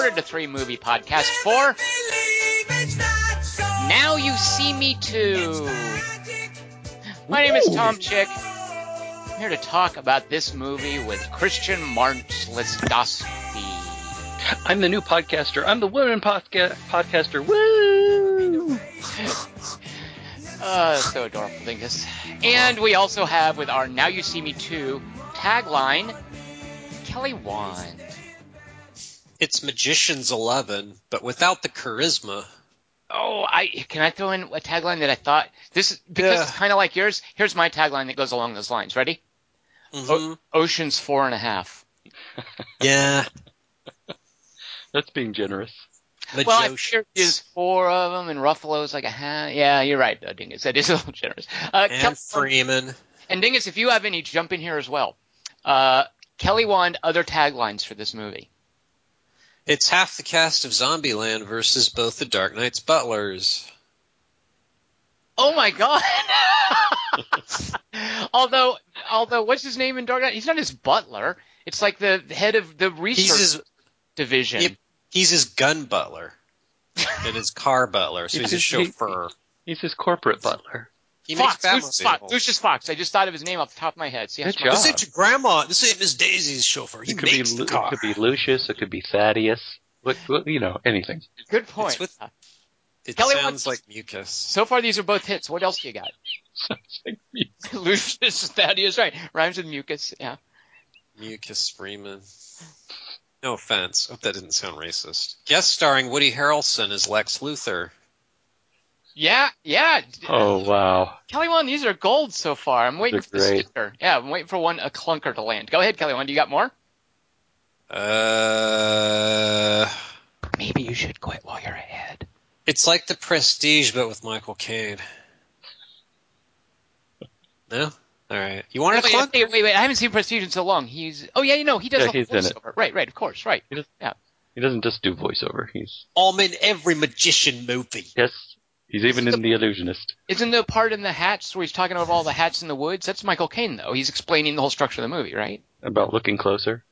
there. You're to the Quarter to Three Movie Podcast for Now You See Me Too. My name is Tom Chick. I'm here to talk about this movie with Christian March I'm the new podcaster. I'm the woman podca- podcaster. Woo! Uh, so adorable, Dingus. And we also have with our Now You See Me Too tagline, Kelly Wand. It's Magician's Eleven, but without the charisma. Oh, I can I throw in a tagline that I thought this is because Yeah. it's kind of like yours. Here's my tagline that goes along those lines. Ready? Mhm. Ocean's four and a half. Yeah. That's being generous. Well, I Magicians. figured there's four of them, and Ruffalo's like a half. Yeah, you're right, uh, Dingus. That is a little generous. Uh, and Wand- Freeman. and Dingus, if you have any, jump in here as well. Uh, Kelly Wand, other taglines for this movie. It's half the cast of Zombieland versus both the Dark Knight's butlers. Oh my god! although, although, what's his name in Dark Knight? He's not his butler. It's like the head of the research He's his division. Yep. he's his gun butler and his car butler, so It's he's a his- he- chauffeur. He's his corporate butler. He Fox, makes Lucius Batmobile. Fox, Lucius Fox. I just thought of his name off the top of my head. See how Good smart- job. This ain't your grandma. This ain't Miss Daisy's chauffeur. He It could be makes the car. it could be Lucius. It could be Thaddeus. What, what you know, anything. Good point. With- It Kelly sounds wants- like mucus. so far, these are both hits. What else do you got? Lucius Thaddeus, right? Rhymes with mucus. Yeah. Mucus Freeman. No offense. Hope that didn't sound racist. Guest starring Woody Harrelson as Lex Luthor. Yeah, yeah. Oh wow. Kelly Wand, these are gold so far. I'm waiting They're for the great. sticker. Yeah, I'm waiting for one a clunker to land. Go ahead, Kelly Wand. You got more? Uh, Maybe you should quit while you're ahead. it's like the Prestige, but with Michael Caine. No. All right. You want Wait, to wait, clunk? wait, wait, wait. I haven't seen Prestige in so long. He's oh yeah, you know he does Yeah, the whole he's in it. voiceover. Right, right, of course, right. He doesn't just do voiceover. He's I'm in every magician movie. yes. He's even in The Illusionist. Isn't the part in the hats where he's talking about all the hats in the woods? That's Michael Caine though. He's explaining the whole structure of the movie, right? About looking closer.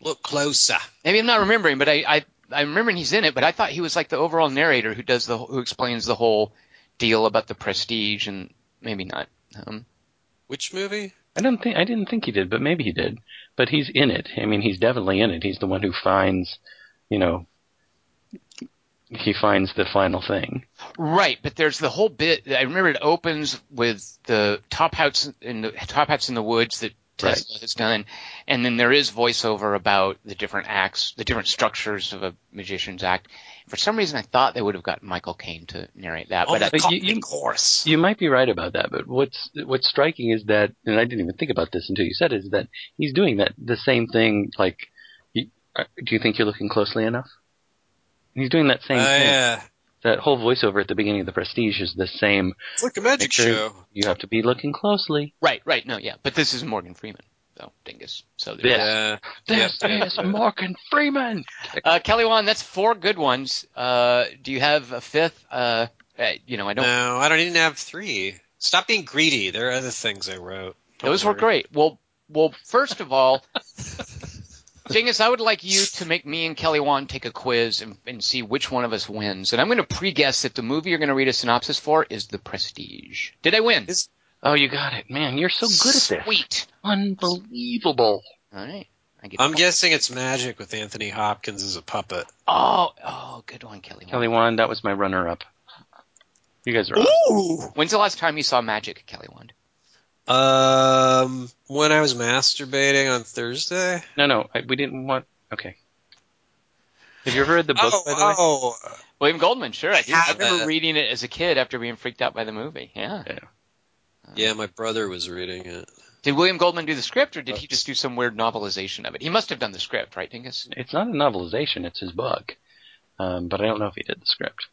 Look closer. Maybe I'm not remembering, but I I I'm remembering he's in it. But I thought he was like the overall narrator who does the who explains the whole deal about the Prestige and maybe not. Um, Which movie? I don't think I didn't think he did, but maybe he did. But he's in it. I mean, he's definitely in it. He's the one who finds, you know, he finds the final thing. Right, but there's the whole bit. I remember it opens with the top hats in the top hats in the woods that Tesla Right. has done, and then there is voiceover about the different acts, the different structures of a magician's act. For some reason, I thought they would have got Michael Caine to narrate that, On but the I, But you- Cockney you- horse. You might be right about that, but what's what's striking is that, and I didn't even think about this until you said it, is that he's doing that the same thing. Like, you, uh, do you think you're looking closely enough? He's doing that same thing. yeah. That whole voiceover at the beginning of the Prestige is the same. It's like a magic Make show. You have to be looking closely. right, right, no, yeah, but this is Morgan Freeman, though, Dingus. So there's Yeah. Yeah. This Yep. is Morgan Freeman. Uh, Kelly Wand, that's four good ones. Uh, do you have a fifth? Uh, uh, you know, I don't. No, I don't even have three. Stop being greedy. There are other things I wrote. Don't Those were great. Well, well, first of all, Dingus, I would like you to make me and Kelly Wand take a quiz and, and see which one of us wins. And I'm going to pre-guess that the movie you're going to read a synopsis for is The Prestige. Did I win? Is- Oh, you got it, man! You're so good at this. Sweet. Unbelievable. All right. I get I'm guessing it's magic with Anthony Hopkins as a puppet. Oh, oh, good one, Kelly Wand. Kelly Wand, that was my runner-up. You guys are. awesome. Ooh! When's the last time you saw magic, Kelly Wand? Um, when I was masturbating on Thursday. No, no, I, we didn't want. Okay. Have you ever read the book? oh, by the way? oh, William Goldman, sure. I, do. I remember it. reading it as a kid after being freaked out by the movie. Yeah. yeah, my brother was reading it. Did William Goldman do the script, or did he just do some weird novelization of it? He must have done the script, right, Dingus? It's not a novelization; it's his book. Um, but I don't know if he did the script.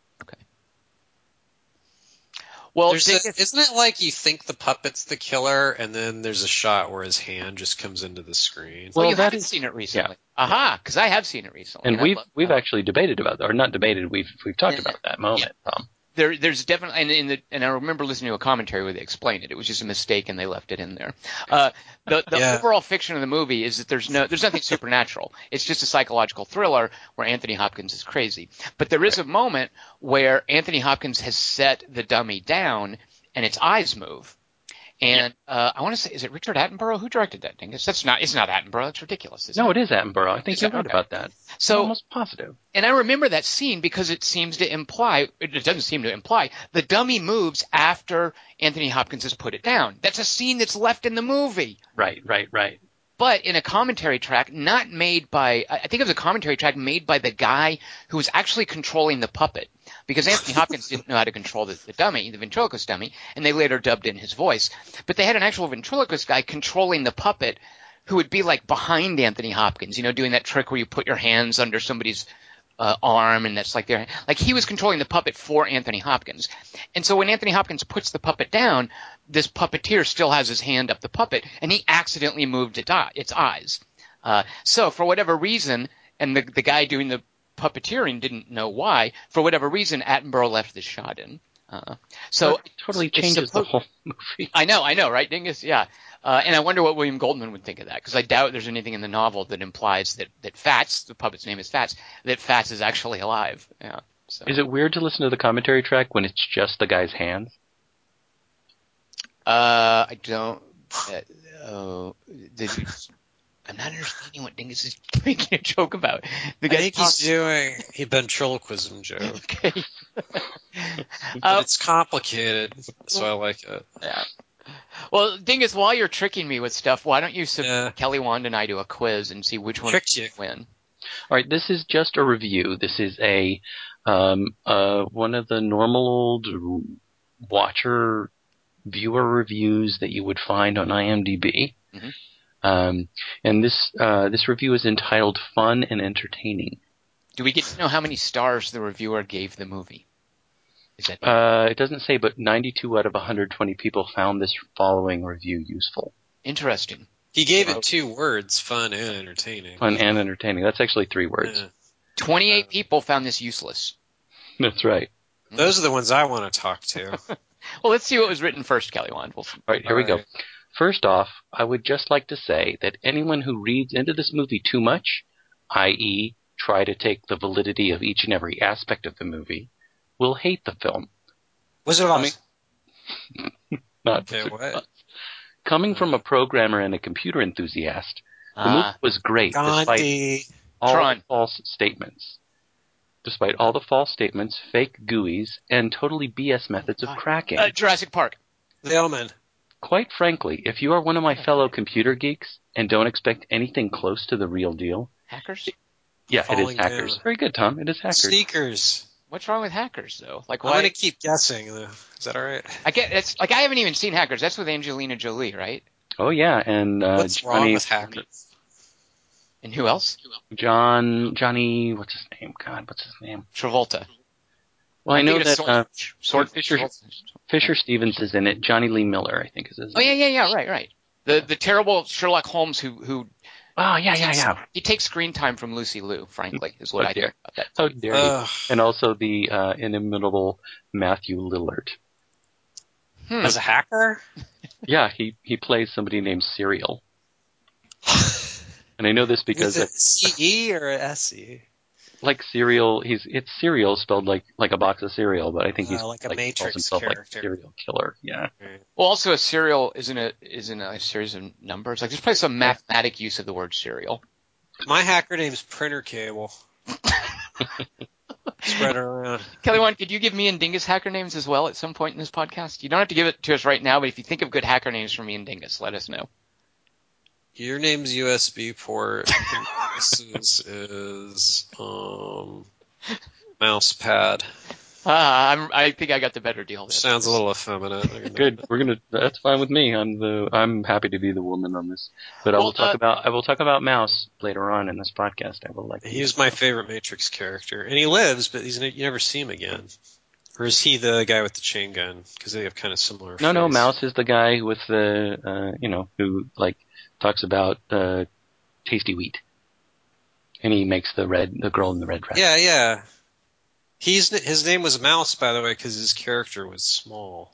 Well, There's a- isn't it like you think the puppet's the killer, and then there's a shot where his hand just comes into the screen? well, Well, you haven't is- seen it recently. Aha, because I have seen it recently. And I we've love we've that. actually debated about that, or not debated. We've we've talked Yeah. about that moment, Tom. There, there's definitely, and in the, and I remember listening to a commentary where they explained it. It was just a mistake, and they left it in there. Uh, the the Yeah. overall fiction of the movie is that there's no, there's nothing supernatural. It's just a psychological thriller where Anthony Hopkins is crazy. But there is a moment where Anthony Hopkins has set the dummy down, and its eyes move. And uh, I want to say, is it Richard Attenborough who directed that? Dingus? That's not. It's not Attenborough. It's ridiculous. No, it? it is Attenborough. I think Is you're right Okay. about that. So I'm almost positive. and I remember that scene because it seems to imply, it doesn't seem to imply, the dummy moves after Anthony Hopkins has put it down. That's a scene that's left in the movie. Right, right, right. But in a commentary track, not made by, I think it was a commentary track made by the guy who was actually controlling the puppet. Because Anthony Hopkins didn't know how to control the, the dummy, the ventriloquist dummy, and they later dubbed in his voice. But they had an actual ventriloquist guy controlling the puppet who would be like behind Anthony Hopkins, you know, doing that trick where you put your hands under somebody's uh, arm and that's like their like he was controlling the puppet for Anthony Hopkins. And so when Anthony Hopkins puts the puppet down, this puppeteer still has his hand up the puppet and he accidentally moved its, eye, its eyes. Uh, so for whatever reason, and the the guy doing the puppeteering didn't know why, for whatever reason, Attenborough left this shot in. Uh, so That totally changes the whole movie. I know, I know, right, Dingus? Yeah. Uh, and I wonder what William Goldman would think of that, because I doubt there's anything in the novel that implies that, that Fats, the puppet's name is Fats, that Fats is actually alive. Yeah. So. Is it weird to listen to the commentary track when it's just the guy's hands? Uh, I don't. Uh, oh, did you, I'm not understanding what Dingus is making a joke about. The I guy think he's talks- doing a ventriloquism joke. okay. But Uh, it's complicated, so I like it. yeah. Well, Dingus, while you're tricking me with stuff, why don't you submit Yeah. Kelly Wand and I do a quiz and see which one Tricked you. win? All right, this is just a review. This is a um, uh, one of the normal old watcher viewer reviews that you would find on IMDb. Mhm. Um, and this uh, this review is entitled "Fun and Entertaining." Do we get to know how many stars the reviewer gave the movie? Is that Uh, it doesn't say, but 92 out of 120 people found this following review useful, interesting? He gave it two words: fun and entertaining. fun and entertaining. That's actually three words. Yeah. 28 people found this useless. That's right. Those are the ones I want to talk to. Well, let's see what was written first, Kelly Wand. We'll, All right, here we go. Alright. First off, I would just like to say that anyone who reads into this movie too much, i.e., try to take the validity of each and every aspect of the movie, will hate the film. Was it Coming- Not Okay, what? Coming from a programmer and a computer enthusiast, the movie Ah, was great despite all Tron. the false statements. Despite all the false statements, fake GUIs, and totally BS methods of cracking. uh, Jurassic Park. The Omen. Quite frankly, if you are one of my fellow computer geeks and don't expect anything close to the real deal, Hackers? yeah, it Falling is hackers. down. Very good, Tom. It is hackers. Sneakers. What's wrong with hackers, though? Like, why? I'm gonna keep guessing. Though. Is that all right? I get it's like I haven't even seen Hackers. That's with Angelina Jolie, right? Oh yeah, and uh, What's Johnny, wrong with hackers? And who else? John, Johnny, what's his name? God, what's his name? Travolta. Well, I I'm know that Sword- uh, Sword Fisher- Travolta. Fisher Stevens is in it. Jonny Lee Miller, I think, is his Oh name. yeah, yeah, yeah. Right, right. The the terrible Sherlock Holmes who who Oh yeah, yeah, yeah. he takes screen time from Lucy Liu. Frankly, is what Oh, I dear. think about. How dare you? And also the uh, inimitable Matthew Lillard. Hmm. As a hacker? Yeah, he he plays somebody named Serial. And I know this because Is it C E or S E? Like cereal, he's it's cereal spelled like like a box of cereal, but I think he's Uh, like a calls Matrix himself like character. serial killer. Yeah. Well, also a serial isn't a isn't a series of numbers. Like there's probably some mathematic use of the word serial. My hacker name's Printer Cable. Spread it around. Kelly, one, could you give me and Dingus hacker names as well at some point in this podcast? You don't have to give it to us right now, but if you think of good hacker names for me and Dingus, let us know. Your name's USB port. this is, is um mouse pad. Ah, I'm, I think I got the better deal. There. Sounds a little effeminate. Good. We're gonna. That's fine with me. I'm the. I'm happy to be the woman on this. But I Well, will talk uh, about. I will talk about Mouse later on in this podcast. I will like. He's my favorite Matrix character, and he lives, but he's you never see him again. Or is he the guy with the chain gun? Because they have kind of similar. No, no. Mouse is the guy with the. Uh, you know, who like talks about uh, tasty wheat, and he makes the red, the girl in the red dress. Yeah, yeah. He's his name was Mouse, by the way, because his character was small.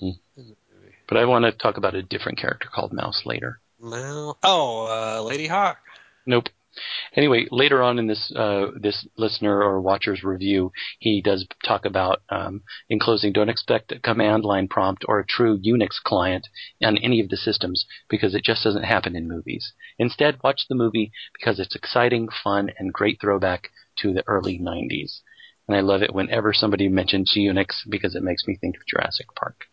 Hmm. In the movie. But I want to talk about a different character called Mouse later. Mouse. Oh, uh, Ladyhawke. Nope. Anyway, later on in this uh, this listener or watcher's review, he does talk about um, in closing. Don't expect a command line prompt or a true Unix client on any of the systems because it just doesn't happen in movies. Instead, watch the movie because it's exciting, fun, and great throwback to the early '90s. And I love it whenever somebody mentions Unix because it makes me think of Jurassic Park.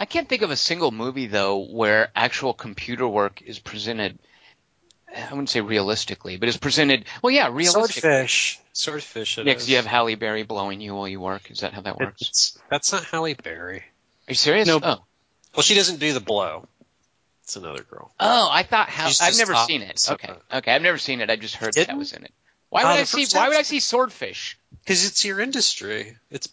I can't think of a single movie though where actual computer work is presented. I wouldn't say realistically, but it's presented. Well, yeah, realistically. Swordfish. Swordfish. It Yeah, 'cause is. you have Halle Berry blowing you while you work. Is that how that works? It's, that's not Halle Berry. Are you serious? No. Oh. Well, she doesn't do the blow. It's another girl. Oh, I thought Hal- She's I've never hot, seen it. so- Okay, okay, I've never seen it. I just heard that, was in it. Why Uh, would the I see? first Why half- would I see swordfish? Because it's your industry. It's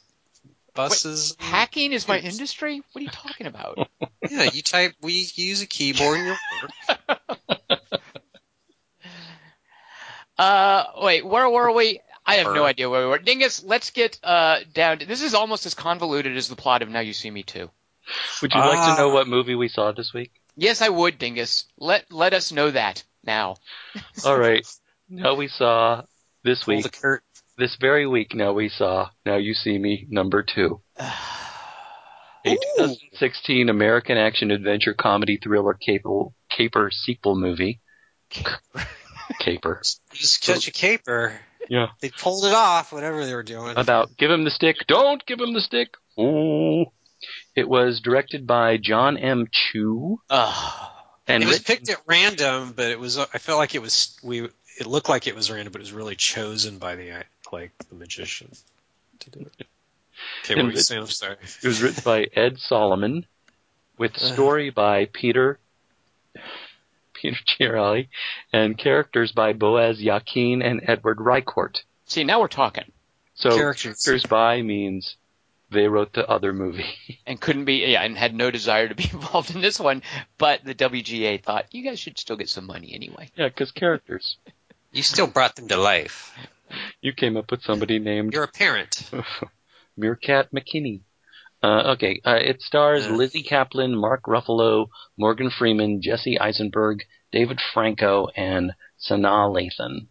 buses. Hacking is my industry. What are you talking about? yeah, you type. We use a keyboard in your work. Uh, wait, where were we? I have no idea where we were. Dingus, let's get uh down. To, this is almost as convoluted as the plot of Now You See Me Too. Would you like to know Ah. what movie we saw this week? Yes, I would, Dingus. Let let us know that now. All right. Now we saw this week, the curt. this very week. Now we saw Now You See Me number two, a Ooh. 2016 American action adventure comedy thriller caper caper sequel movie. Caper. Just catch a caper. Yeah. They pulled it off, whatever they were doing. About give him the stick. Don't give him the stick. Ooh. It was directed by John M. Chu Ugh. and it was written- picked at random, but it was. I felt like it was. We. It looked like it was random, but it was really chosen by the like the magician to do it. Okay, what And were you it- saying? I'm sorry. It was written by Ed Solomon, with story by Peter Peter Chiarelli, and characters by Boaz Yakin and Edward Ricourt. See, now we're talking. So Characters. characters by means they wrote the other movie. and couldn't be yeah and had no desire to be involved in this one but the wga thought you guys should still get some money anyway yeah, because characters. You still brought them to life. You came up with somebody named You're a parent. Meerkat McKinney. Uh, okay, uh, it stars Yeah. Lizzy Caplan, Mark Ruffalo, Morgan Freeman, Jesse Eisenberg, David Franco, and Sanaa Lathan.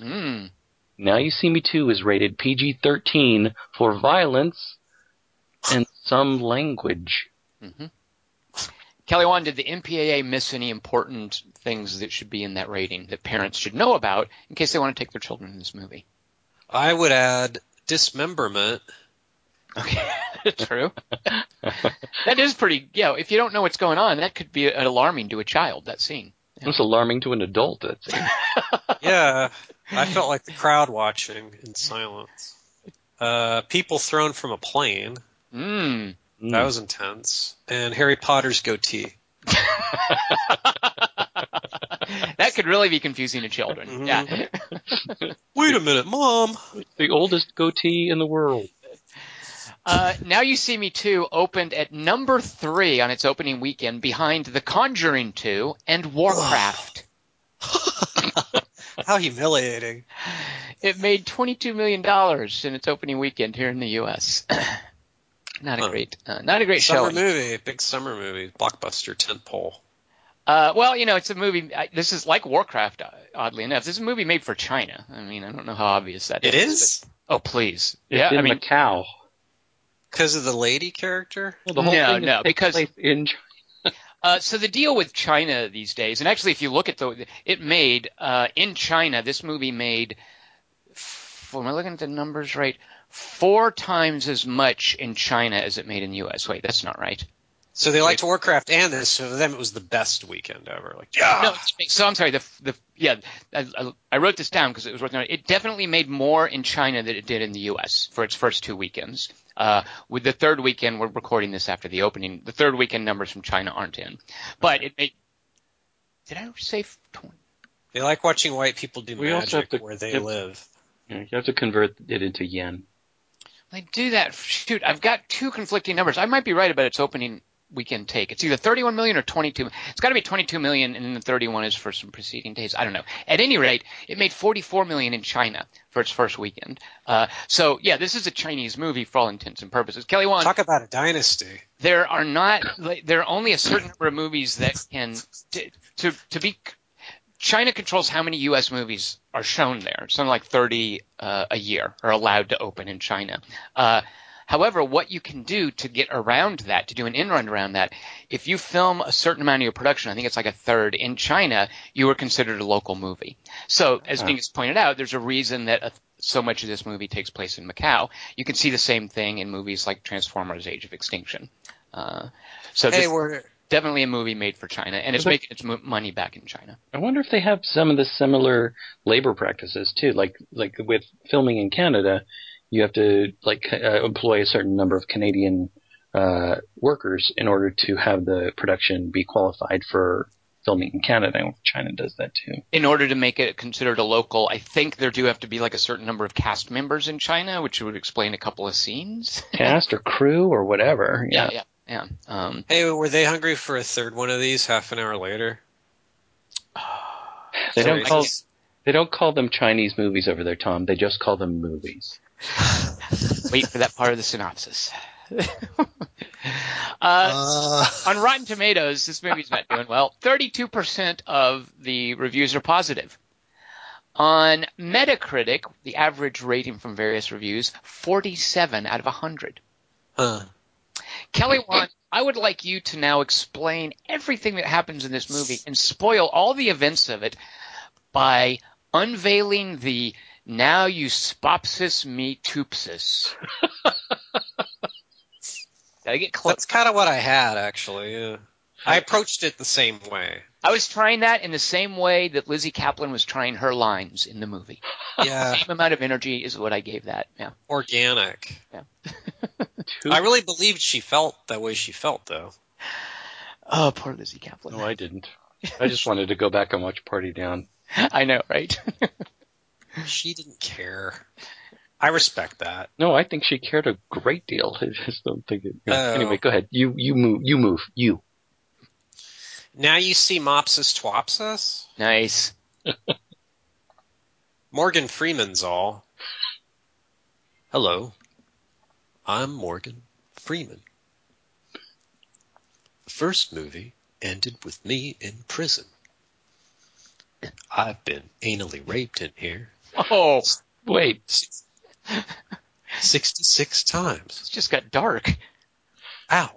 mm. Now You See Me Too is rated PG-13 for violence and some language. hmm kelly Wand, did the mpaa miss any important things that should be in that rating that parents should know about in case they want to take their children to this movie I would add dismemberment. okay true that is pretty yeah if you don't know what's going on that could be alarming to a child that scene It's alarming to an adult. That's it. Yeah, I felt like the crowd watching in silence. Uh, people thrown from a plane. mm. That was intense. And Harry Potter's goatee. that could really be confusing to children Mhm. yeah Wait a minute, mom. the oldest goatee in the world. Uh, now You See Me 2 opened at number three on its opening weekend behind The Conjuring 2 and Warcraft. How humiliating. it made $22 million in its opening weekend here in the U.S. not a Huh. great, uh, not a great Summer showing. movie, big summer movie, blockbuster tentpole. Uh, well, you know, it's a movie. I, this is like Warcraft, uh, oddly enough. This is a movie made for China. I mean, I don't know how obvious that It is. is but- oh, please. It's yeah, in I mean, Macau. Because of the lady character. Well, the whole No, thing no, because- in China. Uh, so the deal with China these days, and actually, if you look at the, it made uh, in China. This movie made, f- am I looking at the numbers right? Four times as much in China as it made in the U.S. Wait, that's not right. So they liked Warcraft and this, so for them it was the best weekend ever. Like, yeah. No, so I'm sorry. The the yeah, I, I- I wrote this down because it was worth noting. It definitely made more in China than it did in the U.S. for its first two weekends. Uh, with the third weekend, we're recording this after the opening. The third weekend numbers from China aren't in, but it made. Did I say? f- tw- They like watching white people do We magic to- where they yep. live. Yeah, you have to convert it into yen. I do that. Shoot, I've got two conflicting numbers. I might be right about its opening weekend take. It's either 31 million or 22. It's got to be 22 million, and then the 31 is for some preceding days. I don't know. At any rate, it made 44 million in China for its first weekend. Uh, so yeah, this is a Chinese movie for all intents and purposes. Kelly Wand, Talk about a dynasty. there are not like, there are only a certain number of movies that can to to, to be China controls how many U.S. movies are shown there. Something like 30 uh, a year are allowed to open in China. Uh, however, what you can do to get around that, to do an in-run around that, if you film a certain amount of your production, I think it's like a third in China, you are considered a local movie. So, as Huh. Dingus pointed out, there's a reason that a, so much of this movie takes place in Macau. You can see the same thing in movies like Transformers: Age of Extinction. Uh, so Hey, this we're definitely a movie made for China, and it's making its mo- money back in China. I wonder if they have some of the similar labor practices too. Like like with filming in Canada, you have to like uh, employ a certain number of Canadian uh, workers in order to have the production be qualified for filming in Canada. And China does that too. In order to make it considered a local, I think there do have to be like a certain number of cast members in China, which would explain a couple of scenes. Cast or crew or whatever. Yeah. yeah, yeah. Um, hey, were they hungry for a third one of these half an hour later? They don't call they don't call them Chinese movies over there, Tom. They just call them movies. wait for that part of the synopsis. uh, Uh, on Rotten Tomatoes, this movie's not doing well. 32% of the reviews are positive. On Metacritic, the average rating from various reviews, 47 out of 100. Huh. Kelly Wand, I would like you to now explain everything that happens in this movie and spoil all the events of it by unveiling the now you spopsis me toopsis. Gotta get close. That's kind of what I had actually. Yeah. I approached it the same way. I was trying that in the same way that Lizzy Caplan was trying her lines in the movie. Yeah, Same amount of energy is what I gave that. Yeah. organic. Two- I really believed she felt that way she felt though. Oh, poor Lizzy Caplan. no, I didn't. I just wanted to go back and watch Party Down. I know, right? She didn't care. I respect that. No, I think she cared a great deal. I just don't think it. Oh. Anyway, go ahead. You you move. You move. You. Now you see Mopsus Twopsus. nice. Morgan Freeman's all. Hello. I'm Morgan Freeman. The first movie ended with me in prison. I've been anally raped in here Oh, Wait. 66 times. it's just got dark. Ow.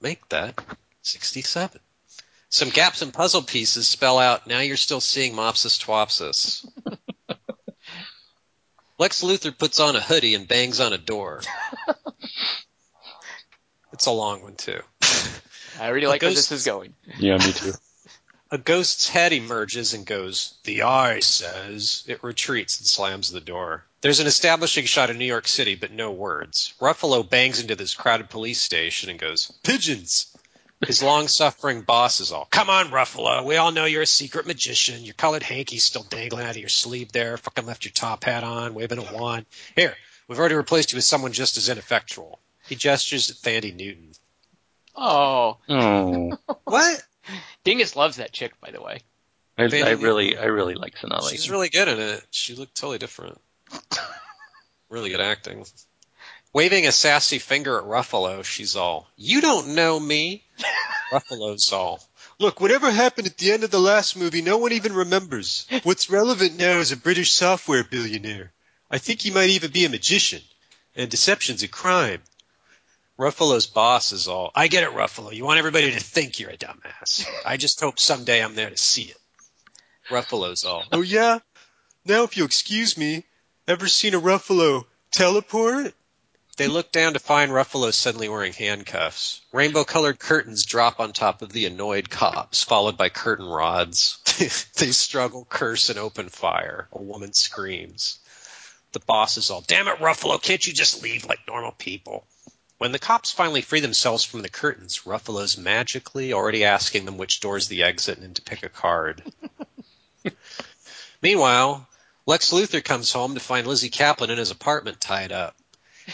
Make that 67. Some gaps and puzzle pieces spell out now you're still seeing Mopsis Twopsis. Lex Luthor puts on a hoodie and bangs on a door. it's a long one too. I really like where this is going. Yeah, me too. A ghost's head emerges and goes, The eye says. It retreats and slams the door. There's an establishing shot of New York City, but no words. Ruffalo bangs into this crowded police station and goes, Pigeons! His long suffering boss is all, Come on, Ruffalo. We all know you're a secret magician. Your colored hanky's still dangling out of your sleeve there. Fucking left your top hat on, waving a wand. Here, we've already replaced you with someone just as ineffectual. He gestures at Thandie Newton. Oh, Oh, What? Dingus loves that chick, by the way. I, I really, I really like Sonali. She's really good in it. She looked totally different. really good acting. Waving a sassy finger at Ruffalo, she's all, You don't know me. Ruffalo's all, look, whatever happened at the end of the last movie, no one even remembers. What's relevant now is a British software billionaire. I think he might even be a magician. And deception's a crime. Ruffalo's boss is all, I get it, Ruffalo. You want everybody to think you're a dumbass. I just hope someday I'm there to see it. Ruffalo's all, Oh yeah? Now if you'll excuse me, ever seen a Ruffalo teleport? They look down to find Ruffalo suddenly wearing handcuffs. Rainbow colored curtains drop on top of the annoyed cops, followed by curtain rods. they struggle, curse, and open fire. A woman screams. The boss is all, damn it, Ruffalo, can't you just leave like normal people? When the cops finally free themselves from the curtains, Ruffalo's magically already asking them which door's the exit and to pick a card. Meanwhile, Lex Luthor comes home to find Lizzy Caplan in his apartment tied up.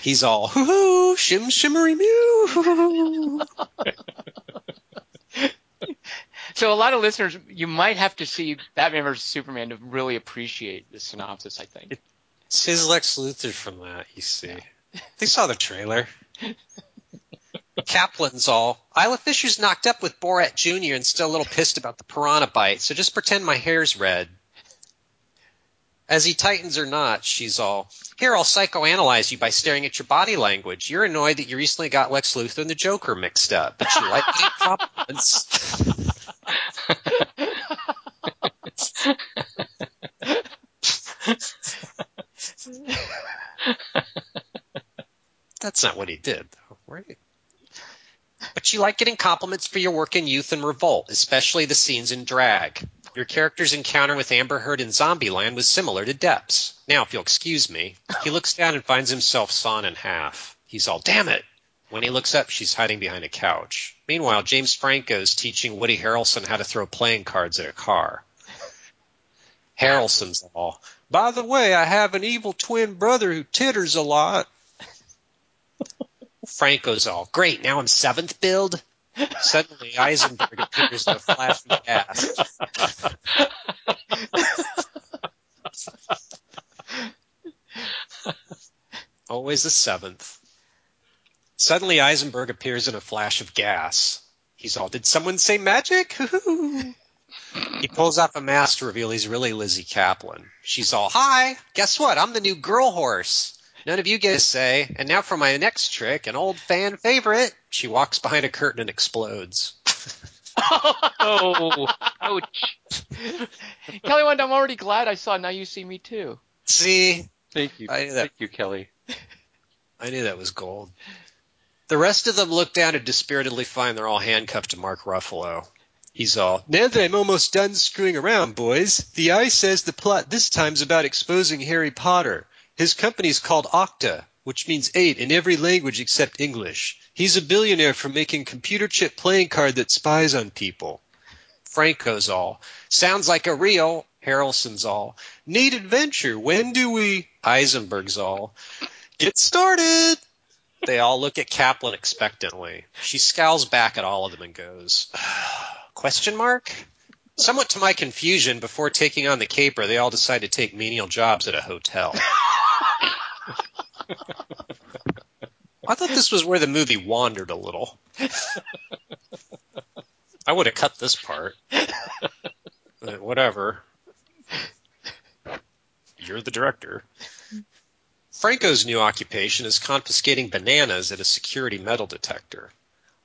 He's all hoo hoo shim shimmery mew. So a lot of listeners, you might have to see Batman vs Superman to really appreciate the synopsis. I think. It's his Lex Luthor from that. You see, they saw the trailer. Caplan's all. Isla Fisher's knocked up with Borat Jr. and still a little pissed about the piranha bite, so just pretend my hair's red. As he tightens her knot, she's all, Here, I'll psychoanalyze you by staring at your body language. You're annoyed that you recently got Lex Luthor and the Joker mixed up, but you like getting compliments. That's not what he did, though, right? But you like getting compliments for your work in Youth in Revolt, especially the scenes in drag. Your character's encounter with Amber Heard in Zombieland was similar to Depp's. Now, if you'll excuse me, he looks down and finds himself sawn in half. He's all, damn it! When he looks up, she's hiding behind a couch. Meanwhile, James Franco's teaching Woody Harrelson how to throw playing cards at a car. Harrelson's all, by the way, I have an evil twin brother who titters a lot. Franco's all, great, now I'm seventh build. Suddenly, Eisenberg appears in a flash of gas. Always the seventh. Suddenly, Eisenberg appears in a flash of gas. He's all, did someone say magic? he pulls off a mask to reveal he's really Lizzy Caplan. She's all, hi, guess what? I'm the new girl horse. None of you get a say. And now for my next trick, an old fan favorite. She walks behind a curtain and explodes. oh, ouch. Kelly Wand, I'm already glad I saw Now You See Me Too. See, Thank you. I knew that. Thank you, Kelly. I knew that was gold. The rest of them look down and dispiritedly find they're all handcuffed to Mark Ruffalo. He's all, Now that I'm almost done screwing around, boys, the eye says the plot this time's about exposing Harry Potter. His company's called Octa, which means eight in every language except English. He's a billionaire for making computer chip playing card that spies on people. Franco's all, sounds like a real. Harrelson's all, neat adventure. When do we? Eisenberg's all, get started. They all look at Caplan expectantly. She scowls back at all of them and goes, question mark? Somewhat to my confusion, before taking on the caper, they all decide to take menial jobs at a hotel. I thought this was where the movie wandered a little. I would have cut this part. But whatever. You're the director. Franco's new occupation is confiscating bananas at a security metal detector.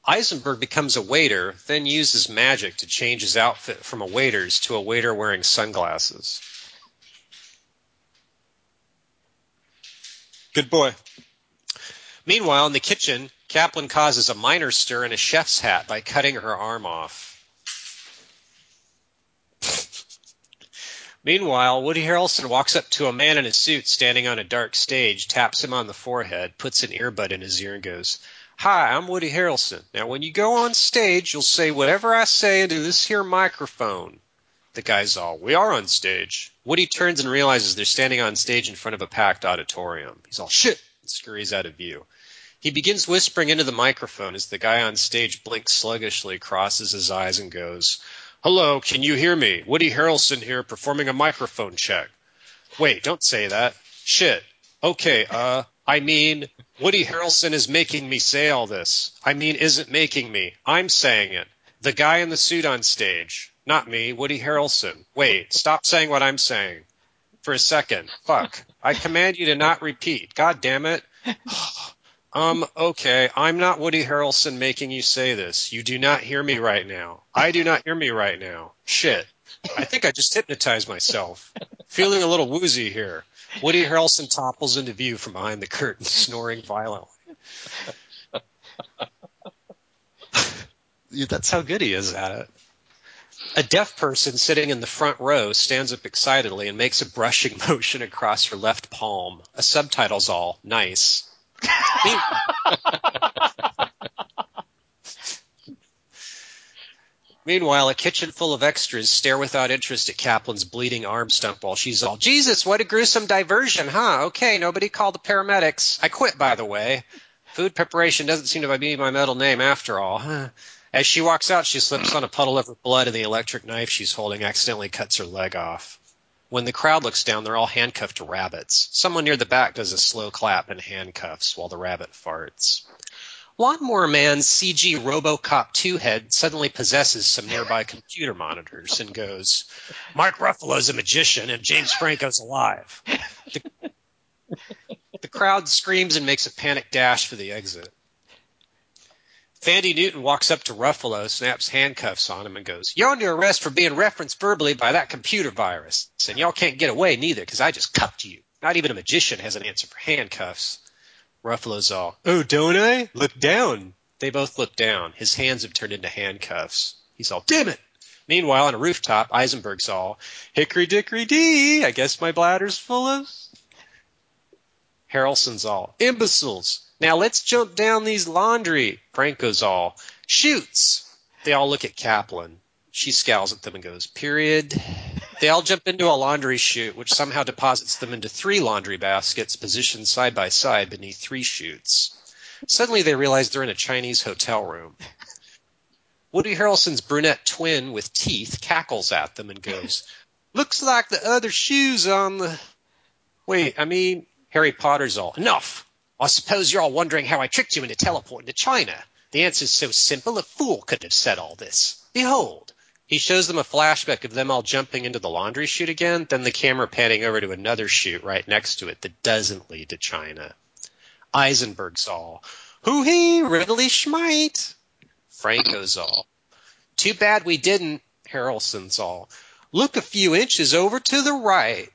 Eisenberg becomes a waiter, then uses magic to change his outfit from a waiter's to a waiter wearing sunglasses. Good boy. Meanwhile, in the kitchen, Caplan causes a minor stir in a chef's hat by cutting her arm off. Meanwhile, Woody Harrelson walks up to a man in a suit standing on a dark stage, taps him on the forehead, puts an earbud in his ear, and goes, Hi, I'm Woody Harrelson. Now, when you go on stage, you'll say whatever I say into this here microphone. The guy's all, We are on stage. Woody turns and realizes they're standing on stage in front of a packed auditorium. He's all, Shit! and scurries out of view. He begins whispering into the microphone as the guy on stage blinks sluggishly, crosses his eyes, and goes, Hello, can you hear me? Woody Harrelson here performing a microphone check. Wait, don't say that. Shit. Okay, uh, I mean, Woody Harrelson is making me say all this. I mean, isn't making me. I'm saying it. The guy in the suit on stage. Not me, Woody Harrelson. Wait, stop saying what I'm saying. For a second. Fuck. I command you to not repeat. God damn it. Um, okay, I'm not Woody Harrelson making you say this. You do not hear me right now. I do not hear me right now. Shit. I think I just hypnotized myself. Feeling a little woozy here. Woody Harrelson topples into view from behind the curtain, snoring violently. That's how good he is at it. A deaf person sitting in the front row stands up excitedly and makes a brushing motion across her left palm. A subtitle's all nice. Meanwhile, a kitchen full of extras stare without interest at Caplan's bleeding arm stump while she's all, Jesus, what a gruesome diversion, huh? Okay, nobody called the paramedics. I quit, by the way. Food preparation doesn't seem to be my middle name after all. As she walks out, she slips on a puddle of her blood and the electric knife she's holding accidentally cuts her leg off. When the crowd looks down, they're all handcuffed to rabbits. Someone near the back does a slow clap in handcuffs while the rabbit farts. Lawnmower Man's CG Robocop 2 head suddenly possesses some nearby computer monitors and goes, Mark Ruffalo's a magician and James Franco's alive. The, the crowd screams and makes a panic dash for the exit. Thandie Newton walks up to Ruffalo, snaps handcuffs on him, and goes, You're under arrest for being referenced verbally by that computer virus. And y'all can't get away neither, because I just cuffed you. Not even a magician has an answer for handcuffs. Ruffalo's all, Oh, don't I? Look down. They both look down. His hands have turned into handcuffs. He's all, damn it! Meanwhile, on a rooftop, Eisenberg's all, hickory dickory dee, I guess my bladder's full of. Harrelson's all, imbeciles. Now let's jump down these laundry. Franco's all, shoots. They all look at Caplan. She scowls at them and goes, period. They all jump into a laundry chute, which somehow deposits them into three laundry baskets positioned side by side beneath three chutes. Suddenly they realize they're in a Chinese hotel room. Woody Harrelson's brunette twin with teeth cackles at them and goes, Looks like the other shoes on the. Wait, I mean, Harry Potter's all, Enough! I suppose you're all wondering how I tricked you into teleporting to China. The answer's so simple, a fool could have said all this. Behold. He shows them a flashback of them all jumping into the laundry chute again, then the camera panning over to another chute right next to it that doesn't lead to China. Eisenberg's all, hoo hee, riddly schmite. Franco's all, too bad we didn't. Harrelson's all, look a few inches over to the right.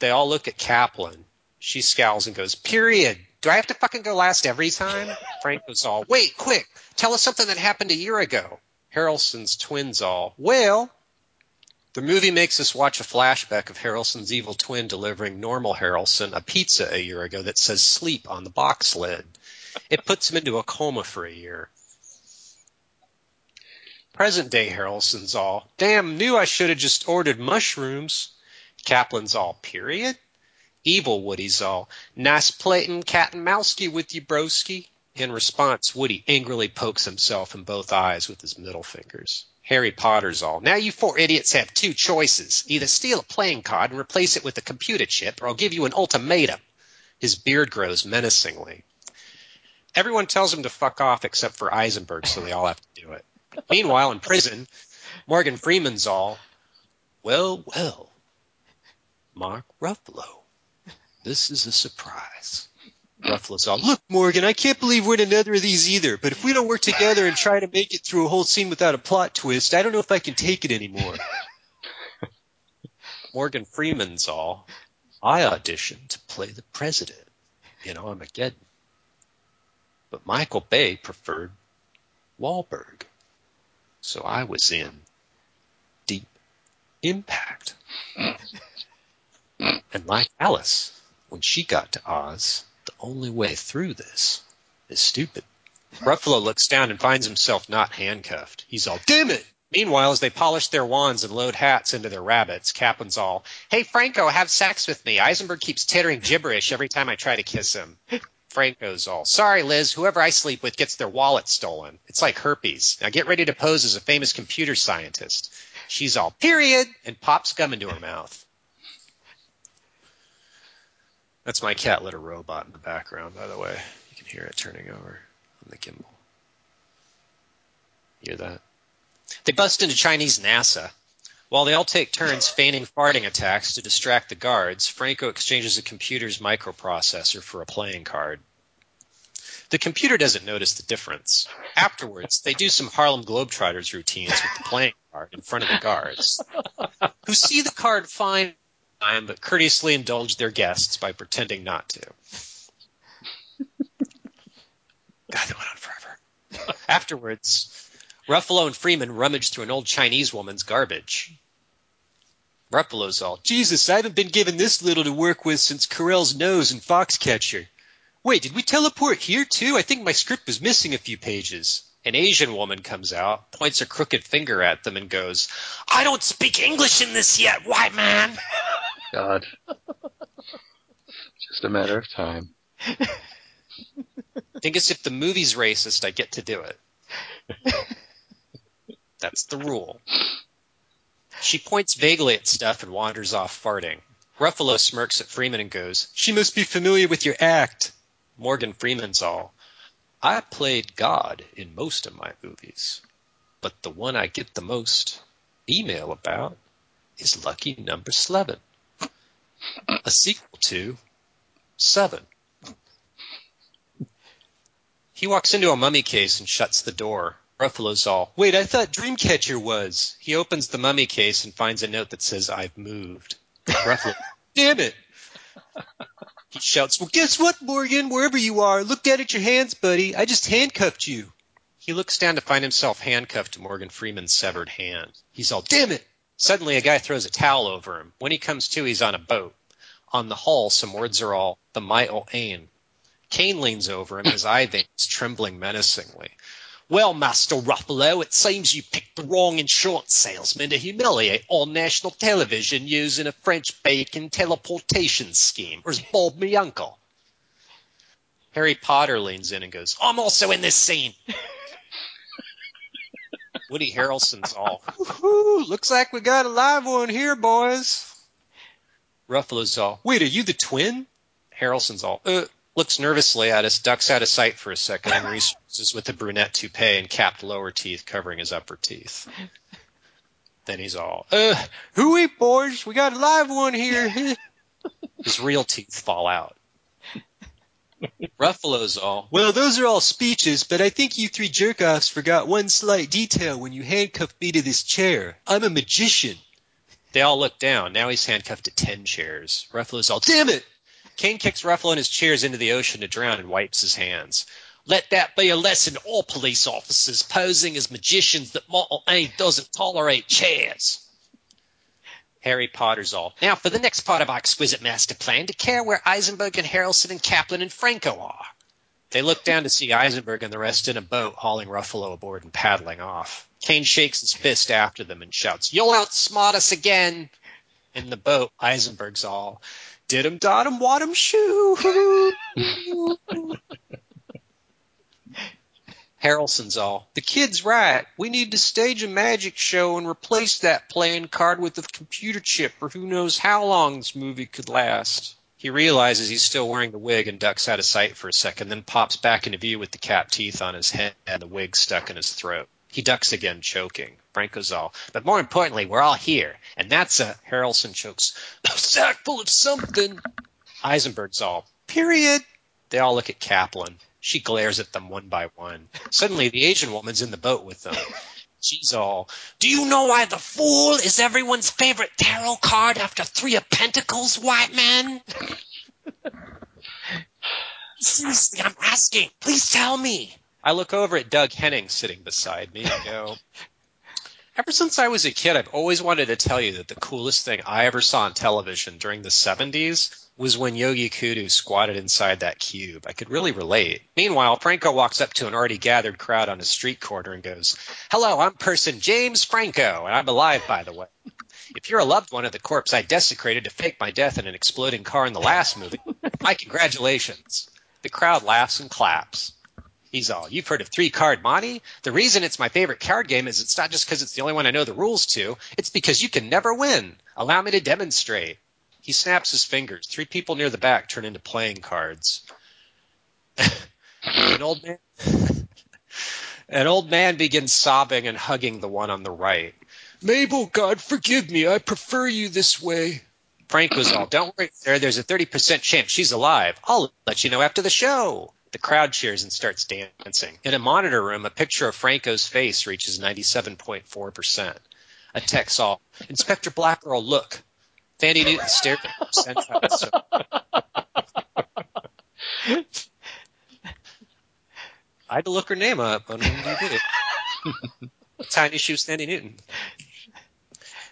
They all look at Caplan. She scowls and goes, period. Do I have to fucking go last every time? Franco's all, wait, quick, tell us something that happened a year ago. Harrelson's twins all, well, the movie makes us watch a flashback of Harrelson's evil twin delivering normal Harrelson a pizza a year ago that says sleep on the box lid. It puts him into a coma for a year. Present day Harrelson's all, damn, knew I should have just ordered mushrooms. Caplan's all, period. Evil Woody's all, nice platin' cat and mousey with you, broski. In response, Woody angrily pokes himself in both eyes with his middle fingers. Harry Potter's all, now you four idiots have two choices. Either steal a playing card and replace it with a computer chip, or I'll give you an ultimatum. His beard grows menacingly. Everyone tells him to fuck off except for Eisenberg, so they all have to do it. Meanwhile, in prison, Morgan Freeman's all, well, well, Mark Ruffalo, this is a surprise. Ruffalo's all, Look, Morgan, I can't believe we're in another of these either, but if we don't work together and try to make it through a whole scene without a plot twist, I don't know if I can take it anymore. Morgan Freeman's all, I auditioned to play the president in Armageddon. But Michael Bay preferred Wahlberg. So I was in Deep Impact. and like Alice, when she got to Oz, the only way through this is stupid. Ruffalo looks down and finds himself not handcuffed. He's all, damn it! Meanwhile, as they polish their wands and load hats into their rabbits, Caplan's all, hey Franco, have sex with me. Eisenberg keeps tittering gibberish every time I try to kiss him. Franco's all, sorry Liz, whoever I sleep with gets their wallet stolen. It's like herpes. Now get ready to pose as a famous computer scientist. She's all, period, and pops gum into her mouth. That's my cat litter robot in the background, by the way. You can hear it turning over on the gimbal. Hear that? They bust into Chinese NASA. While they all take turns feigning farting attacks to distract the guards, Franco exchanges a computer's microprocessor for a playing card. The computer doesn't notice the difference. Afterwards, they do some Harlem Globetrotters routines with the playing card in front of the guards, who see the card fine time, but courteously indulge their guests by pretending not to. God, that went on forever. Afterwards, Ruffalo and Freeman rummage through an old Chinese woman's garbage. Ruffalo's all, Jesus, I haven't been given this little to work with since Carell's nose and Foxcatcher. Wait, did we teleport here too? I think my script was missing a few pages. An Asian woman comes out, points a crooked finger at them, and goes, I don't speak English in this yet, white man. God. Just a matter of time. I think as if the movie's racist, I get to do it. That's the rule. She points vaguely at stuff and wanders off farting. Ruffalo smirks at Freeman and goes, She must be familiar with your act. Morgan Freeman's all, I played God in most of my movies, but the one I get the most email about is Lucky Number Slevin, a sequel to Seven. He walks into a mummy case and shuts the door. Ruffalo's all, Wait, I thought Dreamcatcher was. he opens the mummy case and finds a note that says, I've moved. Ruffalo, Damn it. he shouts, Well, guess what, Morgan? Wherever you are, look down at your hands, buddy. I just handcuffed you. He looks down to find himself handcuffed to Morgan Freeman's severed hand. He's all, Damn it. Suddenly, a guy throws a towel over him. When he comes to, he's on a boat. On the hull, some words are all, the Michael Ain. Kane leans over him, his eye veins trembling menacingly. Well, Master Ruffalo, it seems you picked the wrong insurance salesman to humiliate on national television using a French bacon teleportation scheme. Or is Bob me uncle? Harry Potter leans in and goes, I'm also in this scene. Woody Harrelson's all, Woo-hoo, looks like we got a live one here, boys. Ruffalo's all, Wait, are you the twin? Harrelson's all, uh, looks nervously at us, ducks out of sight for a second, and resurfaces with a brunette toupee and capped lower teeth covering his upper teeth. Then he's all, uh, Hooey, boys, we got a live one here. his real teeth fall out. Ruffalo's all, well, those are all speeches, but I think you three jerk-offs forgot one slight detail when you handcuffed me to this chair. I'm a magician. they all look down. Now he's handcuffed to ten chairs. Ruffalo's all, Damn it! Kane kicks Ruffalo and his chairs into the ocean to drown and wipes his hands. Let that be a lesson to all police officers posing as magicians that Mortal Aid doesn't tolerate chairs. Harry Potter's all. Now for the next part of our exquisite master plan, to care where Eisenberg and Harrelson and Caplan and Franco are. They look down to see Eisenberg and the rest in a boat hauling Ruffalo aboard and paddling off. Kane shakes his fist after them and shouts, You'll outsmart us again! In the boat, Eisenberg's all, Did him, dot him, wat him, shoo! Harrelson's all, The kid's right. We need to stage a magic show and replace that playing card with a computer chip for who knows how long this movie could last. He realizes he's still wearing the wig and ducks out of sight for a second, then pops back into view with the capped teeth on his head and the wig stuck in his throat. He ducks again, choking. Franco's all, but more importantly, we're all here, and that's a Harrelson chokes. A sack full of something. Eisenberg's all, period. They all look at Caplan. She glares at them one by one. Suddenly, the Asian woman's in the boat with them. She's all, Do you know why the Fool is everyone's favorite tarot card after Three of Pentacles, white man? Seriously, I'm asking. Please tell me. I look over at Doug Henning sitting beside me and go, Ever since I was a kid, I've always wanted to tell you that the coolest thing I ever saw on television during the 70s was when Yogi Coudoux squatted inside that cube. I could really relate. Meanwhile, Franco walks up to an already gathered crowd on a street corner and goes, Hello, I'm person James Franco, and I'm alive, by the way. If you're a loved one of the corpse I desecrated to fake my death in an exploding car in the last movie, my congratulations. The crowd laughs and claps. He's all, you've heard of three card Monty? The reason it's my favorite card game is it's not just because it's the only one I know the rules to. It's because you can never win. Allow me to demonstrate. He snaps his fingers. Three people near the back turn into playing cards. an old man, an old man begins sobbing and hugging the one on the right. Mabel, God forgive me. I prefer you this way. Frank was all, don't worry, sir. There's a 30% chance she's alive. I'll let you know after the show. The crowd cheers and starts dancing. In a monitor room, a picture of Franco's face reaches 97.4%. A text all, Inspector Black Earl, look. Thandie Newton stared at I had to look her name up on. Tiny shoes, Thandie Newton.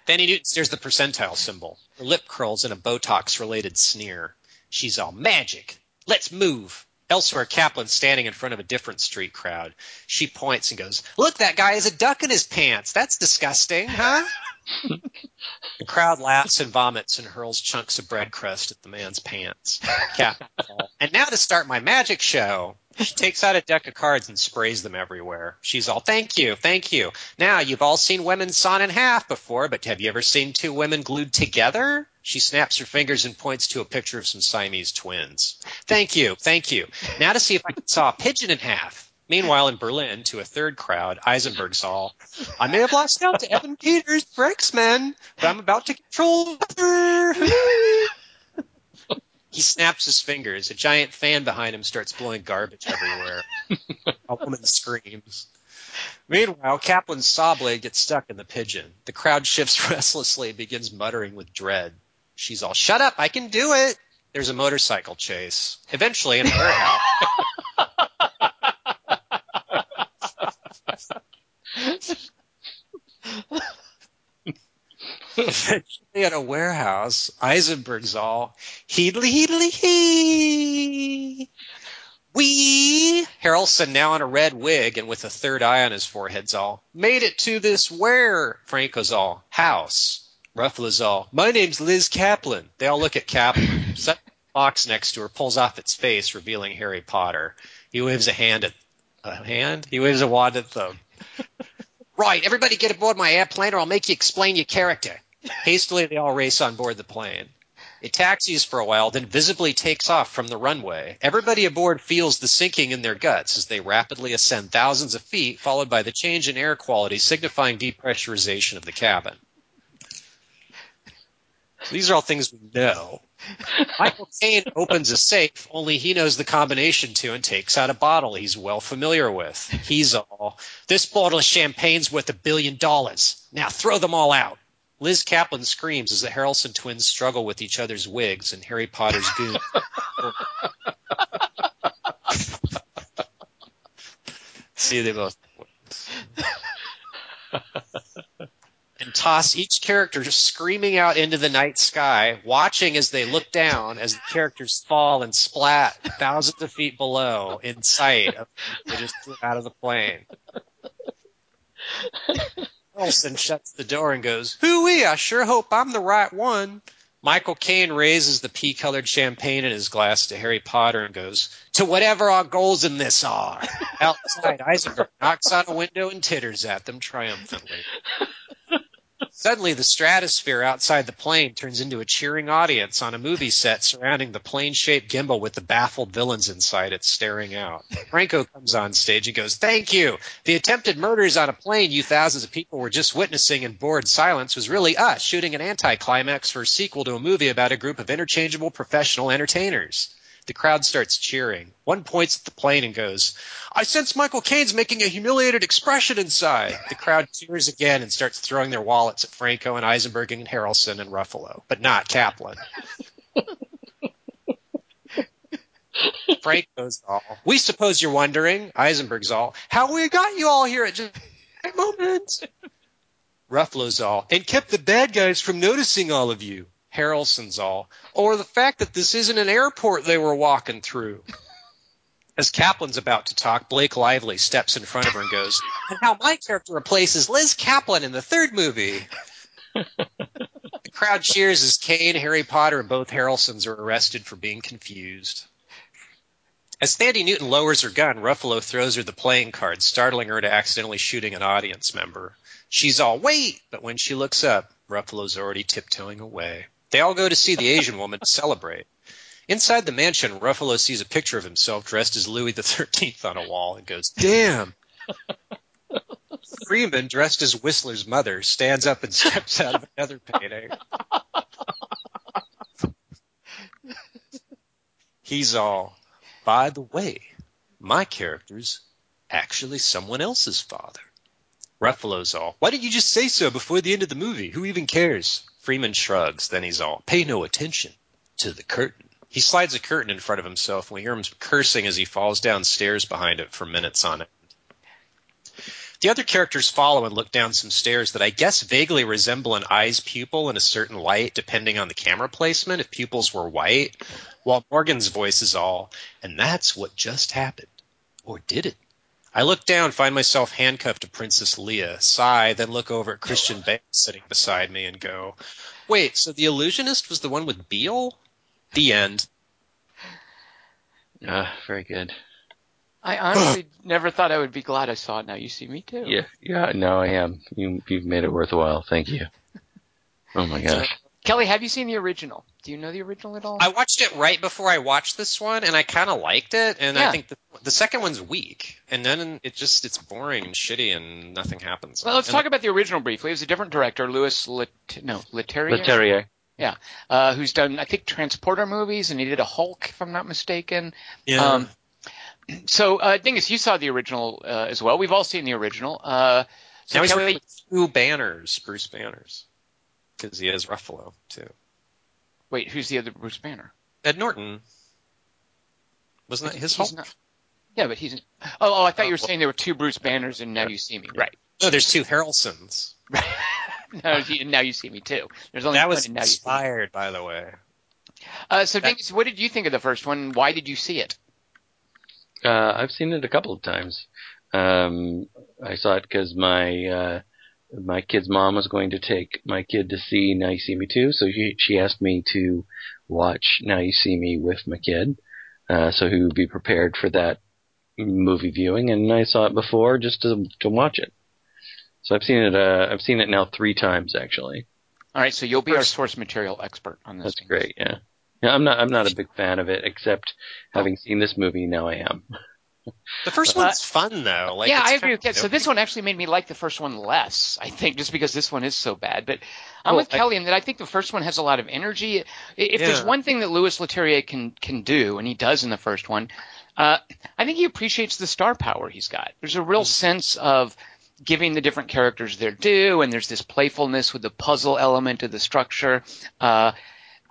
Thandie Newton stares the percentile symbol. Her lip curls in a Botox-related sneer. She's all magic. Let's move. Elsewhere, Caplan's standing in front of a different street crowd. She points and goes, Look, that guy has a duck in his pants. That's disgusting, huh? the crowd laughs and vomits and hurls chunks of bread crust at the man's pants. Caplan. and now to start my magic show. She takes out a deck of cards and sprays them everywhere. She's all, thank you, thank you. Now, you've all seen women sawn in half before, but have you ever seen two women glued together? She snaps her fingers and points to a picture of some Siamese twins. Thank you, thank you. Now to see if I can saw a pigeon in half. Meanwhile, in Berlin, to a third crowd, Eisenberg's all, I may have lost out to Evan Peters for X-Men, but I'm about to control He snaps his fingers. A giant fan behind him starts blowing garbage everywhere. a woman screams. Meanwhile, Caplan's saw blade gets stuck in the pigeon. The crowd shifts restlessly and begins muttering with dread. She's all, shut up, I can do it. There's a motorcycle chase. Eventually, in a warehouse. Eventually, at a warehouse, Eisenberg's all, heedly, heedly, hee. We, Harrelson now in a red wig and with a third eye on his forehead's all, made it to this where? Franco's all, house. Ruffalo's all, my name's Liz Caplan. They all look at Caplan. Set box next to her pulls off its face, revealing Harry Potter. He waves a hand at a hand? He waves a wand at them. right, everybody get aboard my airplane or I'll make you explain your character. Hastily they all race on board the plane. It taxis for a while, then visibly takes off from the runway. Everybody aboard feels the sinking in their guts as they rapidly ascend thousands of feet, followed by the change in air quality, signifying depressurization of the cabin. These are all things we know. Michael Caine opens a safe, only he knows the combination to and takes out a bottle he's well familiar with. He's all, this bottle of champagne's worth a billion dollars. Now throw them all out. Liz Caplan screams as the Harrelson twins struggle with each other's wigs and Harry Potter's goon. See, they both. and toss each character just screaming out into the night sky, watching as they look down as the characters fall and splat thousands of feet below in sight of they just flew out of the plane. Wilson shuts the door and goes, Hooey, I sure hope I'm the right one. Michael Caine raises the pea colored champagne in his glass to Harry Potter and goes, To whatever our goals in this are. Outside, Eisenberg knocks on a window and titters at them triumphantly. Suddenly, the stratosphere outside the plane turns into a cheering audience on a movie set surrounding the plane shaped gimbal with the baffled villains inside it staring out. Franco comes on stage and goes, Thank you. The attempted murders on a plane you thousands of people were just witnessing in bored silence was really us shooting an anticlimax for a sequel to a movie about a group of interchangeable professional entertainers. The crowd starts cheering. One points at the plane and goes, I sense Michael Caine's making a humiliated expression inside. The crowd cheers again and starts throwing their wallets at Franco and Eisenberg and Harrelson and Ruffalo, but not Caplan. Franco's all, we suppose you're wondering, Eisenberg's all, how we got you all here at just that moment. Ruffalo's all, and kept the bad guys from noticing all of you. Harrelson's all, or the fact that this isn't an airport they were walking through. As Caplan's about to talk, Blake Lively steps in front of her and goes, and how my character replaces Liz Caplan in the third movie. the crowd cheers as Caine, Harry Potter, and both Harrelsons are arrested for being confused. As Thandie Newton lowers her gun, Ruffalo throws her the playing card, startling her to accidentally shooting an audience member. She's all, wait! But when she looks up, Ruffalo's already tiptoeing away. They all go to see the Asian woman to celebrate. Inside the mansion, Ruffalo sees a picture of himself dressed as Louis XIII on a wall and goes, Damn! Freeman, dressed as Whistler's mother, stands up and steps out of another painting. He's all, by the way, my character's actually someone else's father. Ruffalo's all, why didn't you just say so before the end of the movie? Who even cares? Freeman shrugs, then he's all, pay no attention to the curtain. He slides a curtain in front of himself, and we hear him cursing as he falls downstairs behind it for minutes on end. The other characters follow and look down some stairs that I guess vaguely resemble an eye's pupil in a certain light, depending on the camera placement, if pupils were white, while Morgan's voice is all, and that's what just happened. Or did it? I look down, find myself handcuffed to Princess Leia, sigh, then look over at Christian Bale sitting beside me and go, Wait, so the illusionist was the one with Biel? The end. Uh, very good. I honestly never thought I would be glad I saw it. Now you see me too. Yeah, yeah. No, I am. You, you've made it worthwhile. Thank you. Oh my gosh. Kelly, have you seen the original? Do you know the original at all? I watched it right before I watched this one, and I kind of liked it. And Yeah. I think the, the second one's weak, and then it just it's boring and shitty, and nothing happens. well, let's And talk about the original briefly. It was a different director, Louis Let- no Leterrier, Leterrier. uh, who's done I think Transporter movies, and he did a Hulk, if I'm not mistaken. Yeah. Um, so, uh, Dingus, you saw the original uh, as well. We've all seen the original. Uh, so now he's Kelly, two banners, Bruce Banners, because he has Ruffalo too. wait, who's the other Bruce Banner? Ed Norton. Wasn't that his He's Hulk? not- Yeah, but he's. Oh, oh, I thought you were well- saying there were two Bruce Banners, and now you see me. Right. No, there's two Harrelsons. no, you- now you see me too. There's only That was now you see me. inspired, by the way. Uh, so, that- Dingus, what did you think of the first one? Why did you see it? Uh, I've seen it a couple of times. Um, I saw it because my uh, my kid's mom was going to take my kid to see Now You See Me Too, so she she asked me to watch Now You See Me with my kid, uh, so he would be prepared for that movie viewing. And I saw it before just to to watch it. So I've seen it. Uh, I've seen it now three times actually. All right, so you'll be our source material expert on this. That's Dingus. great. Yeah. Yeah, I'm not. I'm not a big fan of it, except having seen this movie. Now I am. The first Uh, one's fun though. Like, yeah, I agree with that. So this one actually made me like the first one less, I think, just because this one is so bad. But I'm Well, with I- Kelly in that I think the first one has a lot of energy. If there's one thing that Louis Leterrier can can do, and he does in the first one, uh, I think he appreciates the star power he's got. There's a real sense of giving the different characters their due, and there's this playfulness with the puzzle element of the structure. Uh,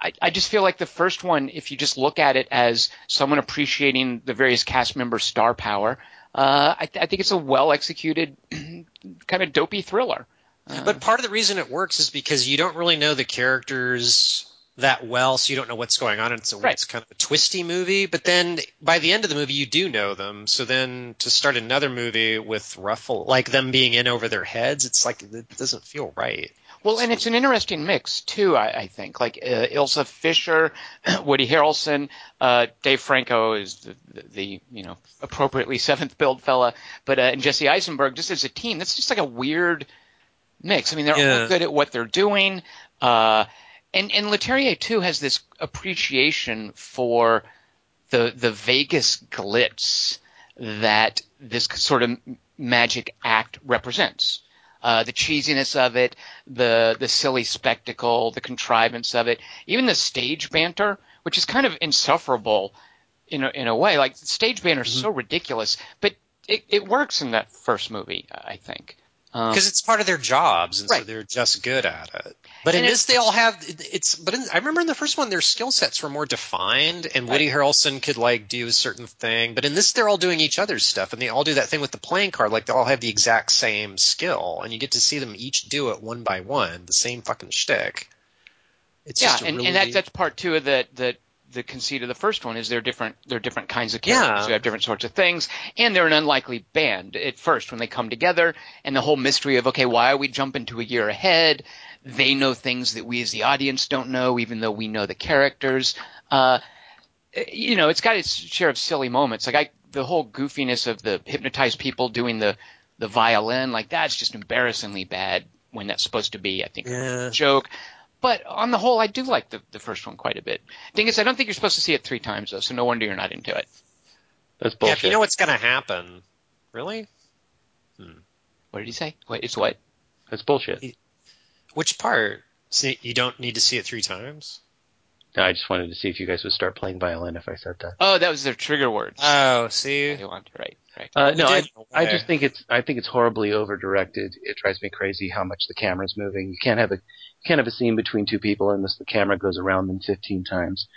I, I just feel like the first one, if you just look at it as someone appreciating the various cast members' star power, uh, I, I think it's a well executed, kind of dopey thriller. Uh, But part of the reason it works is because you don't really know the characters that well, so you don't know what's going on. And so Right. it's kind of a twisty movie. But then by the end of the movie, you do know them. So then to start another movie with Ruffalo, like them being in over their heads, it's like it doesn't feel right. Well, and it's an interesting mix too. I, I think like uh, Isla Fisher, Woody Harrelson, uh, Dave Franco is the, the, the you know appropriately seventh billed fella, but uh, and Jesse Eisenberg just as a team. That's just like a weird mix. I mean, they're all good at what they're doing. Uh, and and Leterrier too has this appreciation for the the Vegas glitz that this sort of magic act represents. Uh, the cheesiness of it, the the silly spectacle, the contrivance of it, even the stage banter, which is kind of insufferable in a, in a way. Like stage banter is so ridiculous, but it, it works in that first movie, I think. Um, because it's part of their jobs, and so they're just good at it. But in this, they all have it's. But in, I remember in the first one, their skill sets were more defined, and Woody Harrelson could like do a certain thing. But in this, they're all doing each other's stuff, and they all do that thing with the playing card. Like they all have the exact same skill, and you get to see them each do it one by one, the same fucking shtick. It's yeah, just and, really, and that, that's part two of the, the the conceit of the first one is they're different they're different kinds of characters Yeah. who have different sorts of things, and they're an unlikely band at first when they come together, and the whole mystery of okay, why are we jumping to a year ahead? They know things that we as the audience don't know, even though we know the characters. Uh, you know, it's got its share of silly moments. Like I, the whole goofiness of the hypnotized people doing the the violin, like that's just embarrassingly bad when that's supposed to be, I think, Yeah. a joke. But on the whole, I do like the, the first one quite a bit. Thing is, I don't think you're supposed to see it three times though, so no wonder you're not into it. That's yeah. bullshit. If you know what's gonna happen, really, hmm. What did he say? Wait, it's what? That's bullshit. which part? See, you don't need to see it three times. I just wanted to see if you guys would start playing violin if I said that. Oh, that was their trigger words. Oh, see, They want to, right, right. Uh, no, I, did in a I way. just think it's I think it's horribly over directed. It drives me crazy how much the camera's moving. You can't have a you can't have a scene between two people unless the camera goes around them 15 times.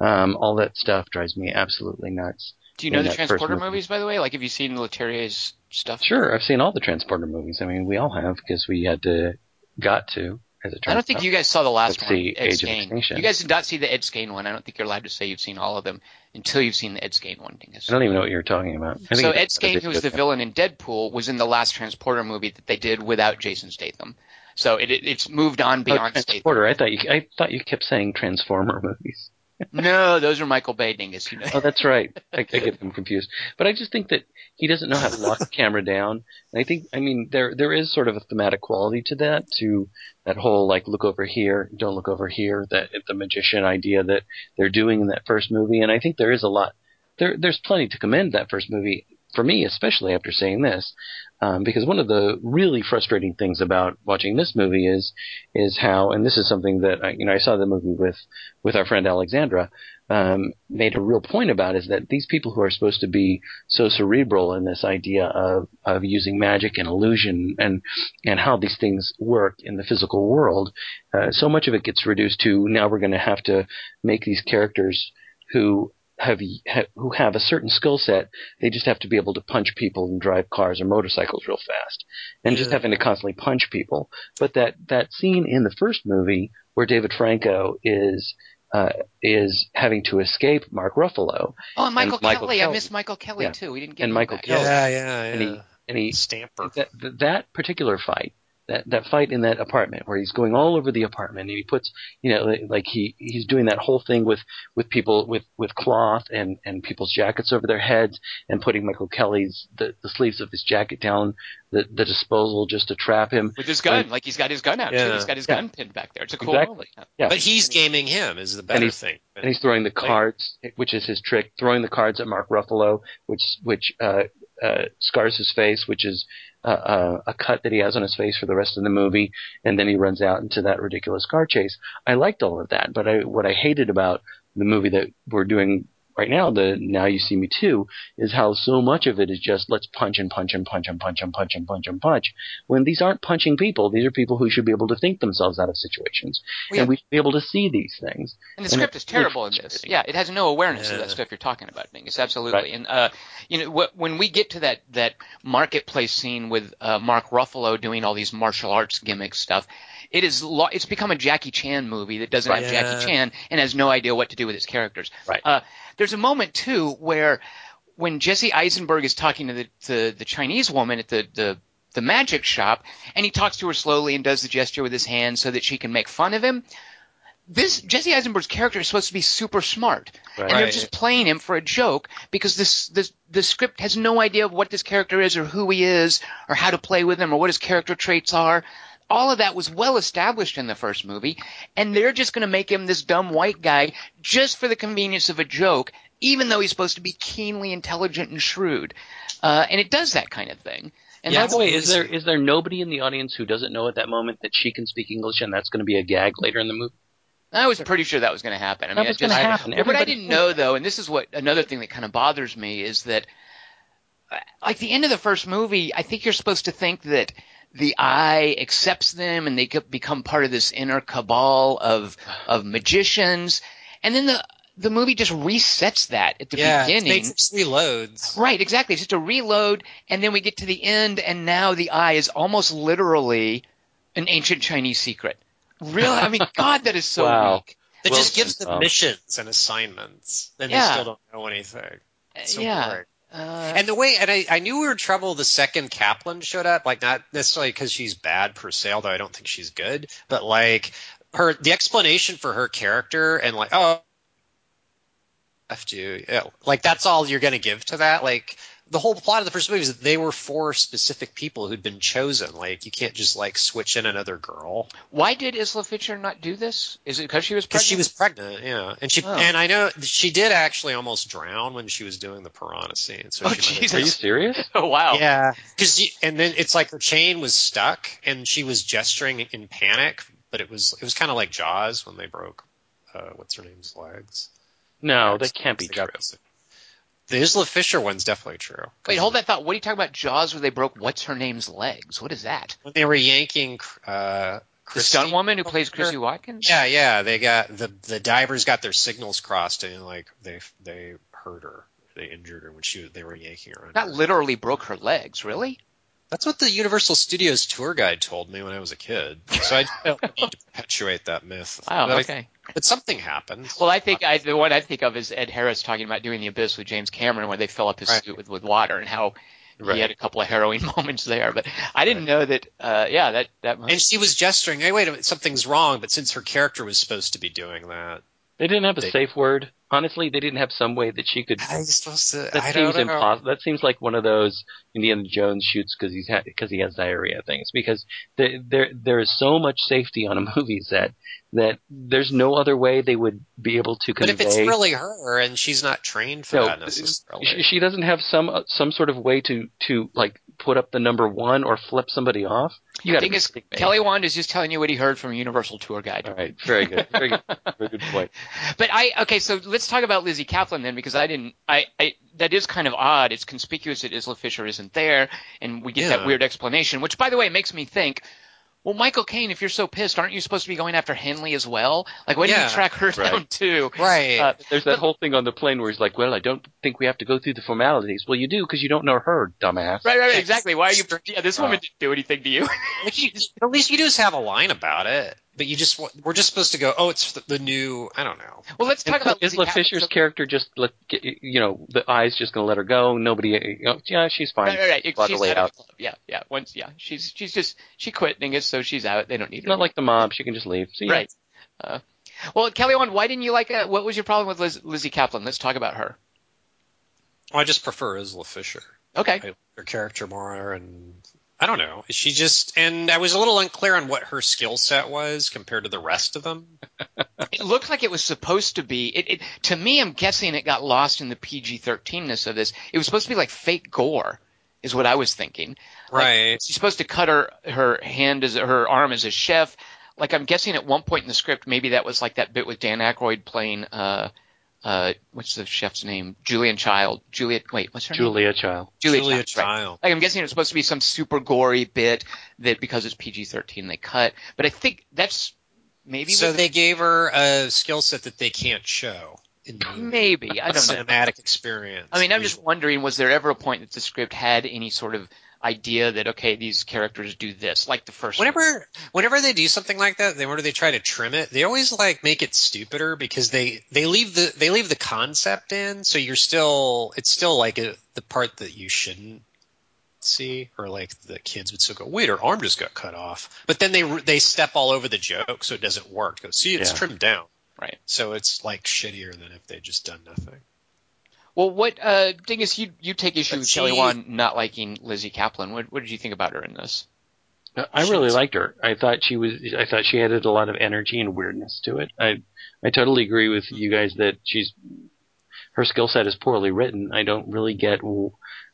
Um, all that stuff drives me absolutely nuts. Do you know the Transporter movie. movies, by the way? Like, have you seen Leterrier's stuff? Sure, I've seen all the Transporter movies. I mean, we all have because we had to, got to. As it turns I don't think out. you guys saw the last Let's one, see, Ed Age of Extinction. You guys did not see the Ed Skrein one. I don't think you're allowed to say you've seen all of them until you've seen the Ed Skrein one. I don't even know what you're talking about. So Ed Skrein, who was the villain in Deadpool, was in the last Transporter movie that they did without Jason Statham. So it, it it's moved on Oh, beyond Statham. Transporter. I thought you. I thought you kept saying Transformer movies. No, those are Michael Bay dingus. You know. Oh, that's right. I, I get them confused. But I just think that he doesn't know how to lock the camera down. And I think, I mean, there there is sort of a thematic quality to that, to that whole like look over here, don't look over here, that the magician idea that they're doing in that first movie. And I think there is a lot. There there's plenty to commend that first movie for me, especially after saying this, um, because one of the really frustrating things about watching this movie is is how, and this is something that I, you know I saw the movie with with our friend Alexandra, um, made a real point about is that these people who are supposed to be so cerebral in this idea of of using magic and illusion and and how these things work in the physical world, uh, so much of it gets reduced to now we're going to have to make these characters who have, ha- who have a certain skill set. They just have to be able to punch people and drive cars or motorcycles real fast, and just having to constantly punch people. But that that scene in the first movie where David Franco is uh, is having to escape Mark Ruffalo, Oh, and Michael, and Michael Kelly. I Kelly. missed Michael Kelly Yeah. too. We didn't get And him Michael back. Kelly. Yeah, yeah, and he and he Stamper. that that- that particular fight that that fight in that apartment where he's going all over the apartment and he puts you know like- like he he's doing that whole thing with with people with with cloth and and people's jackets over their heads and putting Michael Kelly's the, the sleeves of his jacket down the the disposal just to trap him with his gun. Like he's got his gun out too. He's got his Yeah. gun pinned back there. It's a cool Exactly. moment. yeah But he's gaming him is the better he's- thing. and he's throwing the cards, which is his trick, throwing the cards at Mark Ruffalo, which which uh, uh, scars his face, which is uh, uh, a cut that he has on his face for the rest of the movie, and then he runs out into that ridiculous car chase. I liked all of that, but I, what I hated about the movie that we're doing right now, the Now You See Me Too, is how so much of it is just let's punch and punch and punch and punch and punch and punch and punch. When these aren't punching people, these are people who should be able to think themselves out of situations, Well, yeah. and we should be able to see these things. And the And script it's is terrible in this. Yeah, it has no awareness of that stuff you're talking about, Mingus. Absolutely. Right. And uh, you know, wh- when we get to that that marketplace scene with uh, Mark Ruffalo doing all these martial arts gimmick stuff, it is lo- it's become a Jackie Chan movie that doesn't have Jackie Chan and has no idea what to do with its characters. Right. Uh, there's a moment too where when Jesse Eisenberg is talking to the to the Chinese woman at the the the magic shop, and he talks to her slowly and does the gesture with his hand so that she can make fun of him. This Jesse Eisenberg's character is supposed to be super smart, Right. and they're just playing him for a joke because this this the script has no idea of what this character is or who he is or how to play with him or what his character traits are. All of that was well established in the first movie, and they're just going to make him this dumb white guy just for the convenience of a joke, even though he's supposed to be keenly intelligent and shrewd. Uh, and it does that kind of thing. And Yeah, that's By the way, is there is there nobody in the audience who doesn't know at that moment that she can speak English and that's going to be a gag later in the movie? I was pretty sure that was going to happen. I That mean, was it just, gonna happen. What I didn't know though, and this is what another thing that kind of bothers me is that, uh, like the end of the first movie, I think you're supposed to think that the eye accepts them and they become part of this inner cabal of of magicians, and then the the movie just resets that at the yeah, beginning. Matrix reloads. Right, exactly. It's just a reload, and then we get to the end, and now the eye is almost literally an ancient Chinese secret. Really, I mean, God, that is so Wow. weak. It Well, just gives them um, missions and assignments, and Yeah. they still don't know anything. It's so yeah. boring. Uh, And the way, and I, I knew we were in trouble the second Caplan showed up, like not necessarily because she's bad per se, although I don't think she's good, but like her, the explanation for her character and like, oh, left you, yeah, like that's all you're going to give to that. Like the whole plot of the first movie is that they were for specific people who'd been chosen. Like you can't just like switch in another girl why did Isla Fisher not do this? Is it because she was pregnant? she was pregnant. Yeah, and she Oh. and I know she did actually almost drown when she was doing the piranha scene. So Oh, she might have Jesus. Are you serious? Oh wow. Yeah, because and then it's like her chain was stuck, and she was gesturing in panic. But it was it was kind of like Jaws when they broke uh, what's her name's legs. No, that can't be true. The Isla Fisher one's definitely true. Wait, hold that thought. What are you talking about? Jaws, where they broke what's her name's legs? What is that? When they were yanking uh, The stunt woman who plays Chrissy Watkins? Yeah, yeah. They got the the divers got their signals crossed, and like they they hurt her. they injured her when she they were yanking her. Not literally broke her legs, really. That's what the Universal Studios tour guide told me when I was a kid. So I don't need to perpetuate that myth. Wow. But I- Okay. but something happened. Well, I think I, the one I think of is Ed Harris talking about doing the abyss with James Cameron, where they fill up his Right. suit with, with water, and how Right. he had a couple of harrowing moments there. But I didn't know that. Uh, yeah, that that. and she was gesturing, hey, wait a minute, something's wrong. But since her character was supposed to be doing that, They didn't have a They- safe word. Honestly, they didn't have some way that she could. how are you supposed to? That I seems don't know. impossible. That seems like one of those Indiana Jones shoots because he's because he has diarrhea things. Because there there there is so much safety on a movie set that there's no other way they would be able to convey. But if it's really her and she's not trained for No, that necessarily, she, she doesn't have some uh, some sort of way to to like put up the number one or flip somebody off. You got thing is, Kelly Wand is just telling you what he heard from a Universal tour guide. All right, very good, very good, very good point. But I okay, so let's talk about Lizzie Caplan then, because I didn't. I, I that is kind of odd. It's conspicuous that Isla Fisher isn't there, and we get that weird explanation. Which, by the way, makes me think. Well, Michael Caine, if you're so pissed, aren't you supposed to be going after Henley as well? Like, why didn't you track her Right. down too? right? Uh, There's that whole thing on the plane where he's like, "Well, I don't think we have to go through the formalities." Well, you do because you don't know her, dumbass. Right, right, right, exactly. Why are you? Yeah, this woman didn't do anything to you. You- at least you just have a line about it. But you just we're just supposed to go. Oh, it's the, the new. I don't know. well, let's talk about Lizzie Isla Fisher's So- character just let you know the eye's just gonna let her go. Nobody, you know, yeah, she's fine. Right, right, right. She's the out out. Yeah, yeah. Once, yeah. She's she's just she quit Dingus, so she's out. They don't need It's her. not like the mob; she can just leave. See, right. Uh, well, Kelly, Wand, why didn't you like? Uh, what was your problem with Liz, Lizzie Caplan? Let's talk about her. Well, I just prefer Isla Fisher. Okay. I like her character more, and I don't know. She just and I was a little unclear on what her skill set was compared to the rest of them. It looked like it was supposed to be. It, it to me, I'm guessing it got lost in the PG-13ness of this. It was supposed to be like fake gore, is what I was thinking. Like, Right. she's supposed to cut her her hand as her arm as a chef. Like I'm guessing at one point in the script, maybe that was like that bit with Dan Aykroyd playing. uh uh, what's the chef's name? Julian Child. Juliet. Wait, what's her name? Julia Child. Julia, Julia Child. right. Child. Like I'm guessing it's supposed to be some super gory bit that because it's PG-13 they cut. But I think that's maybe So what- they gave her a skill set that they can't show in the movie. maybe I A don't know. cinematic experience. I mean, I'm just wondering, was there ever a point that the script had any sort of idea that okay, these characters do this, like the first one? Whenever, whenever they do something like that, they whenever they try to trim it, they always like make it stupider because they they leave the they leave the concept in, so you're still it's still like a, the part that you shouldn't see, or like the kids would still go, wait, her arm just got cut off, but then they they step all over the joke, so it doesn't work. Go, see, it's Yeah. trimmed down, Right. So it's like shittier than if they just done nothing. Well, what uh, Dingus, you you take issue But with Kelly Wand not liking Lizzie Caplan. What what did you think about her in this? I really liked her. I thought she was. I thought she added a lot of energy and weirdness to it. I, I totally agree with you guys that she's her skill set is poorly written. I don't really get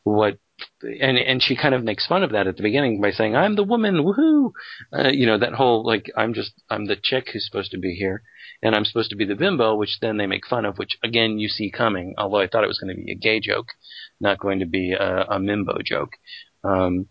what, and and she kind of makes fun of that at the beginning by saying, "I'm the woman, woohoo!" Uh, you know that whole like I'm just I'm the chick who's supposed to be here, and I'm supposed to be the bimbo, which then they make fun of, which again you see coming. Although I thought it was going to be a gay joke, not going to be a, a mimbo joke. Um,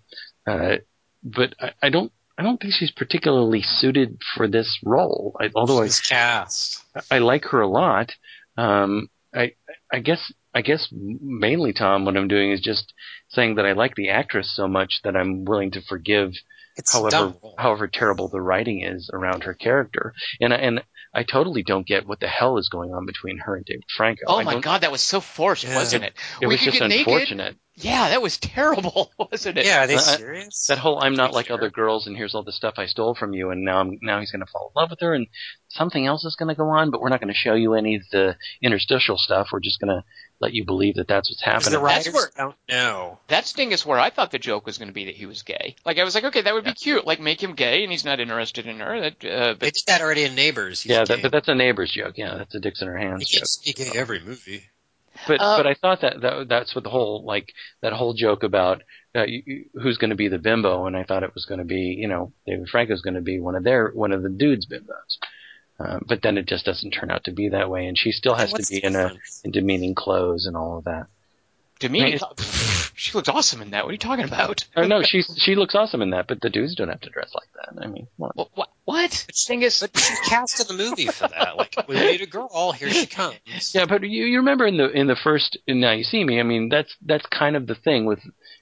uh, but I, I don't I don't think she's particularly suited for this role. I, although I, She's cast. I like her a lot. Um, I I guess I guess mainly Tom, what I'm doing is just saying that I like the actress so much that I'm willing to forgive It's however dumb however terrible the writing is around her character. And I, and I totally don't get what the hell is going on between her and David Franco. Oh I my God, that was so forced, Yeah. wasn't it? It we was just get naked. unfortunate. Yeah, that was terrible, wasn't it? Yeah, are they Uh, serious? That whole I'm not like Sure. other girls and here's all the stuff I stole from you and now I'm now he's gonna fall in love with her and something else is gonna go on, but we're not gonna show you any of the interstitial stuff. We're just gonna let you believe that that's what's happening. the That's where- don't know. That's Dingus where I thought the joke was going to be that he was gay. Like I was like, okay, that would be cute. Like make him gay and he's not interested in her. That, uh, They but did that already in Neighbors. He's yeah, that, but that's a neighbor's joke. Yeah, that's a dicks in her he hands joke. can't be gay every movie. But Uh, but I thought that, that that's what the whole like that whole joke about uh, you- you- who's going to be the bimbo, and I thought it was going to be you know David Franco's going to be one of their one of the dudes bimbos. Uh, but then it just doesn't turn out to be that way, and she still has What's to be in a in demeaning clothes and all of that. Demeaning? me, I mean, she looks awesome in that. What are you talking about? Or no, she's she looks awesome in that, but the dudes don't have to dress like that. I mean, come on. What? What? The Thing is, But she's cast in the movie for that. Like, we need a girl. Here she comes. Yeah, but you, you remember in the in the first in Now You See Me. I mean, that's that's kind of the thing with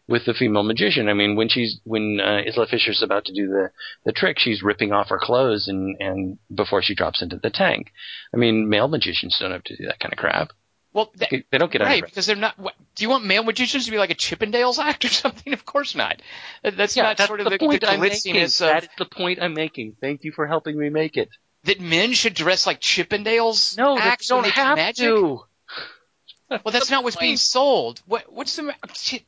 with the female magician. I mean, when she's when uh, Isla Fisher's about to do the the trick, she's ripping off her clothes and and before she drops into the tank. I mean, male magicians don't have to do that kind of crap. well, that, They don't get out right because they're not. What, do you want male magicians to be like a Chippendales act or something? Of course not. That's Yeah, not that's sort of the, the, point the I'm making. glitziness That of is the point I'm making. Thank you for helping me make it. that men should dress like Chippendales No, they acts when don't they have magic. to. Well, that's not what's being sold. What? What's the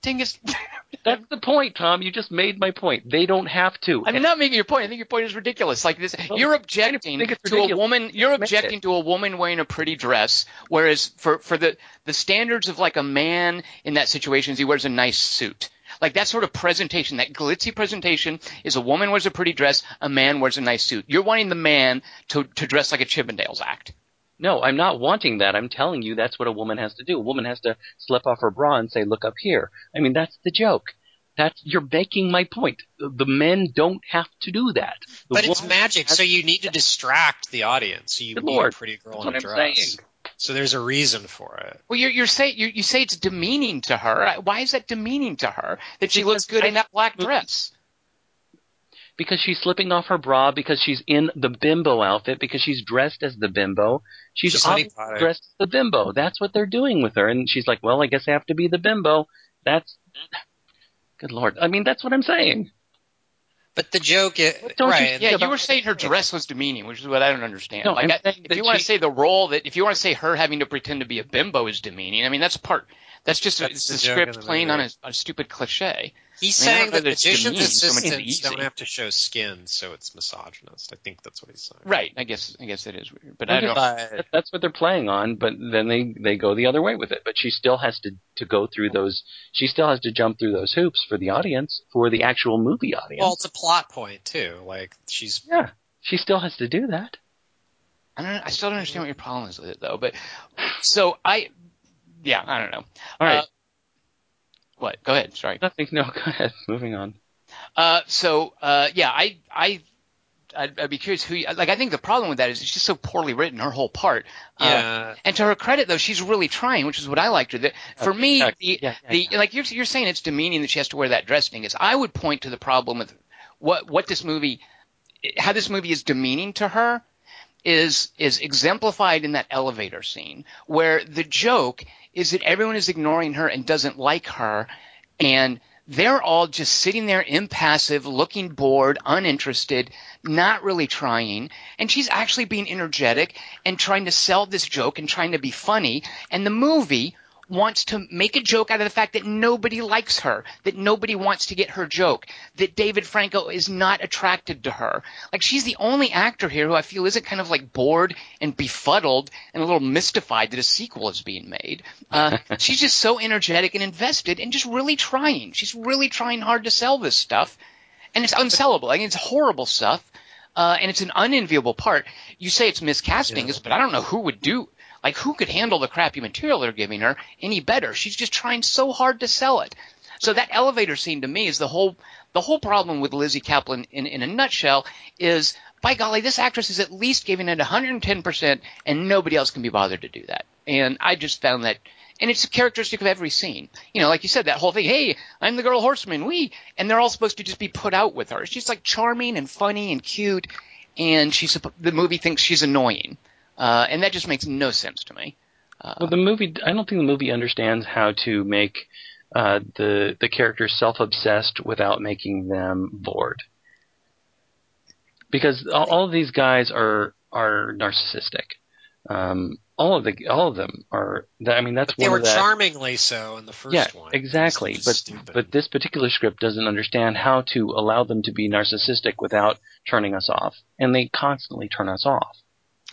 thing is? That's the point, Tom. You just made my point. They don't have to. I'm not making your point. I think your point is ridiculous. Like this, Well, you're objecting to a woman. You're objecting it. to a woman wearing a pretty dress, whereas for for the the standards of like a man in that situation, is he wears a nice suit. Like that sort of presentation, that glitzy presentation, is a woman wears a pretty dress, a man wears a nice suit. You're wanting the man to to dress like a Chippendales act. No, I'm not wanting that. I'm telling you that's what a woman has to do. A woman has to slip off her bra and say, "Look up here." I mean, that's the joke. That's you're making my point. The the men don't have to do that. The But it's magic, so you need to distract the audience. So you Good need Lord. a pretty girl in a dress. saying. So there's a reason for it. Well, you're, you're saying you, you say it's demeaning to her. Why is that demeaning to her that she Because looks good I- in that black dress? Because she's slipping off her bra, because she's in the bimbo outfit, because she's dressed as the bimbo. She's, She's Honey obviously Potter. dressed as the bimbo. That's what they're doing with her, and she's like, "Well, I guess I have to be the bimbo." That's good lord. I mean, that's what I'm saying. But the joke, is, don't you right? Yeah, you were saying her dress was demeaning, which is what I don't understand. No, like, I'm I- saying if you want to say the role that, if you want to say her having to pretend to be a bimbo is demeaning, I mean that's part. That's just a, it's the the script playing on a, a stupid cliche. He's I mean, saying that that it's magicians' demeaning so much as assistants don't have to show skin, so it's misogynist. I think that's what he's saying. Right. I guess I guess it is weird, but I don't. But That's what they're playing on, but then they they go the other way with it. But she still has to to go through those. She still has to jump through those hoops for the audience, for the actual movie audience. well, it's a plot point too. Like she's yeah, she still has to do that. I don't. I still don't understand what your problem is with it though. But so I, yeah, I don't know. All right, Uh, What? Go ahead. Sorry. nothing. No, go ahead. Moving on. Uh, so uh, yeah, I I. I'd, I'd be curious who, you, like, I think the problem with that is it's just so poorly written, her whole part. Uh, yeah. And to her credit, though, she's really trying, which is what I liked her. That for me, yeah, the, yeah, yeah, the like you're you're saying it's demeaning that she has to wear that dress thing. Is I would point to the problem with what what this movie, how this movie is demeaning to her, is is exemplified in that elevator scene where the joke is that everyone is ignoring her and doesn't like her, and they're all just sitting there impassive, looking bored, uninterested, not really trying. And she's actually being energetic and trying to sell this joke and trying to be funny. And the movie wants to make a joke out of the fact that nobody likes her, that nobody wants to get her joke, that David Franco is not attracted to her. Like she's the only actor here who I feel isn't kind of like bored and befuddled and a little mystified that a sequel is being made. Uh, she's just so energetic and invested and just really trying. She's really trying hard to sell this stuff, and it's unsellable. Like it's horrible stuff. Uh, and it's an unenviable part. You say it's miscasting, Yeah. but I don't know who would do like who could handle the crappy material they're giving her any better? She's just trying so hard to sell it. So that elevator scene to me is the whole the whole problem with Lizzie Caplan in, in a nutshell is by golly, this actress is at least giving it 110% and nobody else can be bothered to do that. And I just found that and it's characteristic of every scene. You know, like you said, that whole thing, hey, I'm the girl horseman, we and they're all supposed to just be put out with her. She's like charming and funny and cute and she's the movie thinks she's annoying. Uh, and that just makes no sense to me. Uh, Well, the movie. I don't think the movie understands how to make uh, the the characters self obsessed without making them bored. Because all, all of these guys are are narcissistic. Um, all of the all of them are. I mean, that's But they one were of the, charmingly so in the first yeah, one. exactly. But stupid. but this particular script doesn't understand how to allow them to be narcissistic without turning us off, and they constantly turn us off.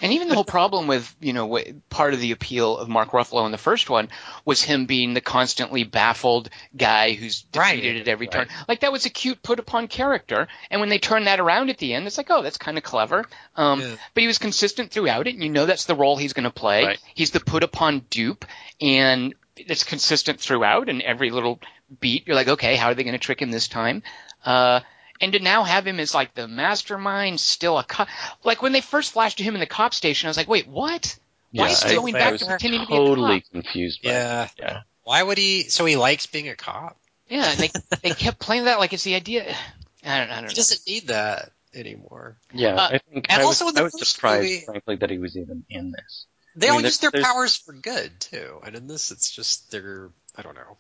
And even the whole problem with, you know, part of the appeal of Mark Ruffalo in the first one was him being the constantly baffled guy who's defeated Right. at every Right. turn. Like that was a cute put upon character. And when they turn that around at the end, it's like, oh, that's kind of clever. Um, Yeah. But he was consistent throughout it, and you know that's the role he's going to play. Right. He's the put upon dupe, and it's consistent throughout and every little beat. You're like, okay, how are they going to trick him this time? Uh, and to now have him as like the mastermind, still a cop. Like when they first flashed to him in the cop station, I was like, wait, what? Why is he going I back was to pretending to be a totally confused. By Yeah. it. yeah. Why would he? So he likes being a cop. Yeah, and they they kept playing that like it's the idea. I don't, I don't He know. doesn't need that anymore. Yeah, Uh, I think and I also was, in the I was first surprised, movie- frankly, that he was even in this. They I all use their there's- powers for good too, and in this, it's just they're I don't know.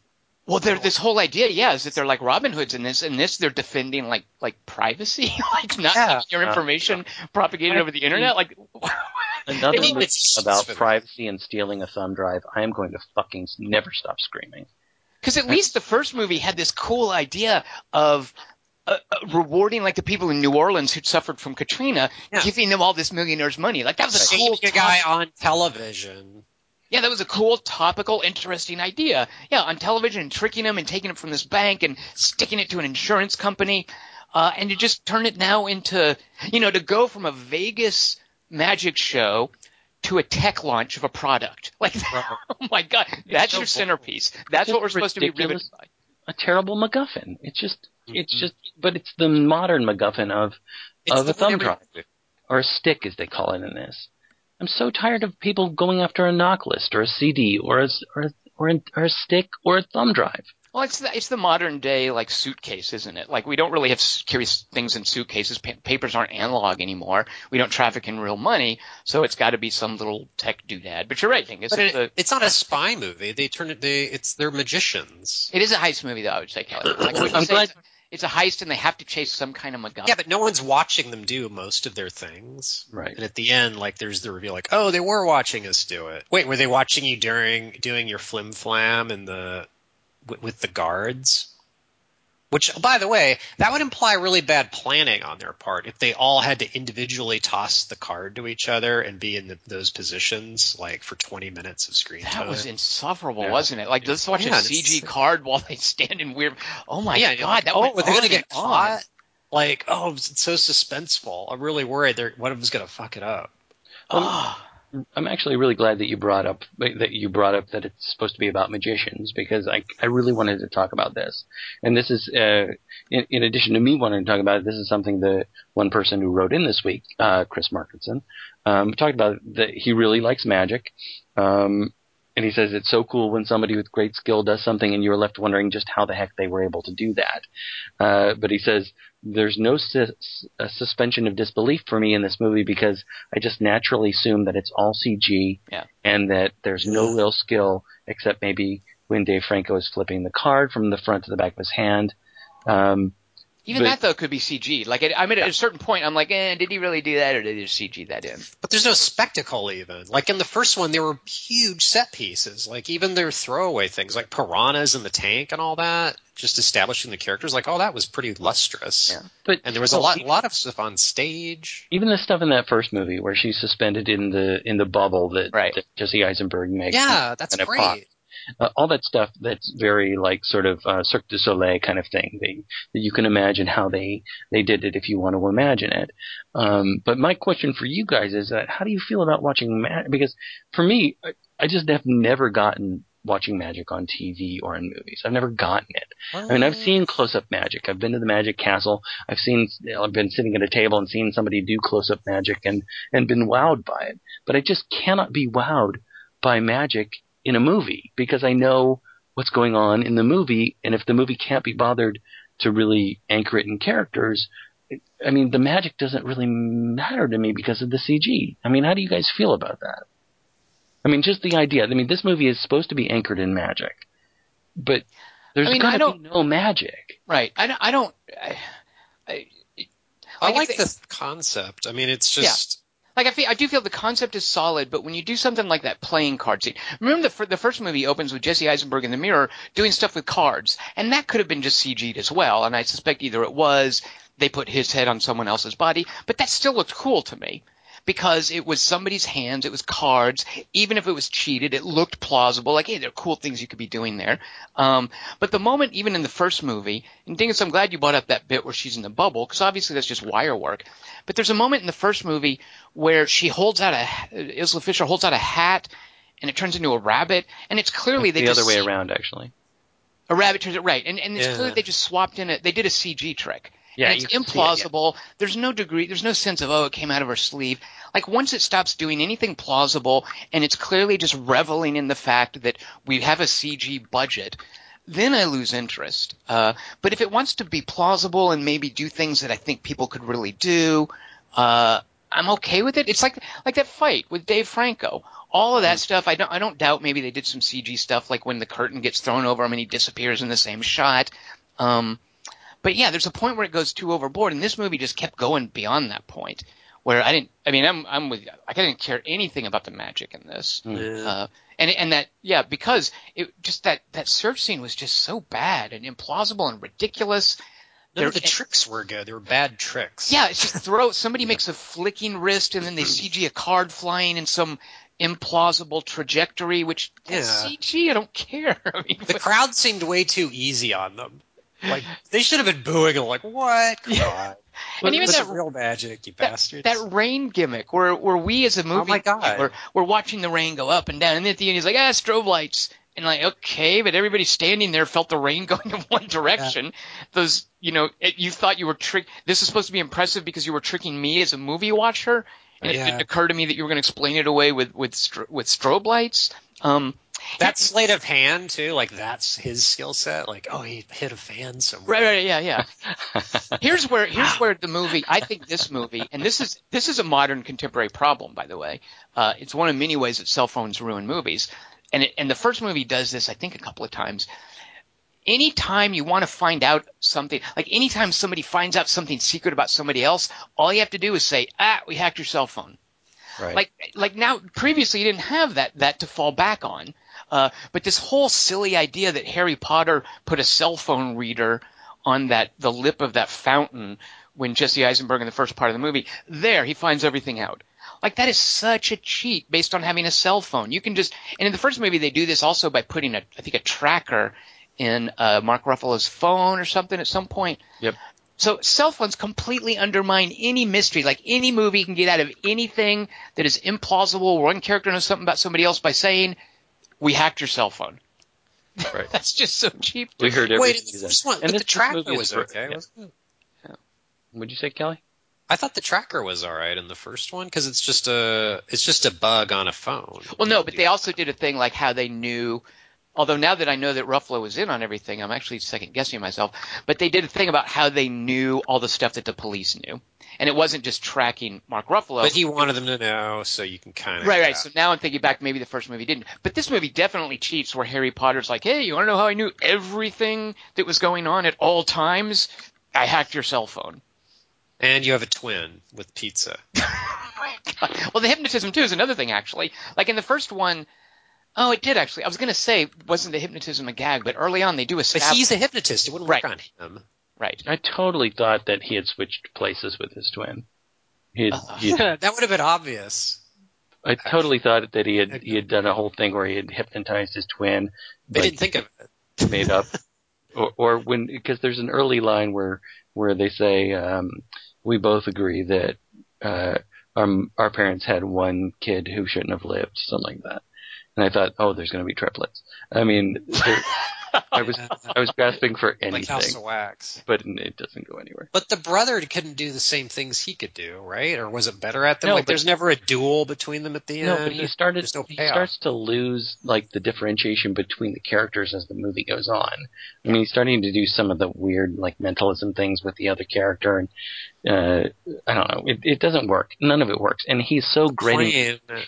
Well, they're, this whole idea, yeah, is that they're like Robin Hoods in this. In this, they're defending like like privacy, like not Yeah. your information propagated I over the internet. Like, Another movie machines about for privacy and stealing a thumb drive. I am going to fucking never stop screaming. because at least the first movie had this cool idea of. Uh, uh, rewarding like the people in New Orleans who'd suffered from Katrina, Yeah. giving them all this millionaires' money. Like that was a cool guy on television. Yeah, that was a cool, topical, interesting idea. Yeah, on television and tricking him and taking it from this bank and sticking it to an insurance company. Uh, and to just turn it now into, you know, to go from a Vegas magic show to a tech launch of a product. Like, oh my God, that's so your centerpiece. That's what we're supposed to be riveted by. A terrible MacGuffin. It's just, it's Mhm. just, but it's the modern MacGuffin of It's of a thumb drive or a stick, as they call it in this. I'm so tired of people going after a NOC list or a CD or a s- or a, or a, or a stick or a thumb drive. Well, it's the, it's the modern day like suitcase, isn't it? Like we don't really have curious things in suitcases. Pa- papers aren't analog anymore. We don't traffic in real money, so it's got to be some little tech doodad. But you're right, Dingus. But It's, it, a, it's not a spy movie. They turn it. They it's they're magicians. it is a heist movie, though. I would say, Kelly. Like, I would I'm say glad- it's, it's a heist, and they have to chase some kind of MacGuffin. Yeah, but no one's watching them do most of their things. Right. And at the end, like there's the reveal, like, oh, they were watching us do it. Wait, were they watching you during doing your flim flam and the with, with the guards? Which, by the way, that would imply really bad planning on their part if they all had to individually toss the card to each other and be in the, those positions like for 20 minutes of screen That time. That was insufferable, Yeah. wasn't it? Like, let's watch Yeah, a CG card while they stand in weird. Oh my yeah, you're god, like, that oh, they on gonna get and caught? Like, oh, it's so suspenseful. I'm really worried they're one of them's gonna fuck it up. Oh. I'm actually really glad that you brought up that you brought up that it's supposed to be about magicians because I I really wanted to talk about this, and this is uh, in, in addition to me wanting to talk about it, this is something that one person who wrote in this week, uh, Chris Markinson, um, talked about that he really likes magic, um, and he says it's so cool when somebody with great skill does something and you're left wondering just how the heck they were able to do that. Uh, but he says there's no sus- a suspension of disbelief for me in this movie because I just naturally assume that it's all CG Yeah. and that there's no real skill except maybe when Dave Franco is flipping the card from the front to the back of his hand. Um, Even But- that though could be CG. Like, it, I mean, at a certain point, I'm like, eh, did he really do that, or did he just CG that in? But there's no spectacle even. Like in the first one, there were huge set pieces. Like even their throwaway things, like piranhas in the tank and all that, just establishing the characters. Like, oh, that was pretty lustrous. Yeah. but And there was a well, lot, lot of stuff on stage. Even the stuff in that first movie where she's suspended in the in the bubble that, Right. that Jesse Eisenberg makes. Yeah, that's and a great. Uh, all that stuff that's very like sort of uh, Cirque du Soleil kind of thing. They, that you can imagine how they they did it if you want to imagine it. Um, but my question for you guys is that how do you feel about watching magic? Because for me, I, I just have never gotten watching magic on TV or in movies. I've never gotten it. I mean, I've seen close-up magic. I've been to the Magic Castle. I've seen, you know, I've been sitting at a table and seen somebody do close-up magic and and been wowed by it. But I just cannot be wowed by magic in a movie because I know what's going on in the movie, and if the movie can't be bothered to really anchor it in characters, I mean, the magic doesn't really matter to me because of the CG. I mean, how do you guys feel about that? I mean, just the idea. I mean, this movie is supposed to be anchored in magic, but there's I mean, I going to be no magic. Right. I don't. I don't I, I, I like like if they- the concept. I mean, it's just Like I feel, I do feel the concept is solid, but when you do something like that playing card scene, remember the the first movie opens with Jesse Eisenberg in the mirror doing stuff with cards, and that could have been just CG'd as well. And I suspect either it was they put his head on someone else's body, but that still looked cool to me because it was somebody's hands, it was cards. Even if it was cheated, it looked plausible. Like, hey, there are cool things you could be doing there. Um, but the moment, even in the first movie, and Dingus, I'm glad you brought up that bit where she's in the bubble because obviously that's just wire work. But there's a moment in the first movie where she holds out a Isla Fisher holds out a hat and it turns into a rabbit, and it's clearly they the just other way around, actually. a rabbit turns it right, and and it's Yeah. clearly they just swapped in it. They did a CG trick. Yeah, And it's see it, yeah. implausible. There's no degree. There's no sense of oh, it came out of her sleeve. Like once it stops doing anything plausible, and it's clearly just reveling in the fact that we have a CG budget, then I lose interest. Uh, but if it wants to be plausible and maybe do things that I think people could really do, uh, I'm okay with it. It's like like that fight with Dave Franco. All of that stuff, I don't I don't doubt. Maybe they did some CG stuff, like when the curtain gets thrown over him and he disappears in the same shot. Um, but yeah, there's a point where it goes too overboard, and this movie just kept going beyond that point. Where I didn't, I mean, I'm, I'm with, I didn't care anything about the magic in this, Yeah. uh, and and that, yeah, because it just that that search scene was just so bad and implausible and ridiculous. None of the There- tricks were good. They were bad tricks. Yeah, it's just throw somebody makes a flicking wrist and then they CG a card flying in some implausible trajectory, which Yeah. CG. I don't care. I mean, The crowd seemed way too easy on them. Like they should have been booing and like, what? Come on. and even that real magic, you that, bastards. that rain gimmick where where we as a movie oh my God. we're, we're watching the rain go up and down and then at the end he's like ah strobe lights and like okay but everybody standing there felt the rain going in one direction those you know it, you thought you were trick this is supposed to be impressive because you were tricking me as a movie watcher and it Yeah. didn't occur to me that you were going to explain it away with with stro- with strobe lights um that sleight of hand too, like that's his skill set. Like, oh, he hit a fan somewhere. Right, right, yeah, yeah. here's where here's where the movie. I think this movie, and this is this is a modern contemporary problem, by the way. Uh, it's one of many ways that cell phones ruin movies, and it, and the first movie does this, I think, a couple of times. Anytime you want to find out something, like anytime somebody finds out something secret about somebody else, all you have to do is say, "Ah, we hacked your cell phone." Right. Like like now previously you didn't have that that to fall back on. Uh, but this whole silly idea that Harry Potter put a cell phone reader on that the lip of that fountain when Jesse Eisenberg in the first part of the movie, there he finds everything out. Like that is such a cheat based on having a cell phone. You can just and in the first movie they do this also by putting a I think a tracker in uh, Mark Ruffalo's phone or something at some point. Yep. So cell phones completely undermine any mystery. Like any movie can get out of anything that is implausible. One character knows something about somebody else by saying, "We hacked your cell phone." Right. That's just so cheap. we heard everything. Wait, in the first one, and the tracker movie was okay. yeah. wasn't? What'd you say, Kelly? I thought the tracker was all right in the first one because it's just a it's just a bug on a phone. Well, no, but they also did a thing like how they knew. Although now that I know that Ruffalo was in on everything, I'm actually second guessing myself. But they did a thing about how they knew all the stuff that the police knew, and it wasn't just tracking Mark Ruffalo. But he wanted them to know, so you can kind of Right, right. So now I'm thinking back, maybe the first movie didn't. But this movie definitely cheats where Harry Potter's like, hey, you want to know how I knew everything that was going on at all times? I hacked your cell phone. and you have a twin with pizza. Oh well, the hypnotism, too, is another thing, actually. Like in the first one, oh, it did actually. I was going to say, wasn't the hypnotism a gag? But early on, they do a. But he's a hypnotist. It wouldn't work on him. Right. I totally thought that he had switched places with his twin. He had, Uh, he had- that would have been obvious. I totally thought that he had he had done a whole thing where he had hypnotized his twin, They like, didn't think of it. made up, or, or when because there's an early line where where they say um, we both agree that uh, um, our parents had one kid who shouldn't have lived, something like that. And I thought, oh, there's going to be triplets. I mean, there, I was I was grasping for Like House anything, of Wax. but it doesn't go anywhere. But the brother couldn't do the same things he could do, right? Or was it better at them? No, like, but- there's never a duel between them at the No, end. No, but he started. There's no he starts to lose like the differentiation between the characters as the movie goes on. I mean, he's starting to do some of the weird like mentalism things with the other character, and uh, I don't know. It, it doesn't work. None of it works. And he's so gritty.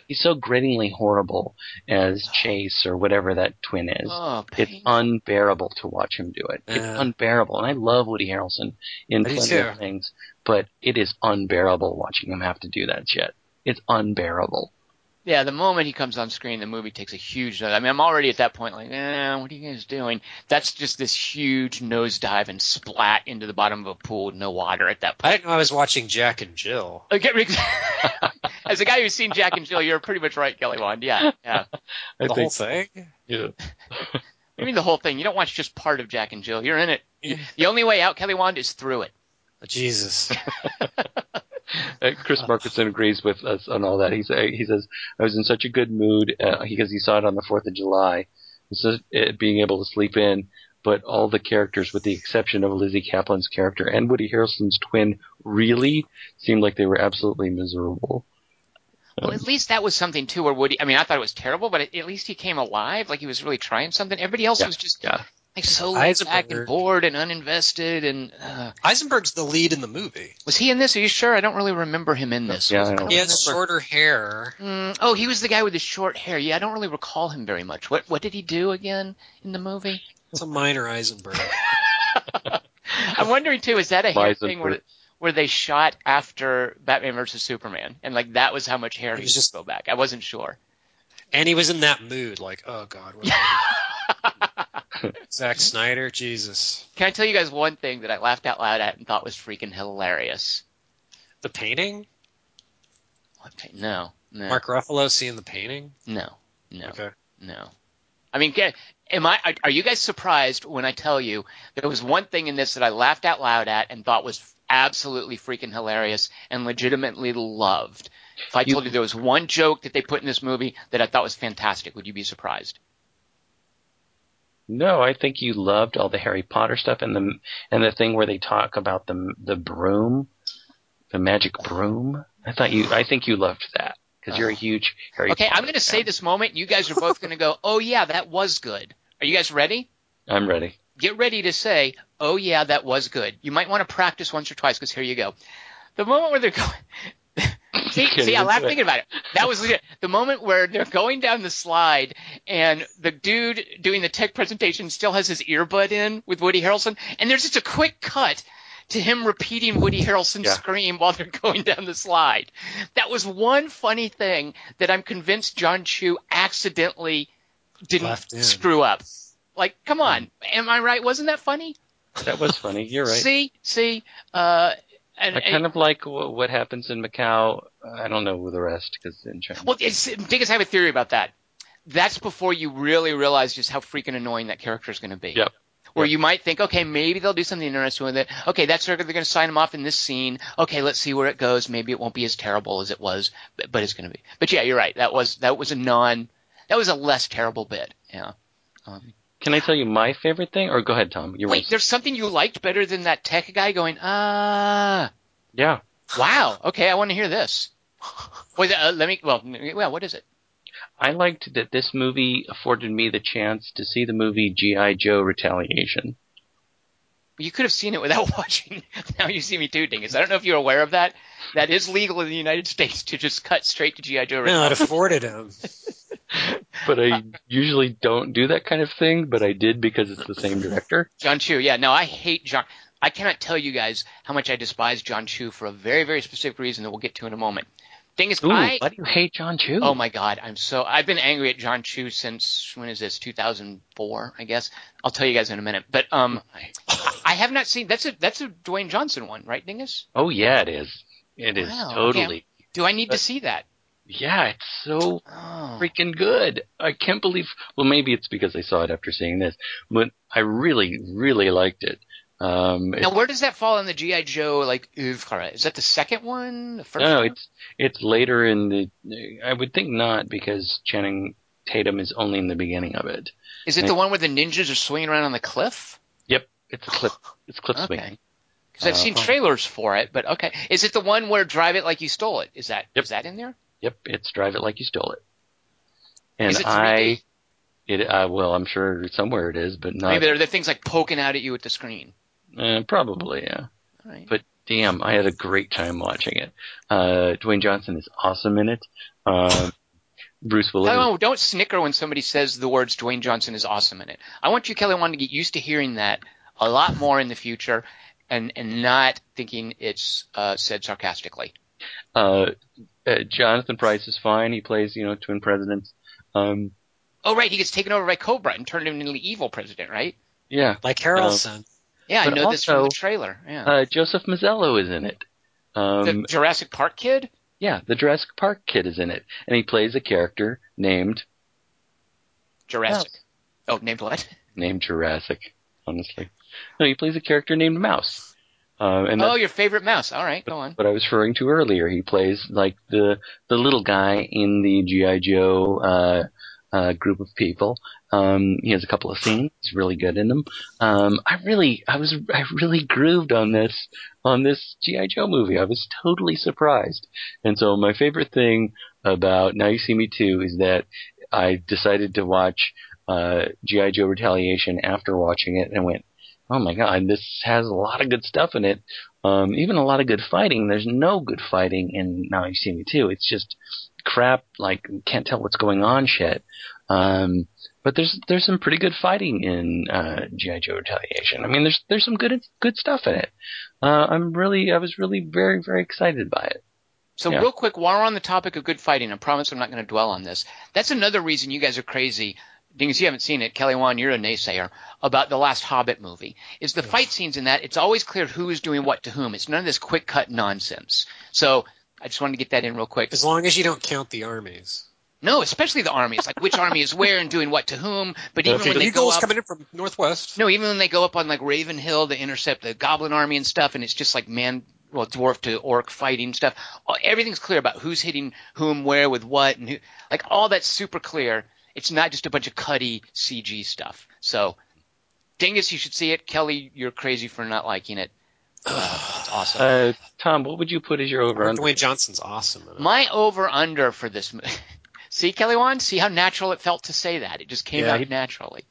He's so grittingly horrible as Chase or whatever that twin is. Oh, It's unbearable to watch him do it. It's unbearable, and I love Woody Harrelson in I plenty of things, but it is unbearable watching him have to do that shit. It's unbearable. Yeah, the moment he comes on screen, the movie takes a huge. I mean, I'm already at that point like, eh, what are you guys doing? That's just this huge nosedive and splat into the bottom of a pool with no water at that I point. didn't know I was watching Jack and Jill. As a guy who's seen Jack and Jill, you're pretty much right, Kelly Wand. Yeah, yeah. I The think, whole thing? yeah. I mean, the whole thing. You don't watch just part of Jack and Jill. You're in it. The only way out, Kelly Wand, is through it. Jesus. Uh, Chris Markinson agrees with us on all that. He say, he says I was in such a good mood uh, because he saw it on the Fourth of July. So it, being able to sleep in, but all the characters, with the exception of Lizzy Caplan's character and Woody Harrelson's twin, really seemed like they were absolutely miserable. Well, at least that was something too, where Woody. I mean, I thought it was terrible, but at least he came alive. Like he was really trying something. Everybody else Yeah, was just yeah. Like so laid back and bored and uninvested. And uh, Eisenberg's the lead in the movie. was he in this? Are you sure? I don't really remember him in this. Yeah, Was- I I don't don't He has shorter hair. Mm, oh, he was the guy with the short hair. Yeah, I don't really recall him very much. What what did he do again in the movie? It's a minor Eisenberg. I'm wondering too. Is that a hair thing where where they shot after Batman versus Superman, and like that was how much hair he was just just- go back? I wasn't sure. and he was in that mood, like, oh god, what Zack Snyder, Jesus. Can I tell you guys one thing that I laughed out loud at and thought was freaking hilarious? The painting? What pa- No, no, Mark Ruffalo seeing the painting? no, no, Okay. no. I mean, am I? are- Are you guys surprised when I tell you there was one thing in this that I laughed out loud at and thought was absolutely freaking hilarious and legitimately loved? If I told you there was one joke that they put in this movie that I thought was fantastic, would you be surprised? No, I think you loved all the Harry Potter stuff and the and the thing where they talk about the the broom, the magic broom. I thought you, I think you loved that because you're a oh. huge Harry. Okay, Potter I'm going to say this moment. You guys are both going to go, "Oh yeah, that was good." Are you guys ready? I'm ready. Get ready to say, "Oh yeah, that was good." You might want to practice once or twice because here you go. The moment where they're going. See, see, I laughed thinking about it. That was legit. the moment where they're going down the slide, and the dude doing the tech presentation still has his earbud in with Woody Harrelson, and there's just a quick cut to him repeating Woody Harrelson's Yeah. scream while they're going down the slide. That was one funny thing that I'm convinced Jon Chu accidentally didn't screw up. Like, come on, am I right? Wasn't that funny? That was funny. You're right. See, see, uh, and, I kind of like wh- what happens in Macau. I don't know the rest because in China. Well, it's, Dingus, I have a theory about that. That's before you really realize just how freaking annoying that character is going to be. Yep. Where Yep. you might think, okay, maybe they'll do something interesting with it. Okay, that's they're going to sign him off in this scene. Okay, let's see where it goes. Maybe it won't be as terrible as it was, but, but it's going to be. But yeah, you're right. That was that was a non. That was a less terrible bit. Yeah. Um, Can I tell you my favorite thing? Or go ahead, Tom. Wait, there's something you liked better than that tech guy going, ah, yeah. Wow. Okay, I want to hear this. Wait, uh, let me. Well, well, what is it? I liked that this movie afforded me the chance to see the movie G.I. Joe Retaliation. You could have seen it without watching. Now you see me too, Dingus. I don't know if you're aware of that. That is legal in the United States to just cut straight to GI Joe. Retaliation. No, it afforded him. But I usually don't do that kind of thing, but I did because it's the same director. Jon Chu. Yeah, no, I hate John. I cannot tell you guys how much I despise Jon Chu for a very, very specific reason that we'll get to in a moment. Dingus, Ooh, I. why do you hate Jon Chu? Oh my God, I'm so. I've been angry at Jon Chu since when is this? 2004, I guess. I'll tell you guys in a minute. But um, I have not seen. That's a that's a Dwayne Johnson one, right, Dingus? Oh yeah, it is. It is Wow, totally. Do I need to see that? Yeah, it's so Oh. freaking good. I can't believe. Well, maybe it's because I saw it after seeing this, but I really, really liked it. Um, Now, where does that fall in the GI Joe like oeuvre? Is that the second one? The first no, one? it's it's later in the. I would think not because Channing Tatum is only in the beginning of it. Is it the one where the ninjas are swinging around on the cliff? Yep, it's a cliff. It's clip Okay. swinging. Because I've seen Uh, trailers for it, but okay. Is it the one where Drive It Like You Stole It? Is that Yep. is that in there? Yep, it's Drive It Like You Stole It. And Is it 3D? I, it uh, well, I'm sure somewhere it is, but not Maybe there are things like poking out at you at the screen. Uh, probably. Yeah. All right. But damn, I had a great time watching it. Uh, Dwayne Johnson is awesome in it. Um, Bruce Willis. Oh, don't snicker when somebody says the words Dwayne Johnson is awesome in it. I want you, Kelly, Wand, to get used to hearing that a lot more in the future, and and not thinking it's uh, said sarcastically. Uh, uh, Jonathan Pryce is fine. He plays, you know, twin presidents. Um, Oh, right, he gets taken over by Cobra and turned into the evil president, right? yeah. Like Harrelson. Yeah, I But know this from the also, trailer. Yeah. Uh, Joseph Mazzello is in it. the Um, Jurassic Park kid? yeah, the Jurassic Park kid is in it, and he plays a character named Jurassic. Oh, named what? named Jurassic. Honestly, no, he plays a character named Mouse. Uh, and Oh, your favorite mouse. All right, go on. what I was referring to earlier. He plays like the the little guy in the GI Joe uh, uh, group of people. Um, he has a couple of scenes. He's really good in them. Um, I really, I was, I really grooved on this on this GI Joe movie. I was totally surprised. And so my favorite thing about Now You See Me Too is that I decided to watch uh, GI Joe Retaliation after watching it and went, oh my god, this has a lot of good stuff in it. Um, even a lot of good fighting. There's no good fighting in Now You See Me Too. It's just crap, like can't tell what's going on shit. Um, but there's there's some pretty good fighting in uh, GI Joe Retaliation. I mean, there's there's some good good stuff in it. Uh, I'm really I was really very very excited by it. So Yeah. real quick, while we're on the topic of good fighting, I promise I'm not going to dwell on this. That's another reason you guys are crazy. Dingus, you haven't seen it. Kelly Wand, you're a naysayer about the last Hobbit movie. Is the fight scenes in that? It's always clear who is doing what to whom. It's none of this quick cut nonsense. So I just wanted to get that in real quick. As long as you don't count the armies. No, especially the armies, like which army is where and doing what to whom. But even Okay, when The they go Eagles up, coming in from northwest. no, even when they go up on like Raven Hill to intercept the Goblin army and stuff, and it's just like man, well, dwarf to orc fighting stuff. Everything's clear about who's hitting whom, where, with what, and who. Like all that's super clear. It's not just a bunch of cutty CG stuff. So, Dingus, you should see it. Kelly, you're crazy for not liking it. Uh, it's awesome. Uh, Tom, what would you put as your over under? Dwayne Johnson's awesome. In. My over under for this movie. see, Kelly Wand, see how natural it felt to say that. It just came Yeah, out he- naturally.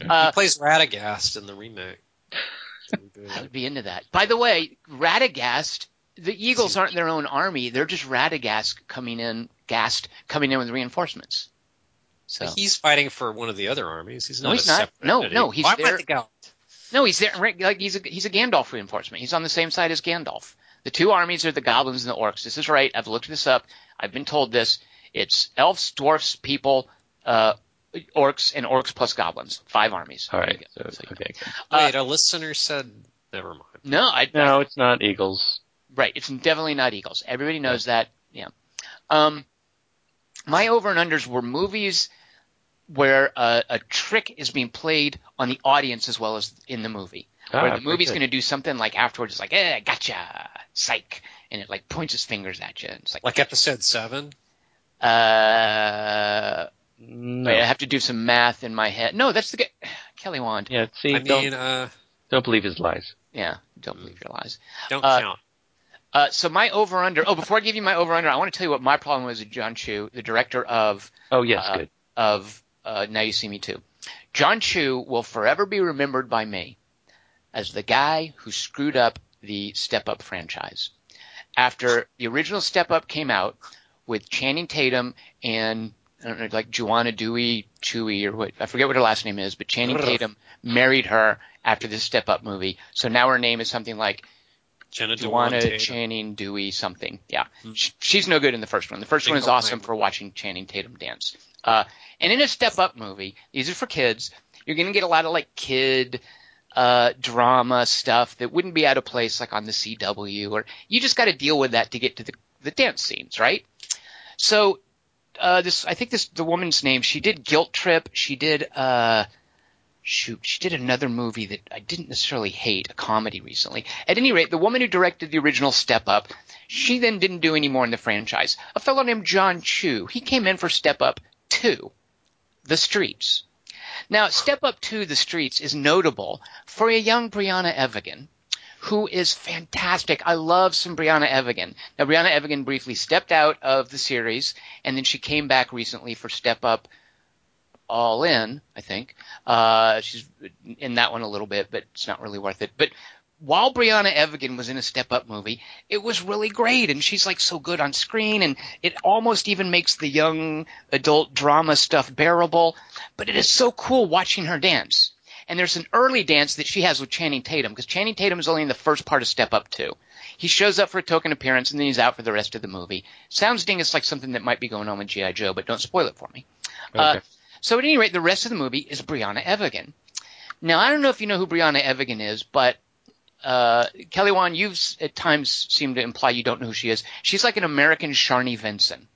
he Uh, plays Radagast in the remake. I would be into that. By the way, Radagast, the Eagles aren't their own army. They're just Radagast coming in, Gast coming in with reinforcements. So But he's fighting for one of the other armies. He's not. No, not. he's a not. separate No, entity. no, he's Why am I there- thinking- no, he's there. Like he's a he's a Gandalf reinforcement. He's on the same side as Gandalf. The two armies are the goblins and the orcs. This is right. I've looked this up. I've been told this. It's elves, dwarfs, people, uh, orcs, and orcs plus goblins. Five armies. All There right. you go. So, So okay. Uh, Wait, a listener said. Never mind. No, I, No, it's not Eagles. Right. It's definitely not Eagles. Everybody knows that. Yeah. Um, my over and unders were movies where a, a trick is being played on the audience as well as in the movie. Ah, where the very movie's going to do something like afterwards, it's like, eh, gotcha, psych, and it like points its fingers at you. And it's like, Like episode seven. uh, No. wait, I have to do some math in my head. No, that's the guy, Kelly Wand. Yeah, see, I don't mean, uh, don't believe his lies. Yeah, don't believe your lies. don't Uh, count. Uh, so my over under. Oh, before I give you my over under, I want to tell you what my problem was with Jon Chu, the director of Oh yes, uh, good. of uh, Now You See Me Too. Jon Chu will forever be remembered by me as the guy who screwed up the Step Up franchise. After the original Step Up came out with Channing Tatum and I don't know, like Joanna Dewey Chewy or what I forget what her last name is, but Channing Tatum married her after this Step Up movie. So now her name is something like Jenna Joanna Dewan Channing Dewey something. Yeah, Sh she's no good in the first one. The first one is awesome for watching Channing Tatum dance. Uh, and in a Step Up movie, these are for kids. You're going to get a lot of like kid uh, drama stuff that wouldn't be out of place like on the CW, or you just got to deal with that to get to the the dance scenes, right? So uh, this, I think this the woman's name. She did Guilt Trip. She did. Uh, shoot, she did another movie that I didn't necessarily hate, a comedy recently. At any rate, the woman who directed the original Step Up, she then didn't do any more in the franchise. A fellow named Jon Chu, he came in for Step Up 2, The Streets. Now, Step Up 2, The Streets is notable for a young Briana Evigan, who is fantastic. I love some Briana Evigan. Now, Briana Evigan briefly stepped out of the series, and then she came back recently for Step Up All In, I think. Uh, she's in that one a little bit, but it's not really worth it. But while Briana Evigan was in a Step Up movie, it was really great, and she's like so good on screen, and it almost even makes the young adult drama stuff bearable. But it is so cool watching her dance. And there's an early dance that she has with Channing Tatum, because Channing Tatum is only in the first part of Step Up 2. He shows up for a token appearance, and then he's out for the rest of the movie. Sounds dingus like something that might be going on with G.I. Joe, but don't spoil it for me. Uh, Okay. So at any rate, the rest of the movie is Briana Evigan. Now, I don't know if you know who Briana Evigan is, but uh, Kelly Wand, you've at times seemed to imply you don't know who she is. She's like an American Sharni Vinson,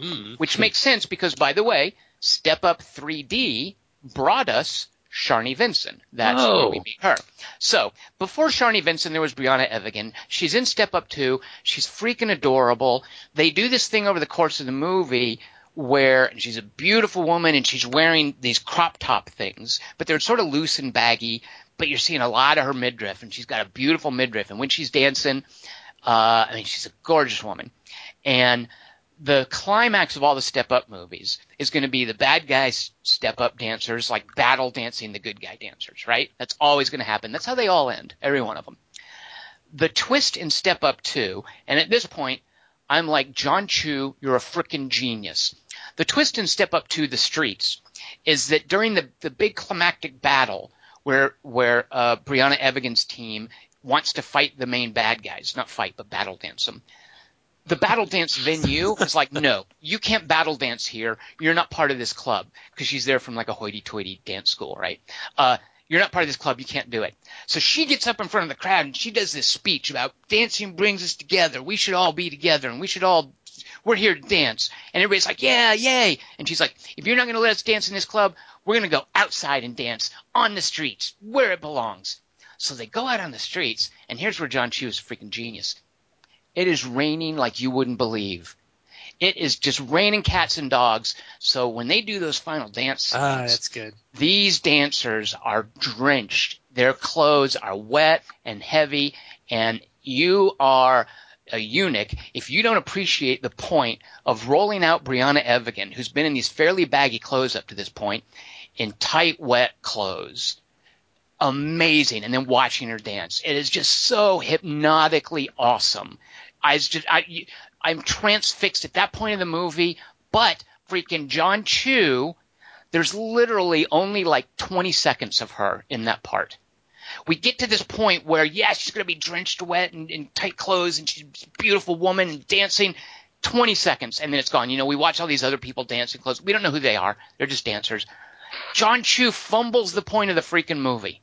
Hmm. which makes sense because, by the way, Step Up 3D brought us Sharni Vinson. That's Oh. where we meet her. So before Sharni Vinson, there was Briana Evigan. She's in Step Up 2. She's freaking adorable. They do this thing over the course of the movie where and she's a beautiful woman and she's wearing these crop top things, but they're sort of loose and baggy, but you're seeing a lot of her midriff and she's got a beautiful midriff. And when she's dancing, uh, I mean, she's a gorgeous woman. And the climax of all the step up movies is going to be the bad guys step up dancers like battle dancing the good guy dancers, right? That's always going to happen. That's how they all end, every one of them. The twist in Step Up 2, and at this point, I'm like, Jon Chu, you're a freaking genius. The twist in Step Up to The Streets, is that during the, the big climactic battle where, where, uh, Briana Evigan's team wants to fight the main bad guys, not fight, but battle dance them the battle dance venue is like, no, you can't battle dance here. You're not part of this club because she's there from like a hoity-toity dance school, right? Uh, you're not part of this club. You can't do it. So she gets up in front of the crowd and she does this speech about dancing brings us together. We should all be together and we should all, we're here to dance. And everybody's like, yeah, yay. And she's like, if you're not going to let us dance in this club, we're going to go outside and dance on the streets where it belongs. So they go out on the streets and here's where Jon Chu is a freaking genius. It is raining like you wouldn't believe. It is just raining cats and dogs. So when they do those final dance Ah, that's good. these dancers are drenched. Their clothes are wet and heavy, and you are a eunuch if you don't appreciate the point of rolling out Briana Evigan, who's been in these fairly baggy clothes up to this point, in tight, wet clothes. Amazing, and then watching her dance. It is just so hypnotically awesome. I just, I, I'm transfixed at that point of the movie, but freaking Jon Chu, there's literally only like 20 seconds of her in that part. We get to this point where, yeah, she's going to be drenched wet and in tight clothes and she's a beautiful woman and dancing. 20 seconds and then it's gone. You know, we watch all these other people dancing clothes. We don't know who they are. They're just dancers. Jon Chu fumbles the point of the freaking movie.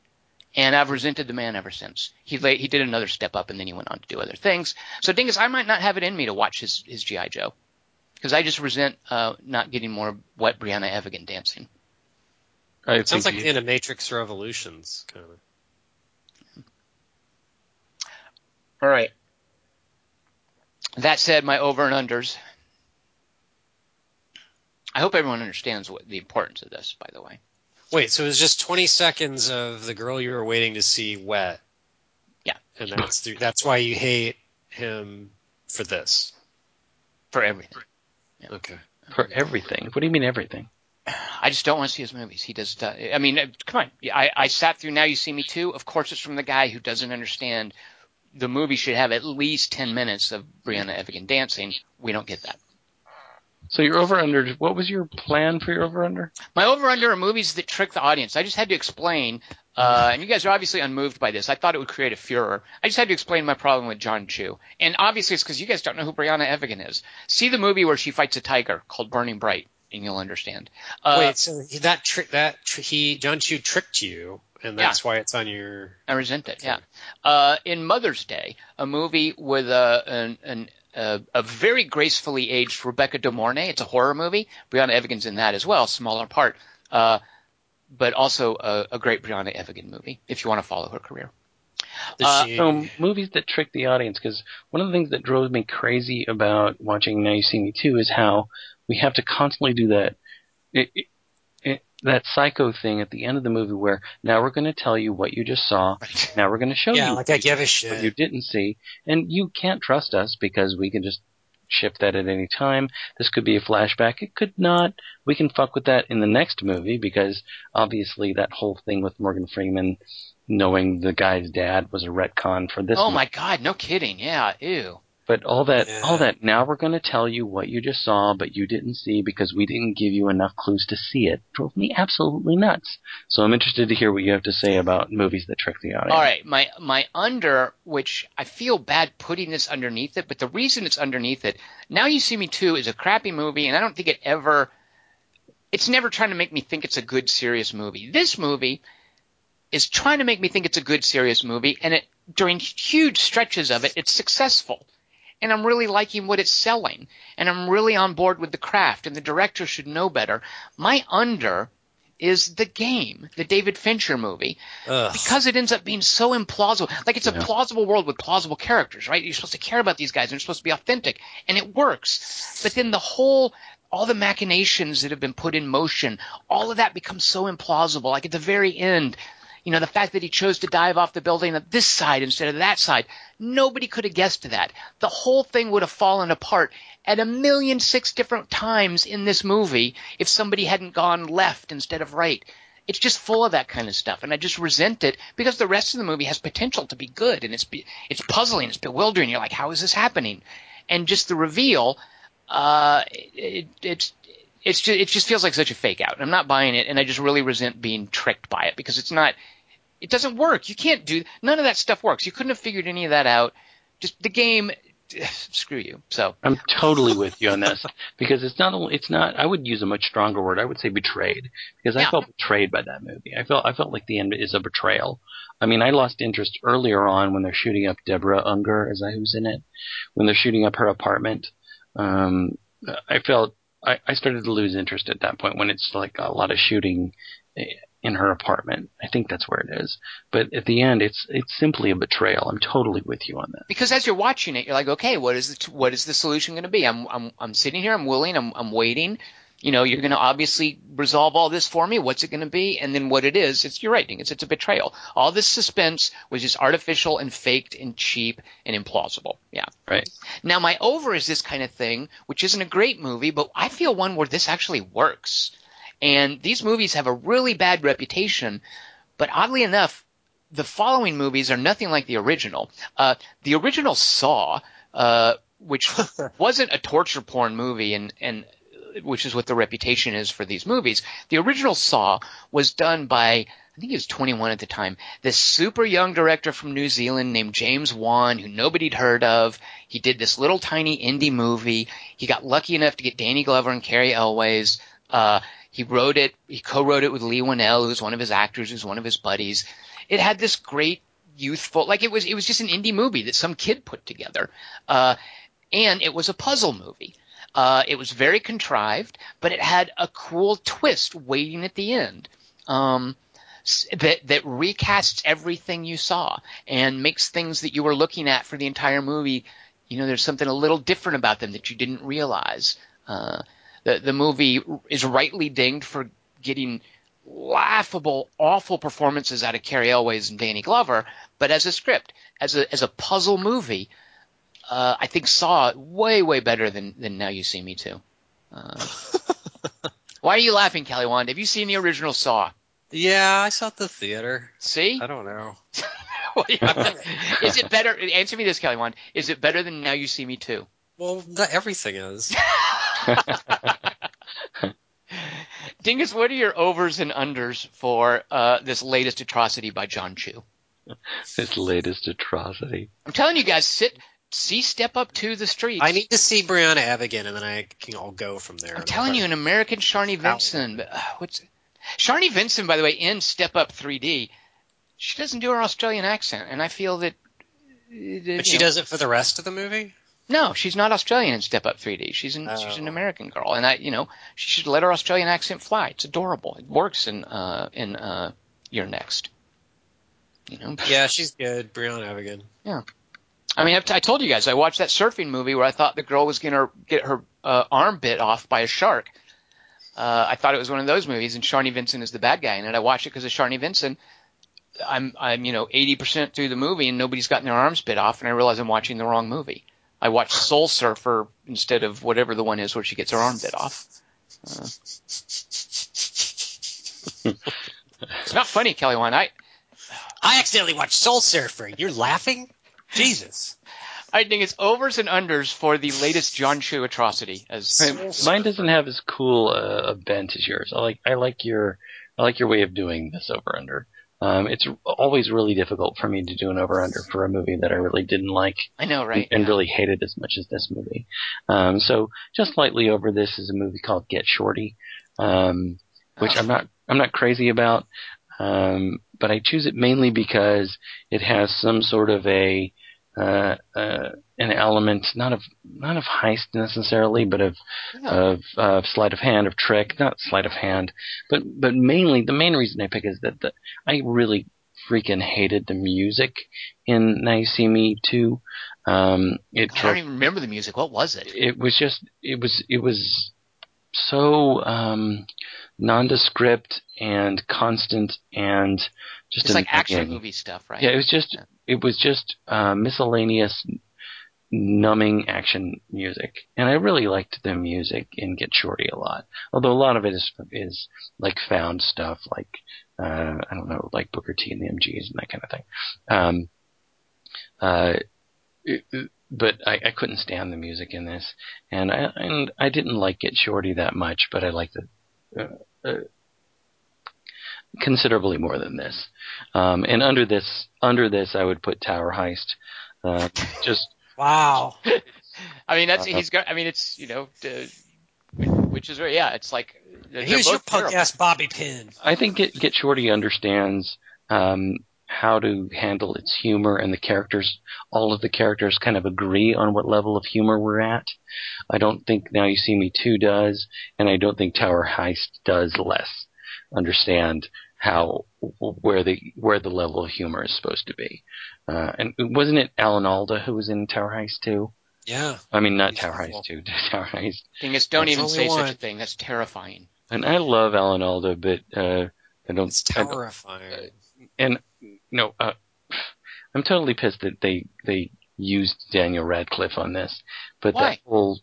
And I've resented the man ever since. He la- he did another step up and then he went on to do other things. So Dingus, I might not have it in me to watch his, his G.I. Joe. Because I just resent uh, not getting more wet Briana Evigan dancing. I It sounds like think the Animatrix Revolutions kind of. All right. That said, my over and unders. I hope everyone understands what the importance of this, by the way. Wait, so it was just 20 seconds of the girl you were waiting to see wet. Yeah. And that's the, that's why you hate him for this. For everything. Okay. for everything. What do you mean everything? I just don't want to see his movies. He does. Uh, I mean, uh, come on. I, I sat through Now You See Me Too. Of course, it's from the guy who doesn't understand. The movie should have at least ten minutes of Briana Evigan dancing. We don't get that. So your over under. What was your plan for your over under? My over under are movies that trick the audience. I just had to explain, uh, and you guys are obviously unmoved by this. I thought it would create a furor. I just had to explain my problem with Jon Chu. And obviously it's because you guys don't know who Briana Evigan is. See the movie where she fights a tiger called Burning Bright, and you'll understand. Uh, Wait, so that trick that tr- he Jon Chu tricked you, and that's why it's on your. I resent it. Yeah. Uh, in Mother's Day, a movie with a an, an a, a very gracefully aged Rebecca De Mornay. It's a horror movie. Briana Evigan's in that as well, smaller part. Uh, but also a, a great Briana Evigan movie if you want to follow her career. Uh, she, So movies that trick the audience. Because one of the things that drove me crazy about watching Now You See Me Too is how we have to constantly do that. It, it, it, that psycho thing at the end of the movie where now we're going to tell you what you just saw. Right. Now we're going to show yeah, you like I give a what shit. you didn't see, and you can't trust us because we can just ship that at any time. This could be a flashback. It could not. We can fuck with that in the next movie because obviously that whole thing with Morgan Freeman knowing the guy's dad was a retcon for this. Oh movie. my God, no kidding. Yeah, ew. But all that, Yeah. all that. Now we're going to tell you what you just saw, but you didn't see because we didn't give you enough clues to see it. Drove me absolutely nuts. So I'm interested to hear what you have to say about movies that trick the audience. All right, my my under, which I feel bad putting this underneath it, but the reason it's underneath it, Now You See Me Too is a crappy movie, and I don't think it ever, it's never trying to make me think it's a good serious movie. This movie is trying to make me think it's a good serious movie, and it during huge stretches of it, it's successful. And I'm really liking what it's selling, and I'm really on board with the craft, and the director should know better. My under is The Game, the David Fincher movie, Ugh. because it ends up being so implausible. Like it's a Yeah. plausible world with plausible characters, right? You're supposed to care about these guys and they're supposed to be authentic, and it works. But then the whole, all the machinations that have been put in motion, all of that becomes so implausible. Like at the very end, you know, the fact that he chose to dive off the building at this side instead of that side, nobody could have guessed that. The whole thing would have fallen apart at a million six different times in this movie if somebody hadn't gone left instead of right. It's just full of that kind of stuff, and I just resent it because the rest of the movie has potential to be good, and it's it's puzzling, it's bewildering. You're like, how is this happening? And just the reveal, uh, it, it's it's just it just feels like such a fake out. I'm not buying it, and I just really resent being tricked by it because it's not. It doesn't work. You can't do none of that stuff works. You couldn't have figured any of that out. Just the game. Screw you. So I'm totally with you on this because it's not only it's not. I would use a much stronger word. I would say betrayed because I Yeah. felt betrayed by that movie. I felt I felt like the end is a betrayal. I mean, I lost interest earlier on when they're shooting up Deborah Unger, is that who's in it? When they're shooting up her apartment, um, I felt I, I started to lose interest at that point when it's like a lot of shooting eh, in her apartment. I think that's where it is. But at the end, it's it's simply a betrayal. I'm totally with you on that. because as you're watching it, you're like, okay, what is the what is the solution going to be? I'm I'm I'm sitting here, I'm willing, I'm I'm waiting. You know, you're going to obviously resolve all this for me. What's it going to be? And then what it is, it's you're right, Dingus, it's a betrayal. All this suspense was just artificial and faked and cheap and implausible. Yeah. Right. Now my over is this kind of thing, which isn't a great movie, but I feel one where this actually works. And these movies have a really bad reputation, but oddly enough, the following movies are nothing like the original. Uh, the original Saw, uh, which wasn't a torture porn movie, and and which is what the reputation is for these movies. The original Saw was done by I think he was 21 at the time. This super young director from New Zealand named James Wan, who nobody'd heard of. He did this little tiny indie movie. He got lucky enough to get Danny Glover and Cary Elwes. Uh, he wrote it. He co-wrote it with Leigh Whannell, who's one of his actors, who's one of his buddies. It had this great youthful, like it was, it was just an indie movie that some kid put together. Uh, and it was a puzzle movie. Uh, it was very contrived, but it had a cool twist waiting at the end. Um, that that recasts everything you saw and makes things that you were looking at for the entire movie. You know, there's something a little different about them that you didn't realize. Uh, the the movie is rightly dinged for getting laughable, awful performances out of Cary Elwes and Danny Glover, but as a script, as a as a puzzle movie, uh, I think Saw way way better than than Now You See Me Too. Uh, why are you laughing, Kelly Wand? Have you seen the original Saw? Yeah, I saw it at the theater. See, I don't know. is it better? Answer me this, Kelly Wand. Is it better than Now You See Me Too? Well, not everything is. Dingus, what are your overs and unders for uh, this latest atrocity by Jon Chu? This latest atrocity. I'm telling you guys, sit, see, step up to the streets. I need to see Briana Evigan, and then I can all go from there. I'm telling you, an American Sharni Vinson. but, uh, what's Sharni Vinson, by the way, in Step Up 3D, she doesn't do her Australian accent, and I feel that. uh, But she does it for the rest of the movie. No, she's not Australian in Step Up 3D. She's an she's an Oh. American girl, and I, you know, she should let her Australian accent fly. It's adorable. It works in uh in uh You're Next. You know. Yeah, she's good. Briana Evigan. I mean, I've t- I told you guys I watched that surfing movie where I thought the girl was gonna get her uh, arm bit off by a shark. Uh, I thought it was one of those movies, and Sharni Vinson is the bad guy in it. I watched it because of Sharni Vinson. I'm I'm you know 80% through the movie and nobody's gotten their arms bit off, and I realize I'm watching the wrong movie. I watched Soul Surfer instead of whatever the one is where she gets her arm bit off. Uh, it's not funny, Kelly. One I I accidentally watched Soul Surfer. You're laughing? Jesus. I think it's overs and unders for the latest Jon Chu atrocity. As Right, Mine doesn't have as cool uh, a bent as yours. I like I like your I like your way of doing this over under. Um, it's always really difficult for me to do an over under for a movie that I really didn't like I know, right? and really hated as much as this movie. Um, so just slightly over this is a movie called Get Shorty, um, which Oh. I'm not I'm not crazy about, um, but I choose it mainly because it has some sort of a uh, uh, an element not of not of heist necessarily, but of Yeah. of uh, sleight of hand, of trick, not sleight of hand, but but mainly the main reason I pick is that the, I really freaking hated the music in Now You See Me Too. Um, it I don't even remember the music. What was it? it was just it was it was so um nondescript and constant and just It's like action movie stuff, right? yeah it was just. It was just uh miscellaneous numbing action music. And i really liked the music in get shorty a lot. Although a lot of it is is like found stuff like uh i don't know like booker t and the mgs and that kind of thing. Um uh but I, I couldn't stand the music in this, and I and I didn't like Get Shorty that much, but I liked it. Uh, uh, considerably more than this. Um, and under this, under this, I would put Tower Heist. Uh, just Wow. I mean, that's Uh, he's got. I mean, it's you know, uh, which is very yeah. It's like Here's your punk ass Bobby Pin. I think Get Get Shorty understands um, how to handle its humor, and the characters, all of the characters, kind of agree on what level of humor we're at. I don't think Now You See Me Two does, and I don't think Tower Heist does less understand how where the where the level of humor is supposed to be. Uh, and wasn't it Alan Alda who was in Tower Heist too? Yeah. I mean, not Tower. Heist Two, Tower Heist. Thing is, don't That's even say such a thing. That's terrifying. And I love Alan Alda, but uh, I don't. It's I don't- terrifying. and no, uh, I'm totally pissed that they they used Daniel Radcliffe on this. But Why? that whole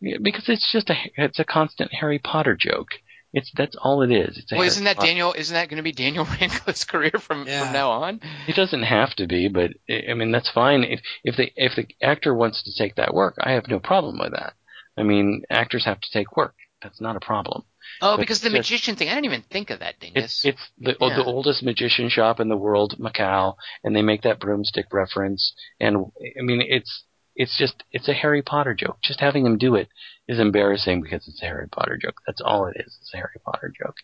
because it's just a it's a constant Harry Potter joke. It's that's all it is. It's a Well, isn't that Potter- Daniel? Isn't that going to be Daniel Radcliffe's career from Yeah. from now on? It doesn't have to be, but I I mean that's fine. If if the if the actor wants to take that work, I have no problem with that. I mean, actors have to take work. That's not a problem. Oh, But because the it's magician thing. I didn't even think of that, Dingus. It's it's the oh, Yeah. the oldest magician shop in the world, Macau, and they make that broomstick reference. And I mean, it's it's just it's a Harry Potter joke. Just having him do it is embarrassing because it's a Harry Potter joke. That's all it is. It's a Harry Potter joke.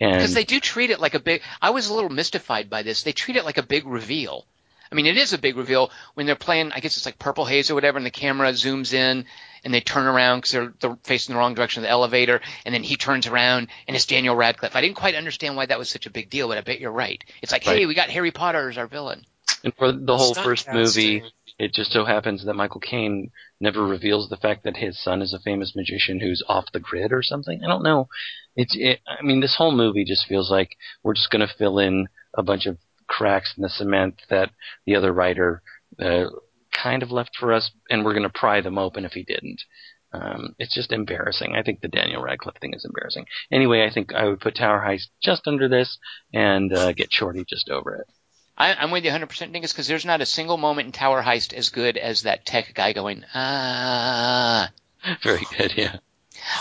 And Because they do treat it like a big. I was a little mystified by this. They treat it like a big reveal. I mean, it is a big reveal when they're playing. I guess it's like Purple Haze or whatever, and the camera zooms in and they turn around because they're, they're facing the wrong direction of the elevator, and then he turns around and it's Daniel Radcliffe. I didn't quite understand why that was such a big deal, but I bet you're right. It's like, hey, we got Harry Potter as our villain. and for the whole Stunt first casting. movie, it just so happens that Michael Caine never reveals the fact that his son is a famous magician who's off the grid or something. I don't know. It's it, I mean, this whole movie just feels like we're just going to fill in a bunch of cracks in the cement that the other writer uh, kind of left for us, and we're going to pry them open if he didn't. Um, it's just embarrassing. I think the Daniel Radcliffe thing is embarrassing. Anyway, I think I would put Tower Heist just under this and uh, get Shorty just over it. I, I'm with you 100% Dingus because there's not a single moment in Tower Heist as good as that tech guy going, ah. Very good, yeah.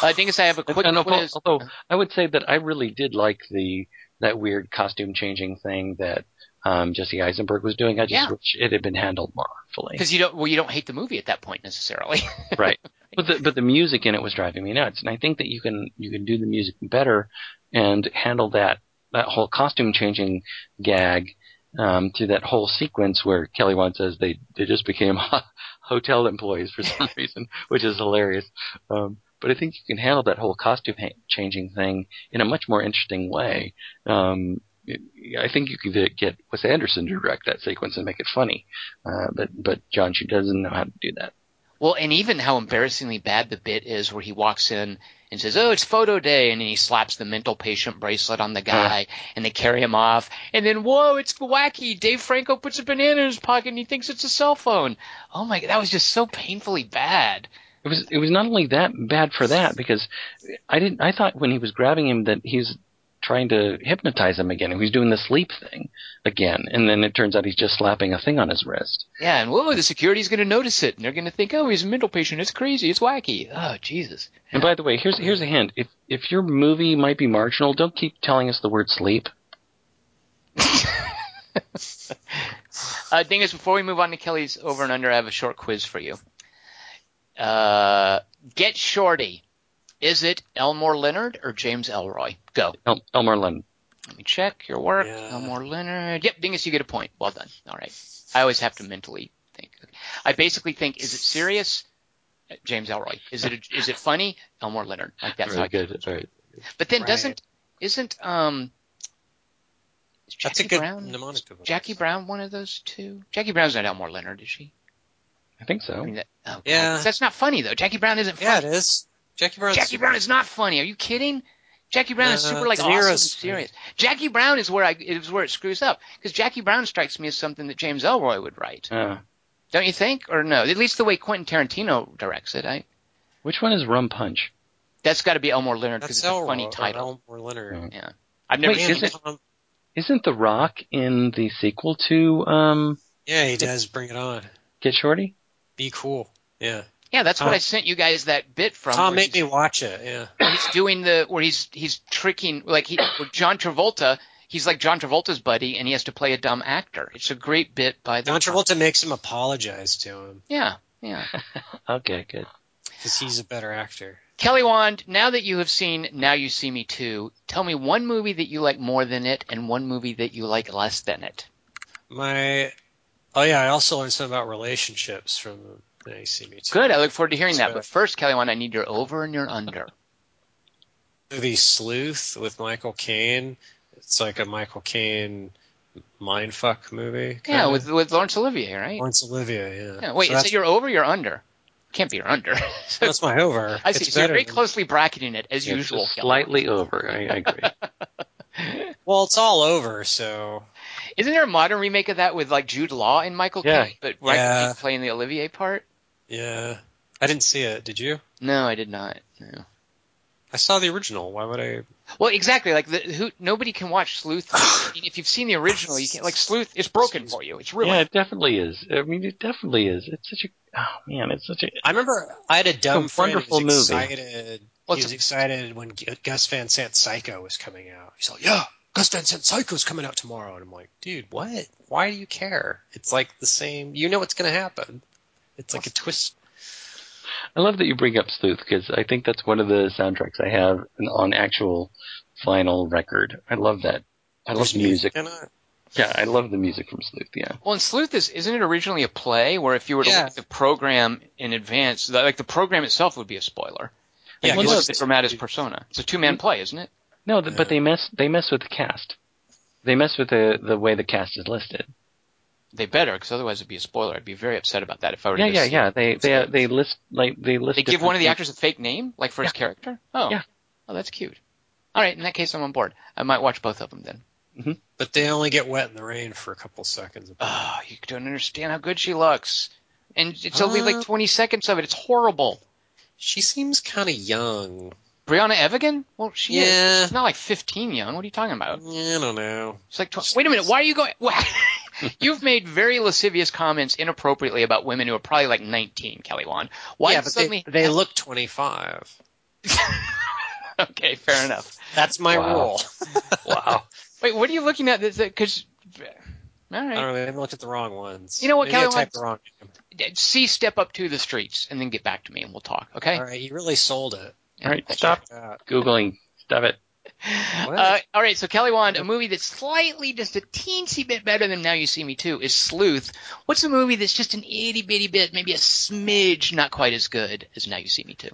Uh, Dingus, I have a quick And although, quiz. although I would say that I really did like the that weird costume changing thing that um, Jesse Eisenberg was doing. I just Yeah. wish it had been handled more artfully. Because you don't, well, you don't hate the movie at that point necessarily. right. But the, but the music in it was driving me nuts, and I think that you can you can do the music better and handle that that whole costume changing gag um, to that whole sequence where Kelly Wand says they they just became hotel employees for some reason, which is hilarious. Um, but I think you can handle that whole costume ha- changing thing in a much more interesting way. Um, I think you could get Wes Anderson to direct that sequence and make it funny, uh, but but Jon Chu doesn't know how to do that. Well, and even how embarrassingly bad the bit is where he walks in and says, "Oh, it's photo day," and then he slaps the mental patient bracelet on the guy, and they carry him off, and then whoa, it's wacky. Dave Franco puts a banana in his pocket, and he thinks it's a cell phone. Oh my god, that was just so painfully bad. It was it was not only that bad for that because I didn't I thought when he was grabbing him that he's trying to hypnotize him again and he's doing the sleep thing again and then it turns out he's just slapping a thing on his wrist. Yeah, and whoa, the security's going to notice it, and they're going to think, "Oh, he's a mental patient. It's crazy. It's wacky." Oh, Jesus. And by the way, here's here's a hint. If if your movie might be marginal, don't keep telling us the word sleep. Uh, thing is, before we move on to Kelly's over and under, I have a short quiz for you. Uh, get Shorty. Is it Elmore Leonard or James Ellroy? Go. El- Elmore Leonard. Let me check your work. Yeah. Elmore Leonard. Yep, Dingus, you get a point. Well done. All right. I always have to mentally think. I basically think, is it serious? James Ellroy. Is it is it funny? Elmore Leonard. Like that's Very how. I- good. All right. But then Right. doesn't isn't um is That's a Jackie good Brown mnemonic device. Jackie Brown one of those two? Jackie Brown's not Elmore Leonard, is she? I think I so. mean, that, oh, God. Yeah. That's not funny though. Jackie Brown isn't Yeah, it funny. is. Jackie Brown. Jackie Brown is not funny. Are you kidding? Jackie Brown is super like De awesome and Niro's serious. Jackie Brown is where I is where it screws up because Jackie Brown strikes me as something that James Ellroy would write. Uh, Don't you think? Or no? At least the way Quentin Tarantino directs it. I which one is Rum Punch? that's got to be Elmore Leonard because That's it's a funny title. Elmore Leonard. Yeah, I've never Wait, seen is it. it- Isn't The Rock in the sequel to um, Yeah, he does. Bring it on. Get Shorty? Be cool. Yeah. Yeah, that's what Tom- I sent you guys that bit from. Tom where made me watch it. Yeah. he's doing the where he's he's tricking like he where John Travolta. He's like John Travolta's buddy, and he has to play a dumb actor. It's a great bit by the John Travolta makes him apologize to him Yeah, yeah. Okay, good. because he's a better actor. Kelly Wand, now that you have seen Now You See Me Too, tell me one movie that you like more than it and one movie that you like less than it. My. Oh yeah, I also learned something about relationships from the ACB. Good, I look forward to hearing that. So- But first, Kelly Wand, I need your over and your under. The Sleuth with Michael Caine. It's like a Michael Caine mindfuck movie. Yeah, kinda. with with Laurence Olivier, right? Laurence Olivier. Yeah. Yeah, wait, So is that's, it your over or your under? Can't be your under. So- that's my over. I see. It's So you're very than- closely bracketing it as It's usual. just Kelly. slightly over. I, I agree. Well, it's all over. So Isn't there a modern remake of that with like Jude Law and Michael Yeah. Caine, but right Yeah. he's playing the Olivier part? Yeah, I didn't see it. Did you? No, I did not. No. I saw the original. Why would I? Well, exactly. Like the, who nobody can watch Sleuth. If you've seen the original, you can't like Sleuth. It's broken for you. It's ruined. Yeah, it definitely is. I mean, it definitely is. It's such a oh man, it's such a I remember I had a dumb a friend who wonderful was movie. excited. Well, he was a- excited when Gus Van Sant Psycho was coming out. He's like, "Yeah, Gus Van Sant Psycho's coming out tomorrow," and I'm like, "Dude, what? Why do you care? It's like the same. You know what's going to happen. It's like a twist." I love that you bring up Sleuth because I think that's one of the soundtracks I have on actual vinyl record. I love that. I love There's the music. in it. Yeah, I love the music from Sleuth. Yeah. Well, and Sleuth is isn't it originally a play where if you were to Yeah. look at the program in advance, the, like the program itself would be a spoiler. Yeah, Like, well, you look at dramatis persona. It's a two man play, isn't it? No, th- but they mess they mess with the cast. They mess with the the way the cast is listed. They better, because otherwise it'd be a spoiler. I'd be very upset about that if I were Yeah, to yeah, just- yeah. They they they list like they list. They give one of the actors a fake name, like for his character. Oh, Yeah. Oh, that's cute. All right, in that case, I'm on board. I might watch both of them then. But they only get wet in the rain for a couple seconds. Oh, you don't understand how good she looks, and it's only Uh. like 20 seconds of it. It's horrible. She seems kind of young. Briana Evigan? Well, she is. Yeah. She's not like 15 young. What are you talking about? I don't know. It's like, tw- wait a minute. Why are you going? Why? You've made very lascivious comments inappropriately about women who are probably like 19, Kelly Wand. Why yeah, but suddenly? they, they look 25. okay, fair enough. That's my Wow. rule. Wow. Wait, what are you looking at? Because, all I don't know. Maybe I looked at the wrong ones. You know what, Maybe I Kelly typed the wrong name. See, step up to the streets and then get back to me and we'll talk. Okay. All right, you really sold it. All right, stop that. googling. Stop it. Uh, all right, so Kelly Wand, a movie that's slightly just a teensy bit better than Now You See Me Too is Sleuth. What's a movie that's just an itty bitty bit, maybe a smidge, not quite as good as Now You See Me Too?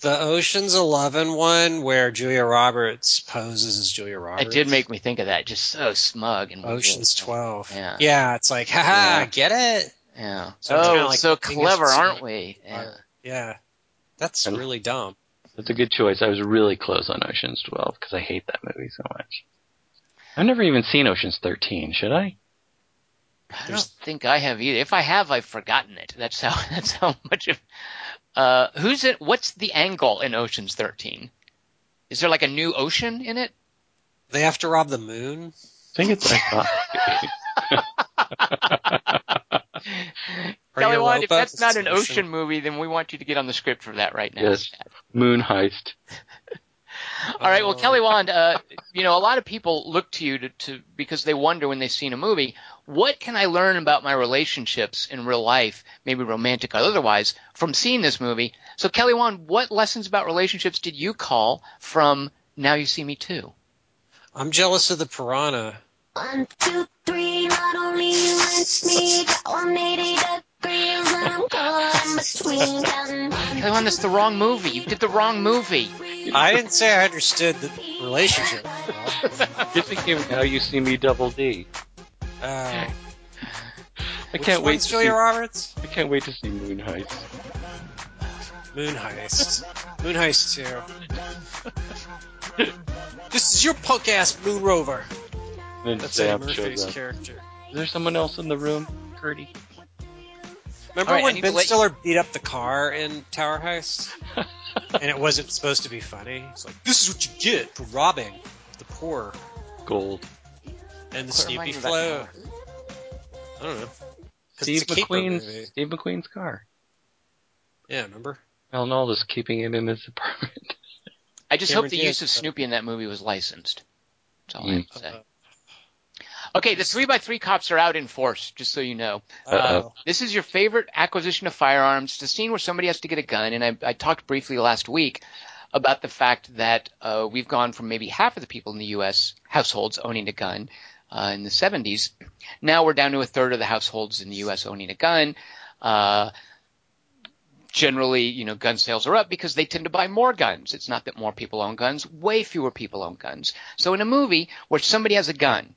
The Ocean's Eleven one where Julia Roberts poses as Julia Roberts. It did make me think of that, just so smug and weird. Ocean's Twelve. Yeah. Yeah, it's like, haha, Yeah. get it? Yeah. So oh, like so clever, aren't we? Yeah. Yeah. That's really dumb. That's a good choice. I was really close on Ocean's 12 because I hate that movie so much. I've never even seen Ocean's 13. Should I? I don't There's- think I have either. If I have, I've forgotten it. That's how. That's how much of. Uh, who's it? What's the angle in Ocean's Thirteen? Is there like a new ocean in it? They have to rob the moon. I think it's. I thought, Or Kelly Wand, if that's not an ocean movie, then we want you to get on the script for that right now. Yes. Moon heist. All right. Well. Kelly Wand, uh, you know, a lot of people look to you to, to because they wonder when they've seen a movie, what can I learn about my relationships in real life, maybe romantic or otherwise, from seeing this movie? So, Kelly Wand, what lessons about relationships did you call from Now You See Me Too? I'm jealous of the piranha. One, two, three, not only you and me, got 180 Kelly Wand, that's the wrong movie. You did the wrong movie. I didn't say I understood the relationship. It became Now You See Me Double D. Uh, I which can't wait one's to Julia see. Roberts? I can't wait to see Moon Heights. Moon Heist. Moon Heist 2. this is your punk ass Moon Rover. Then That's Eddie Sam Murphy's shows up. character. Is there someone else in the room, Curdy? Remember All right, I when need Ben to let- Stiller beat up the car in Tower Heist? and it wasn't supposed to be funny? It's like, this is what you get for robbing the poor Gold. and the Quit Snoopy reminding me of that flow. I don't know. 'Cause Steve it's a caper McQueen's movie. Steve McQueen's car. Yeah, remember? Alan Alda's keeping it in his apartment. I just Cameron hope the Diaz use of Snoopy in that movie was licensed. That's all I Mm. have to say. Uh, Okay, the three by three cops are out in force, just so you know. Uh-oh. This is your favorite acquisition of firearms. It's a scene where somebody has to get a gun, and I, I talked briefly last week about the fact that uh, we've gone from maybe half of the people in the U.S. households owning a gun uh, in the 70s. Now we're down to a third of the households in the U.S. owning a gun. Uh, generally, you know, gun sales are up because they tend to buy more guns. It's not that more people own guns; way fewer people own guns. So in a movie where somebody has a gun,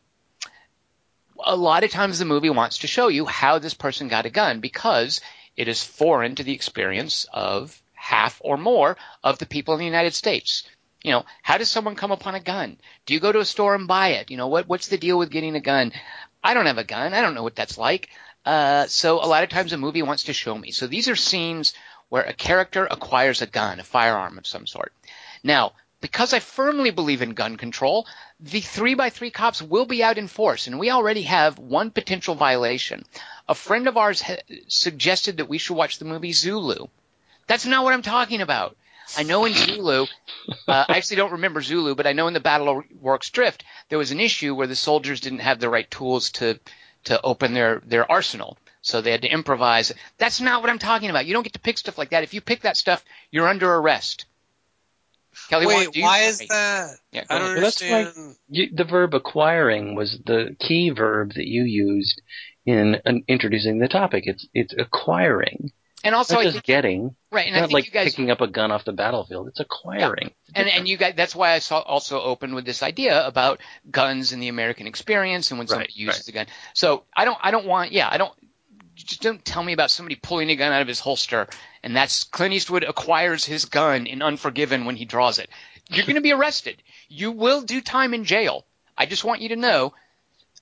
a lot of times the movie wants to show you how this person got a gun because it is foreign to the experience of half or more of the people in the United States. You know, how does someone come upon a gun? Do you go to a store and buy it? You know, what what's the deal with getting a gun? I don't have a gun. I don't know what that's like. Uh, so a lot of times a movie wants to show me. So these are scenes where a character acquires a gun, a firearm of some sort. Now, because I firmly believe in gun control, the three by three cops will be out in force, and we already have one potential violation. A friend of ours ha- suggested that we should watch the movie Zulu. That's not what I'm talking about. I know in Zulu, uh, I actually don't remember Zulu, but I know in the Battle of Rorke's Drift there was an issue where the soldiers didn't have the right tools to to open their their arsenal, so they had to improvise. That's not what I'm talking about. You don't get to pick stuff like that. If you pick that stuff, you're under arrest. Kelly, Wait, do you- why is that? Yeah, I don't ahead. Well, that's why- understand. You, the verb acquiring was the key verb that you used in uh, introducing the topic. It's it's acquiring, And also, not I just think, getting. right, and It's I not think like you guys picking up a gun off the battlefield. It's acquiring. and and you guys that's why I saw also opened with this idea about guns and the American experience and when somebody Right, uses a gun. So I don't I don't want yeah I don't just don't tell me about somebody pulling a gun out of his holster and that's Clint Eastwood acquires his gun in Unforgiven when he draws it. You're going to be arrested. You will do time in jail. I just want you to know.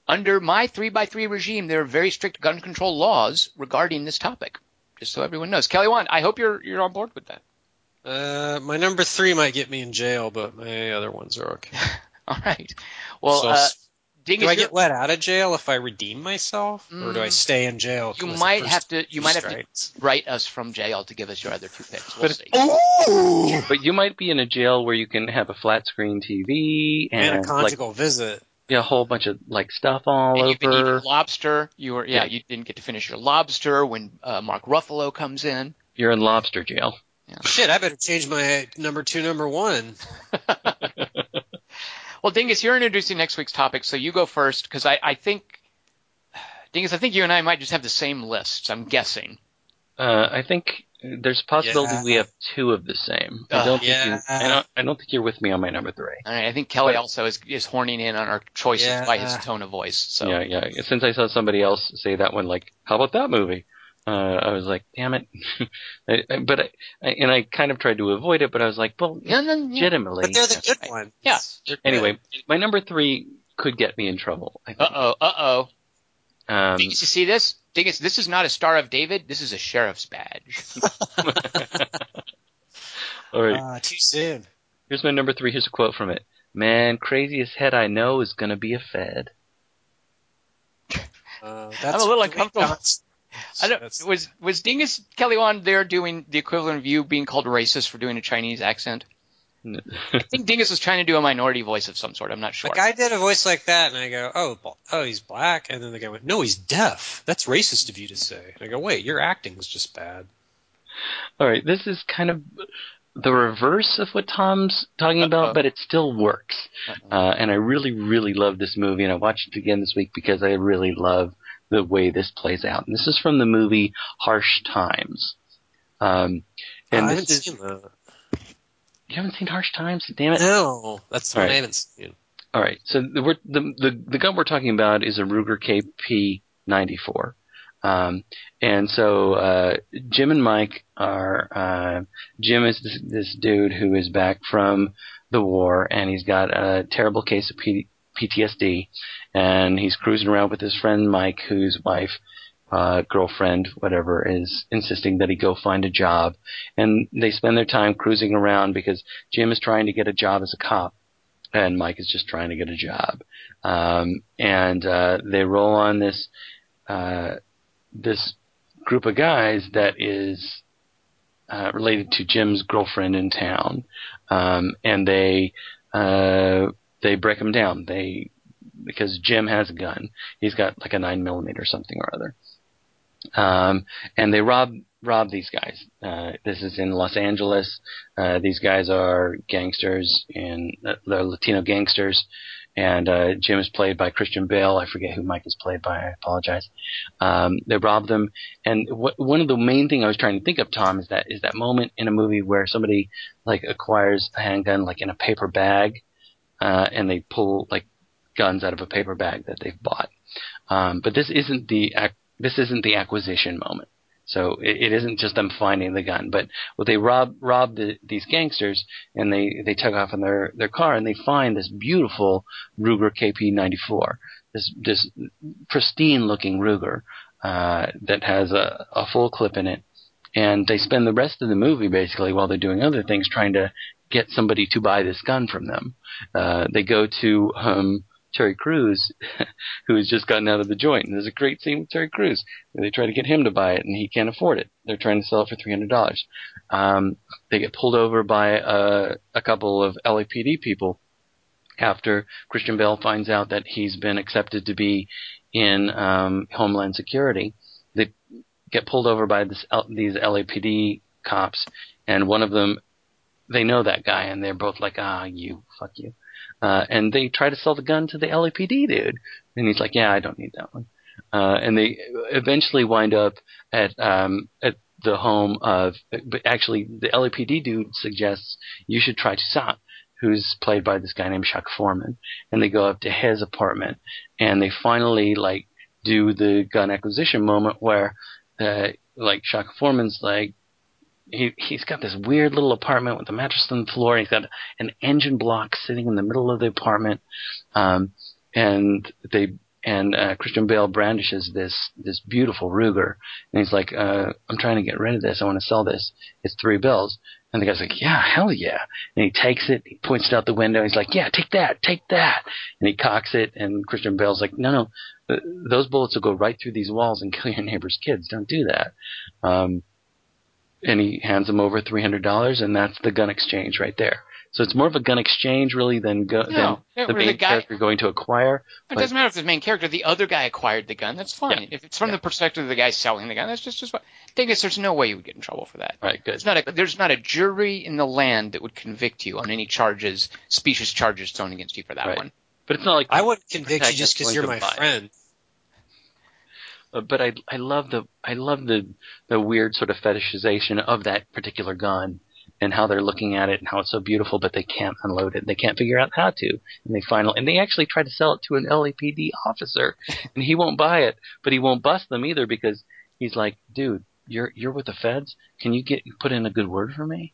Under my three by three regime, there are very strict gun control laws regarding this topic. Just so everyone knows. Kelly Wand, I hope you're you're on board with that. Uh, my number three might get me in jail, but my other ones are okay. All right. Well, So, uh, Dingus, do I you're- get let out of jail if I redeem myself, or do I Mm. stay in jail? You might have to. You two might have to write us from jail to give us your other two picks. We'll But see. But you might be in a jail where you can have a flat screen TV and, and a like conjugal visit. yeah, a whole bunch of like stuff all And you've been over. eating lobster. You were yeah, Yeah. You didn't get to finish your lobster when uh, Mark Ruffalo comes in. You're in lobster jail. Shit, I better change my number two, number one. Well, Dingus, you're introducing next week's topic, so you go first because I, I think, Dingus, I think you and I might just have the same lists. I'm guessing. Uh, I think there's a possibility Yeah. we have two of the same. I Uh, don't think you, yeah. I don't, I don't think you're with me on my number three. All right, I think Kelly But- also is is horning in on our choices Yeah. by his tone of voice. So Yeah, yeah. Since I saw somebody else say that one, like, how about that movie? Uh, I was like, damn it. I, I- but I, I, and I kind of tried to avoid it, but I was like, well, yeah, no, yeah. legitimately. But they're the good right. ones. Yeah. They're good. Anyway, my number three could get me in trouble. Uh oh. uh oh. Um, Dingus, you see this? Dingus, this is not a Star of David. This is a sheriff's badge. all right. Ah, too soon. Here's my number three. Here's a quote from it. Man, craziest head I know is gonna be a Fed. Uh, that's I'm a little uncomfortable. got- I don't, That's- was was Dingus Kelly Wand there doing the equivalent of you being called racist for doing a Chinese accent? I think Dingus was trying to do a minority voice of some sort. I'm not sure. A guy did a voice like that, and I go, "Oh, oh, he's black." And then the guy went, "No, he's deaf. That's racist of you to say." And I go, "Wait, your acting was just bad." All right, this is kind of the reverse of what Tom's talking Uh-oh. about, but it still works. Uh, and I really, really love this movie, and I watched it again this week because I really love the way this plays out. And this is from the movie Harsh Times. Um, and I this is, seen that. you haven't seen Harsh Times? Damn it. No, that's the All I haven't seen. All right. So the, we're, the the the gun we're talking about is a Ruger KP 94. Um, and so uh, Jim and Mike are uh, Jim is this, this dude who is back from the war, and he's got a terrible case of P- PTSD, and he's cruising around with his friend Mike, whose wife. Uh, girlfriend, whatever, is insisting that he go find a job, and they spend their time cruising around because Jim is trying to get a job as a cop, and Mike is just trying to get a job. Um, and uh, they roll on this uh, this group of guys that is uh, related to Jim's girlfriend in town, um, and they uh, they break him down. They because Jim has a gun. He's got like a nine millimeter or something or other. Um, and they rob rob these guys. Uh, this is in Los Angeles. Uh, these guys are gangsters and they're Latino gangsters. And uh, Jim is played by Christian Bale. I forget who Mike is played by. I apologize. Um, they rob them, and wh- one of the main thing I was trying to think of, Tom, is that is that moment in a movie where somebody like acquires a handgun like in a paper bag, uh, and they pull like guns out of a paper bag that they've bought. Um, but this isn't the ac- this isn't the acquisition moment. So it, it isn't just them finding the gun, but well, they rob rob the, these gangsters and they they tug off in their their car and they find this beautiful Ruger KP94, this this pristine looking Ruger uh, that has a, a full clip in it, and they spend the rest of the movie basically while they're doing other things trying to get somebody to buy this gun from them. Uh, they go to um, Terry Crews, who has just gotten out of the joint. And there's a great scene with Terry Crews. They try to get him to buy it, and he can't afford it. They're trying to sell it for three hundred dollars. Um, they get pulled over by a, a couple of LAPD people after Christian Bale finds out that he's been accepted to be in um, Homeland Security. They get pulled over by this, these LAPD cops, and one of them, they know that guy, and they're both like, "Ah, you, fuck you." Uh, and they try to sell the gun to the LAPD dude, and he's like, "Yeah, I don't need that one." Uh, and they eventually wind up at um, at the home of, but actually, the LAPD dude suggests you should try Toussaint, who's played by this guy named Chaka Forman, and they go up to his apartment, and they finally like do the gun acquisition moment where, uh, like Chuck Foreman's like, he he's got this weird little apartment with a mattress on the floor. He's got an engine block sitting in the middle of the apartment, um, and they and uh, Christian Bale brandishes this this beautiful Ruger, and he's like, uh, "I'm trying to get rid of this. I want to sell this. It's three bills." And the guy's like, "Yeah, hell yeah!" And he takes it, he points it out the window. He's like, "Yeah, take that, take that." And he cocks it, and Christian Bale's like, "No, no, th- those bullets will go right through these walls and kill your neighbor's kids. Don't do that." Um, and he hands him over three hundred dollars, and that's the gun exchange right there. So it's more of a gun exchange really than go, No, than the the main guy- character going to acquire. It But- doesn't matter if the main character, the other guy acquired the gun. That's fine. Yeah. If it's from Yeah. the perspective of the guy selling the gun, that's just just fine. Thing is, there's no way you would get in trouble for that. Right, good. It's not a, there's not a jury in the land that would convict you on any charges, specious charges thrown against you for that Right. one. But it's not like I wouldn't convict you just because you're my buy. friend. Uh, but I I love the I love the the weird sort of fetishization of that particular gun and how they're looking at it and how it's so beautiful, but they can't unload it. They can't figure out how to, and they finally and they actually try to sell it to an LAPD officer, and he won't buy it, but he won't bust them either because he's like, dude, you're you're with the feds. Can you get put in a good word for me?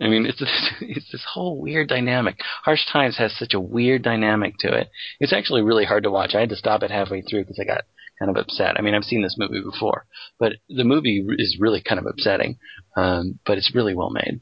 I mean, it's this, it's this whole weird dynamic. Harsh Times has such a weird dynamic to it. It's actually really hard to watch. I had to stop it halfway through because I got kind of upset. I mean, I've seen this movie before, but the movie is really kind of upsetting. Um, but it's really well made.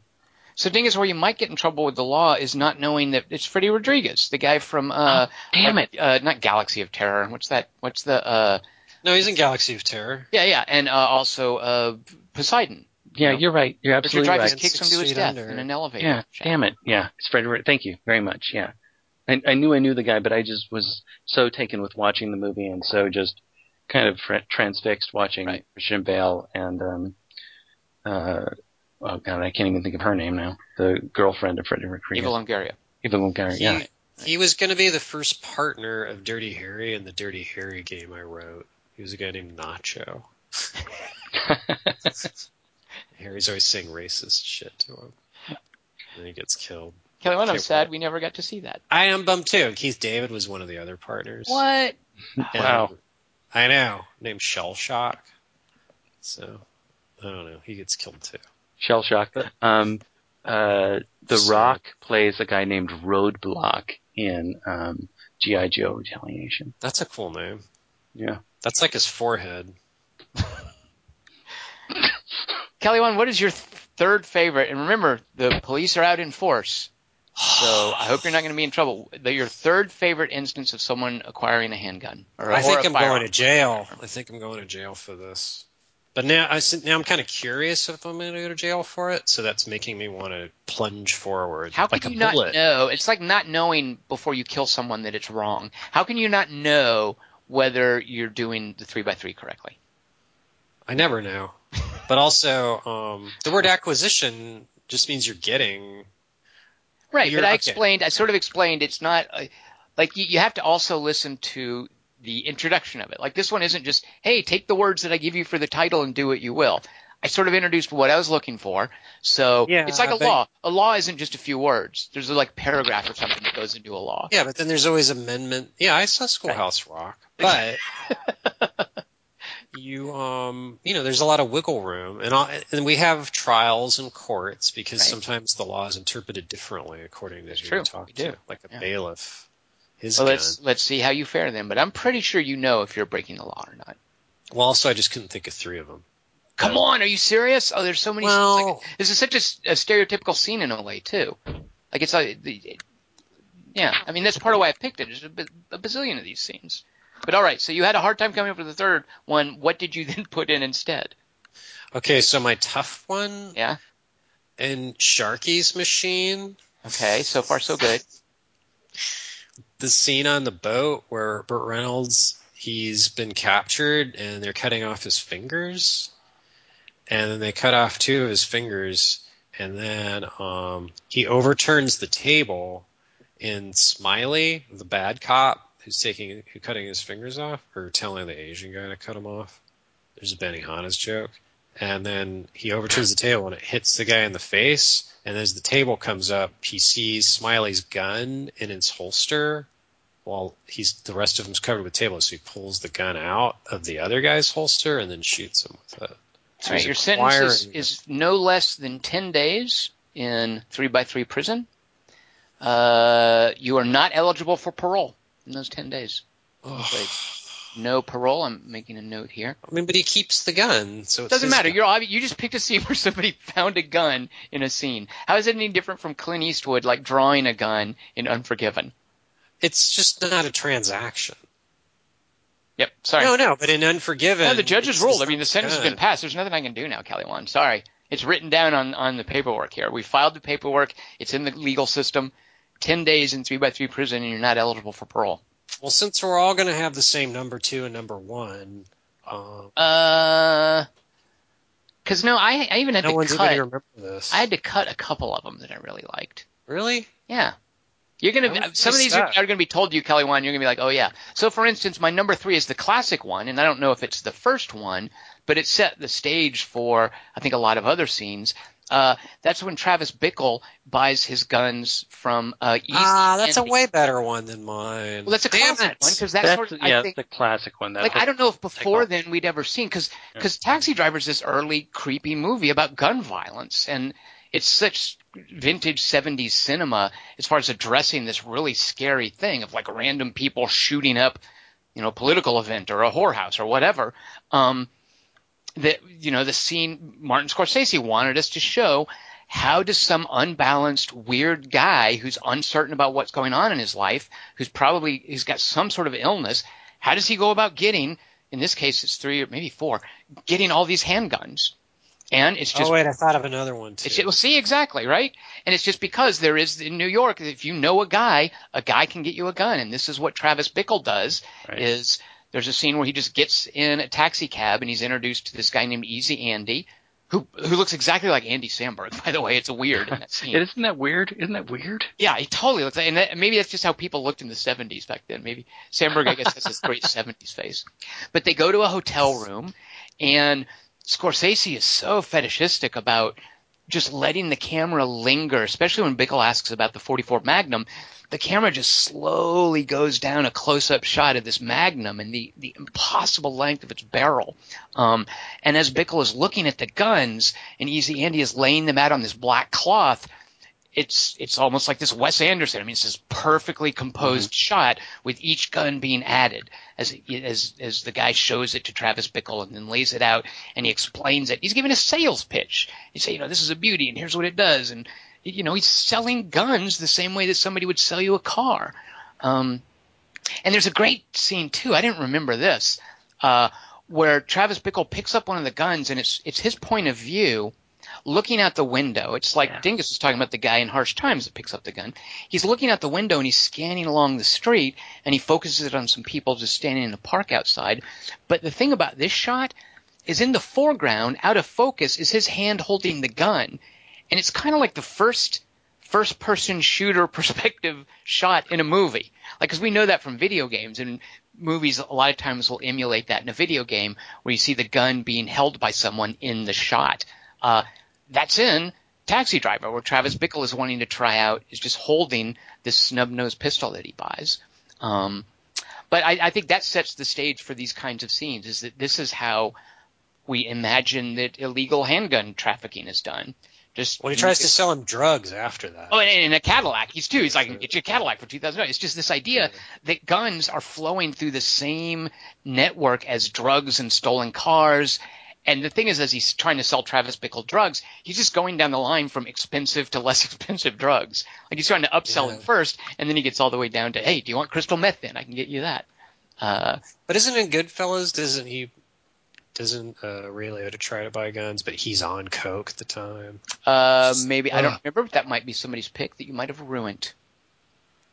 So the thing is, where you might get in trouble with the law is not knowing that it's Freddy Rodriguez, the guy from uh, Damn it! uh, not Galaxy of Terror. What's that? What's the uh, No, he's in Galaxy of Terror. yeah, yeah, and uh, also uh, Poseidon. Yeah, know, you're right. You're absolutely Richard absolutely Dreyfuss right. kicks him to his death Under. in an elevator. Yeah, shaft. damn it. Yeah, it's Fred. Thank you very much. Yeah, I, I knew I knew the guy, but I just was so taken with watching the movie and so just kind of fr- transfixed watching Right. Christian Bale and um, uh, oh god, I can't even think of her name now. The girlfriend of Freddie Mercury. Eva Longoria. Eva Longoria. Yeah. He was going to be the first partner of Dirty Harry in the Dirty Harry game I wrote. He was a guy named Nacho. Harry's always saying racist shit to him. And he gets killed. Kelly, I'm sad well- we never got to see that. I am bummed too. Keith David was one of the other partners. What? And Wow. I know. Named Shell Shock. So, I don't know. He gets killed too. Shell shock. Um, uh, The So- Rock plays a guy named Roadblock in um, GI Joe Retaliation. That's a cool name. Yeah. That's like his forehead. Kelly, one, what is your th- third favorite? And remember, the police are out in force. So I hope you're not going to be in trouble. Your third favorite instance of someone acquiring a handgun, or, I or think I'm firearm. going to jail. I think I'm going to jail for this. But now, I, now I'm kind of curious if I'm going to go to jail for it. So that's making me want to plunge forward, How like can you not bullet. know? It's like not knowing before you kill someone that it's wrong. How can you not know whether you're doing the three by three correctly? I never know. But also, um, the word acquisition just means you're getting. Right, You're- but I okay. explained. I sort of explained. It's not uh, like you, you have to also listen to the introduction of it. Like this one isn't just, hey, take the words that I give you for the title and do what you will. I sort of introduced what I was looking for. So Yeah, it's like a law. A law isn't just a few words. There's a like paragraph or something that goes into a law. Yeah, but then there's always amendment. Yeah, I saw Schoolhouse Rock, but you um you know there's a lot of wiggle room, and all, and we have trials and courts because Right. sometimes the law is interpreted differently according to That's who true. you talk We do. to, like a Yeah. bailiff. His gun. let's let's see how you fare then. But I'm pretty sure you know if you're breaking the law or not. Well, also I just couldn't think of three of them. Come on, are you serious? Oh, there's so many. Well- like, this is such a stereotypical scene in la too. Like it's like, the, yeah. I mean, that's part of why I picked it. There's a, a bazillion of these scenes. But all right, so you had a hard time coming up with the third one. What did you then put in instead? Okay, so my tough one Yeah. and Sharky's machine. Okay. So far, so good. the scene on the boat where Burt Reynolds he's been captured and they're cutting off his fingers, and then they cut off two of his fingers, and then um, he overturns the table, and Smiley, the bad cop who's taking who cutting his fingers off, or telling the Asian guy to cut them off. There's a Benihana's joke. And then he overturns the table and it hits the guy in the face. And as the table comes up, he sees Smiley's gun in its holster while he's the rest of him's covered with tables. So he pulls the gun out of the other guy's holster and then shoots him with it. So right, your sentence is, is no less than ten days in three by three prison. Uh, you are not eligible for parole in those ten days. Like, no parole. I'm making a note here. I mean, but he keeps the gun, so it Doesn't matter. You're obvi- you just picked a scene where somebody found a gun in a scene. How is it any different from Clint Eastwood like drawing a gun in Unforgiven? It's just not a transaction. Yep. Sorry. No, no, but in Unforgiven, No, the judge has ruled. I mean, the sentence has been passed. There's nothing I can do now, Kelly Wand. Sorry. It's written down on, on the paperwork here. We filed the paperwork. It's in the legal system. Ten days in three by three prison, and you're not eligible for parole. Well, since we're all going to have the same number two and number one, um, Uh, because no, I, I even had no to cut. going remember this. I had to cut a couple of them that I really liked. really? Yeah. You're gonna some of these are, are gonna be told to you, Kelly Wand. You're gonna be like, oh yeah. So for instance, my number three is the classic one, and I don't know if it's the first one, but it set the stage for I think a lot of other scenes. Uh, that's when Travis Bickle buys his guns from uh, East. Ah, that's a way better one than mine. Well, that's a Damn classic it. one because that's, That's, sort of, yeah, I think the classic one. That's like I don't know if before then we'd ever seen because because Taxi Driver's this early creepy movie about gun violence and it's such vintage 70s cinema as far as addressing this really scary thing of like random people shooting up you know a political event or a whorehouse or whatever um that you know the scene Martin Scorsese wanted us to show how does some unbalanced weird guy who's uncertain about what's going on in his life who's probably he's got some sort of illness how does he go about getting in this case it's three or maybe four getting all these handguns and it's just oh wait, I thought of another one too. it's, well, see exactly right, and it's just because there is in New York. If you know a guy, a guy can get you a gun, and this is what Travis Bickle does. Right. Is there's a scene where he just gets in a taxi cab and he's introduced to this guy named Easy Andy, who who looks exactly like Andy Samberg. By the way, it's weird in that scene. Isn't that weird? Isn't that weird? Yeah, he totally looks like, and that, maybe that's just how people looked in the 70s back then. Maybe Samberg, I guess, has this great 70s face. But they go to a hotel room, and Scorsese is so fetishistic about just letting the camera linger, especially when Bickle asks about the 44 Magnum. The camera just slowly goes down a close-up shot of this Magnum and the, the impossible length of its barrel. Um, and as Bickle is looking at the guns, and Easy Andy is laying them out on this black cloth, it's it's almost like this Wes Anderson. I mean, it's this perfectly composed mm-hmm. shot with each gun being added as as as the guy shows it to Travis Bickle and then lays it out and he explains it. He's giving a sales pitch. He say, you know, this is a beauty and here's what it does, and you know, he's selling guns the same way that somebody would sell you a car. Um, and there's a great scene too. I didn't remember this, uh, where Travis Bickle picks up one of the guns and it's it's his point of view looking out the window. It's like yeah. Dingus was talking about the guy in Harsh Times that picks up the gun. He's looking out the window and he's scanning along the street and he focuses it on some people just standing in the park outside. But the thing about this shot is in the foreground, out of focus, is his hand holding the gun. And it's kind of like the first first person shooter perspective shot in a movie. Like, cause we know that from video games and movies a lot of times will emulate that in a video game where you see the gun being held by someone in the shot. Uh, that's in Taxi Driver, where Travis Bickle is wanting to try out, is just holding this snub nosed pistol that he buys. Um, but I, I think that sets the stage for these kinds of scenes. Is that this is how we imagine that illegal handgun trafficking is done. Just when he tries to sell him drugs after that. Oh, and in a Cadillac, he's too. He's like, "Get you a Cadillac for two thousand dollars." It's just this idea that guns are flowing through the same network as drugs and stolen cars, and the thing is, as he's trying to sell Travis Bickle drugs, he's just going down the line from expensive to less expensive drugs. Like he's trying to upsell yeah. him first, and then he gets all the way down to, hey, do you want crystal meth? Then I can get you that. Uh, but isn't in Goodfellas? Doesn't he? Doesn't uh, Ray Liotta try to buy guns, but he's on coke at the time? Uh, maybe I don't remember. But that might be somebody's pick that you might have ruined.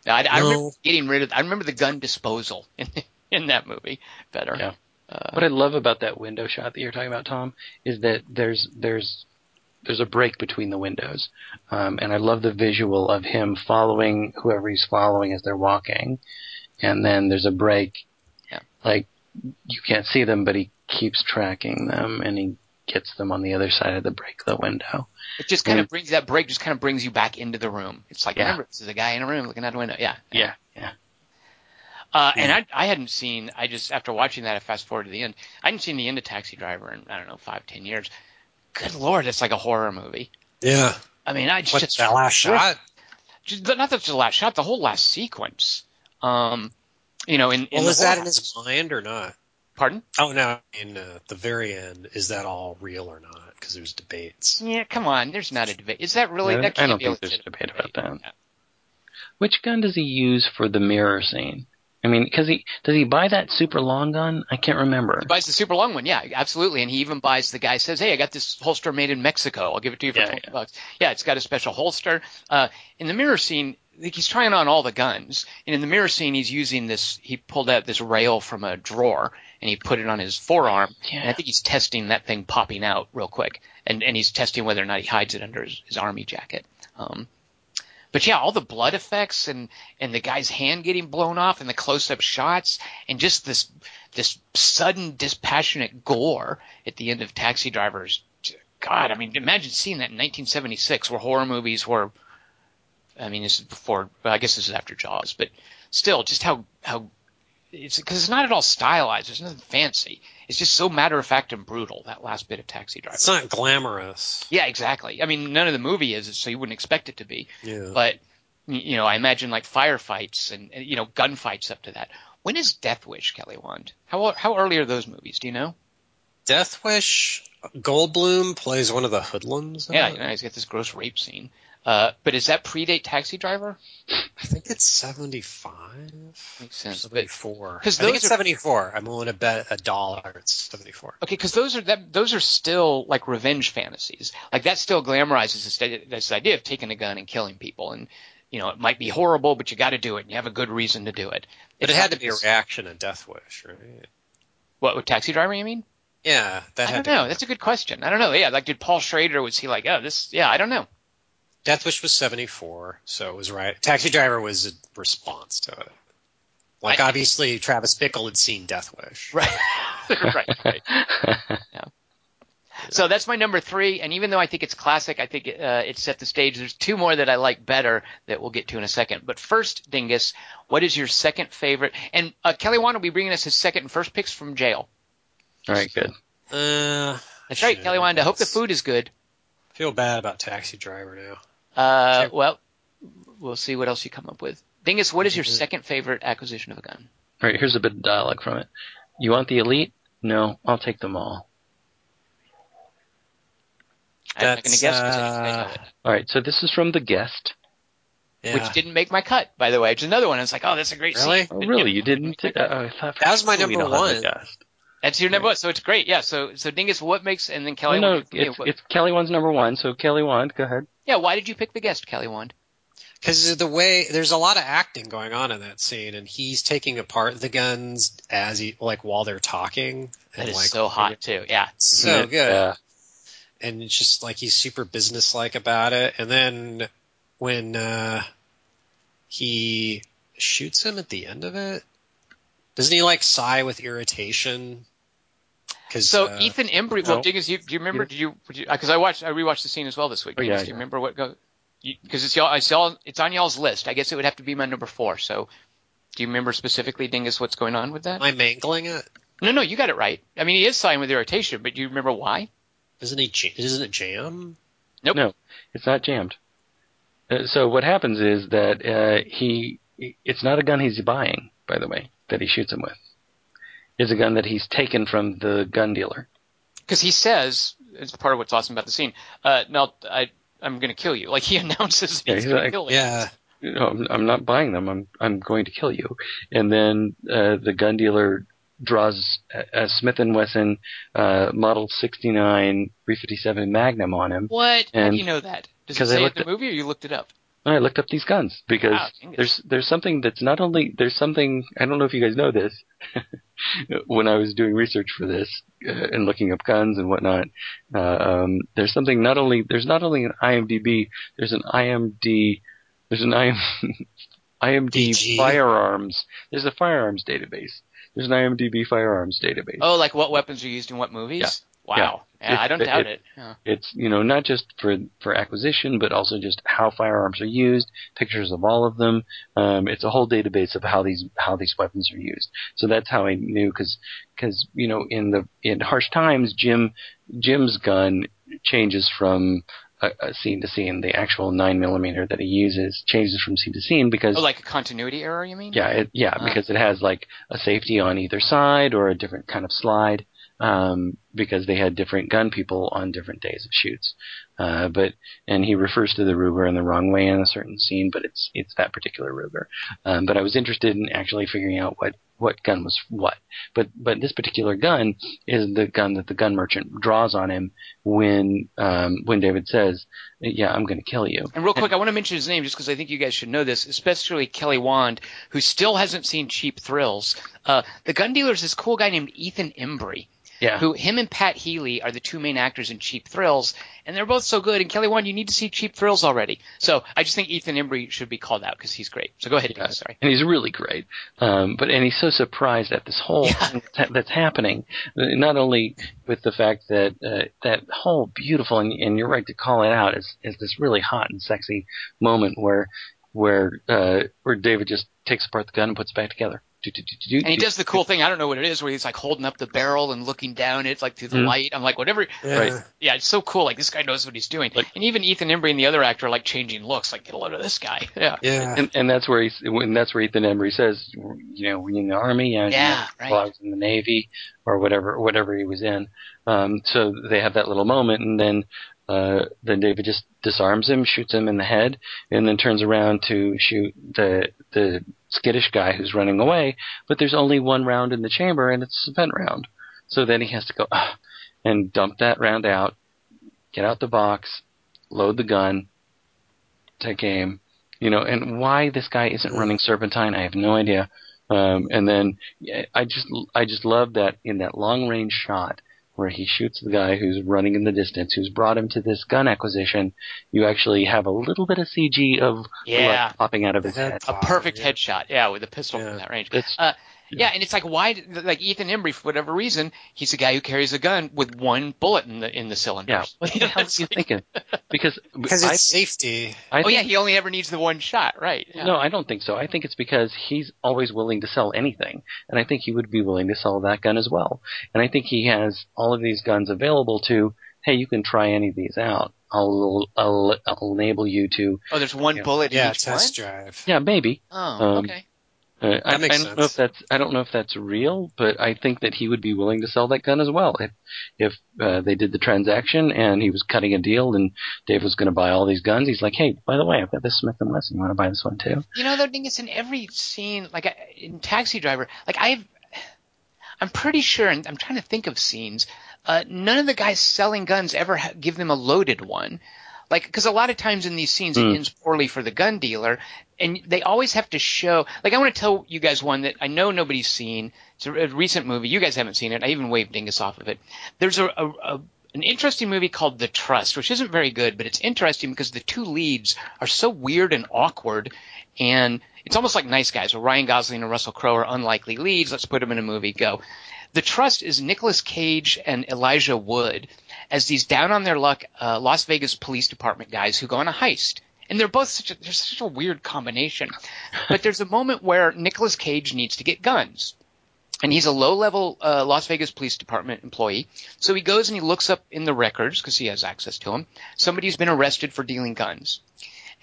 I, I no. remember getting rid of. I remember the gun disposal in in that movie better. Yeah. Uh, what I love about that window shot that you're talking about, Tom, is that there's there's there's a break between the windows, um, and I love the visual of him following whoever he's following as they're walking, and then there's a break. Yeah. Like you can't see them, but he keeps tracking them, and he gets them on the other side of the break the window. It just kind and, of brings that break just kind of brings you back into the room. It's like yeah. remember, this is a guy in a room looking out a window. Yeah. Yeah. Yeah. Uh, yeah. And I, I hadn't seen. I just after watching that, I fast forward to the end. I hadn't seen the end of Taxi Driver in I don't know five, ten years. Good lord, it's like a horror movie. Yeah. I mean, I just What's that last shot. Just, not that the last shot, the whole last sequence. Um, you know, in, in well, is that in his mind or not? Pardon? Oh no, in uh, the very end, is that all real or not? Because there's debates. Yeah, come on, there's not a debate. Is that really? Yeah, that I don't think there's a debate about that. Yeah. Which gun does he use for the mirror scene? I mean, because he does he buy that super long gun? I can't remember. He buys the super long one, yeah, absolutely. And he even buys the guy says, "Hey, I got this holster made in Mexico. I'll give it to you for yeah, twenty yeah. bucks." Yeah, it's got a special holster. Uh, in the mirror scene, he's trying on all the guns, and in the mirror scene, he's using this. He pulled out this rail from a drawer and he put it on his forearm. Yeah. And I think he's testing that thing popping out real quick, and and he's testing whether or not he hides it under his, his army jacket. Um, but yeah, all the blood effects and and the guy's hand getting blown off and the close up shots and just this this sudden dispassionate gore at the end of Taxi Drivers. God, I mean, imagine seeing that in 1976, where horror movies were. I mean, this is before. I guess this is after Jaws, but still, just how how it's because it's not at all stylized. There's nothing fancy. It's just so matter of fact and brutal. That last bit of Taxi Driver. It's not glamorous. Yeah, exactly. I mean, none of the movie is, so you wouldn't expect it to be. Yeah. But you know, I imagine like firefights and you know gunfights up to that. When is Death Wish, Kelly Wand? How how early are those movies? Do you know? Death Wish. Goldblum plays one of the hoodlums. Yeah, you know, he's got this gross rape scene. Uh, but is that predate Taxi Driver? I think it's 75. Makes sense. 74. Because I think it's are, 74. I'm willing to bet a dollar it's 74. Okay, because those are that those are still like revenge fantasies. Like that still glamorizes this, this idea of taking a gun and killing people, and you know it might be horrible, but you got to do it, and you have a good reason to do it. But it had to be a reaction to Death Wish, right? What with Taxi Driver? You mean? Yeah, that I don't know. That's a good question. I don't know. Yeah, like did Paul Schrader was he like, oh, this? Yeah, I don't know. Death Wish was 74, so it was right. Taxi Driver was a response to it. Like, I- obviously, Travis Bickle had seen Death Wish. Right. right. Right. So that's my number three, and even though I think it's classic, I think it, uh, it set the stage. There's two more that I like better that we'll get to in a second. But first, Dingus, what is your second favorite? And uh, Kelly Wand will be bringing us his second and first picks from jail. All right, good. Uh, That's right. Kelly Wand. I hope the food is good. feel bad about Taxi Driver now. Uh, Sure. well, we'll see what else you come up with. Dingus, what is your Mhm. second favorite acquisition of a gun? All right, here's a bit of dialogue from it. You want the elite? No, I'll take them all. I'm not going to That's, guess because I just I know uh, it. All right, so this is from The Guest. Yeah. Which didn't make my cut, by the way. It's another one. It's like, oh, that's a great Really? scene. Oh, really? You didn't? make Uh, cut. I That was my surely number one. That's your number one, so it's great. Yeah. So, so Dingus, what makes and then Kelly? No, what- it's, what- it's Kelly Wand's number one. So Kelly Wand, go ahead. Yeah. Why did you pick the guest, Kelly Wand? Because the way there's a lot of acting going on in that scene, and he's taking apart the guns as he like while they're talking. That and, is like, so hot too. Yeah. so good. Yeah. and it's just like he's super businesslike about it. And then when uh, he shoots him at the end of it, doesn't he like sigh with irritation? Cause, So uh, Ethan Embry. Well, no. Dingus, you, do you remember? Did you? Because I watched. I rewatched the scene as well this week. Oh, yeah, Dingus, do you yeah. remember what go? Because it's y'all. I saw it's on y'all's list. I guess it would have to be my number four. So, do you remember specifically, Dingus, what's going on with that? am I mangling it? No, no, you got it right. I mean, he is sighing with irritation, but do you remember why? Isn't he? ja- Isn't it jam? Nope. No, it's not jammed. Uh, so what happens is that uh, he, it's not a gun he's buying, by the way, that he shoots him with. It's a gun that he's taken from the gun dealer. Because he says it's part of what's awesome about the scene. Uh, no, I. I'm going to kill you. Like he announces Yeah, he's he's going to like- kill him. Yeah. You know, I'm, I'm not buying them. I'm I'm going to kill you. And then uh, the gun dealer draws a, a Smith and Wesson uh, Model 69 357 Magnum on him. What? How do you know that? Does it 'cause I say it in the at- movie, or you looked it up? I looked up these guns because Wow, there's there's something that's not only there's something I don't know if you guys know this when I was doing research for this uh, and looking up guns and whatnot. Uh, um, there's something not only there's not only an IMDb there's an IMD there's an IM, IMD DG. firearms there's a firearms database there's an IMDb firearms database. Oh, like what weapons are used in what movies? Yeah. Wow. Yeah, It's- I don't it- doubt it- it. Yeah. It's you know not just for for acquisition, but also just how firearms are used, pictures of all of them. Um, it's a whole database of how these how these weapons are used. So that's how I knew because because you know in the in harsh times, Jim Jim's gun changes from a, a scene to scene. The actual nine millimeter that he uses changes from scene to scene because Oh, like a continuity error, you mean? yeah, it, yeah, Ah. because it has like a safety on either side or a different kind of slide. Um, because they had different gun people on different days of shoots. Uh, but and he refers to the Ruger in the wrong way in a certain scene, but it's it's that particular Ruger. Um, but I was interested in actually figuring out what what gun was what. But but this particular gun is the gun that the gun merchant draws on him when um, when David says, "Yeah, I'm going to kill you." And real quick, I want to mention his name just because I think you guys should know this, especially Kelly Wand, who still hasn't seen Cheap Thrills. Uh, the gun dealer is this cool guy named Ethan Embry, Yeah. who him and Pat Healy are the two main actors in Cheap Thrills, and they're both so good. And Kelly Wand, you need to see Cheap Thrills already. So I just think Ethan Embry should be called out because he's great. So go ahead, Yeah. sorry. and he's really great. Um, but and he's so surprised at this whole Yeah. thing that's happening. Not only with the fact that uh, that whole beautiful and, and you're right to call it out is is this really hot and sexy moment where where uh, where David just takes apart the gun and puts it back together. Do, do, do, do, And he does the cool thing. I don't know what it is, where he's like holding up the barrel and looking down it, like through the Mhm. light. I'm like, whatever. Yeah. Yeah, it's so cool. Like this guy knows what he's doing. Like- and even Ethan Embry and the other actor are like changing looks. Like, get a load of this guy. Yeah. Yeah. And, and that's where he's, And that's where Ethan Embry says, you know, were you in the army? Yeah, Yeah, Well, I right. was in the navy or whatever, whatever he was in. Um, so they have that little moment, and then uh, then David just disarms him, shoots him in the head, and then turns around to shoot the the skittish guy who's running away. But there's only one round in the chamber, and it's a spent round. So then he has to go "Ugh," and dump that round out, get out the box, load the gun, take aim. You know, and why this guy isn't running serpentine, I have no idea. Um, and then I just I just love that in that long range shot where he shoots the guy who's running in the distance, who's brought him to this gun acquisition, you actually have a little bit of CG of Yeah. blood popping out of his Head head. A perfect yeah. headshot, yeah, with a pistol Yeah. from that range. It's Uh, yeah, and it's like why, like Ethan Embry, for whatever reason, he's a guy who carries a gun with one bullet in the in the cylinder. yeah. What the hell are you thinking? Because Because I, it's safety. I Oh think yeah, he only ever needs the one shot, right? Yeah. No, I don't think so. I think it's because he's always willing to sell anything, and I think he would be willing to sell that gun as well. And I think he has all of these guns available to, hey, you can try any of these out. I'll I'll, I'll enable you to, Oh, there's one Yeah. bullet Yeah, in each test one. drive. yeah, maybe. Oh, Um, okay. Uh, I, I don't know if that's I don't know if that's real, but I think that he would be willing to sell that gun as well if if uh, they did the transaction and he was cutting a deal and Dave was going to buy all these guns. He's like, hey, by the way, I've got this Smith and Wesson. You want to buy this one too? You know, the thing is, in every scene, like in Taxi Driver, like I've, I'm pretty sure, and I'm trying to think of scenes. Uh, none of the guys selling guns ever ha- give them a loaded one. Like, because a lot of times in these scenes Hmm. it ends poorly for the gun dealer, and they always have to show. Like, I want to tell you guys one that I know nobody's seen. It's a, a recent movie. You guys haven't seen it. I even waved Dingus off of it. There's a, a, a an interesting movie called The Trust, which isn't very good, but it's interesting because the two leads are so weird and awkward, and it's almost like Nice Guys, where Ryan Gosling and Russell Crowe are unlikely leads. Let's put them in a movie. Go. The Trust is Nicolas Cage and Elijah Wood as these down on their luck uh, Las Vegas Police Department guys who go on a heist. And they're both such a, they're such a weird combination. But there's a moment where Nicolas Cage needs to get guns and he's a low-level uh, Las Vegas Police Department employee. So he goes and he looks up in the records because he has access to them. Somebody's been arrested for dealing guns,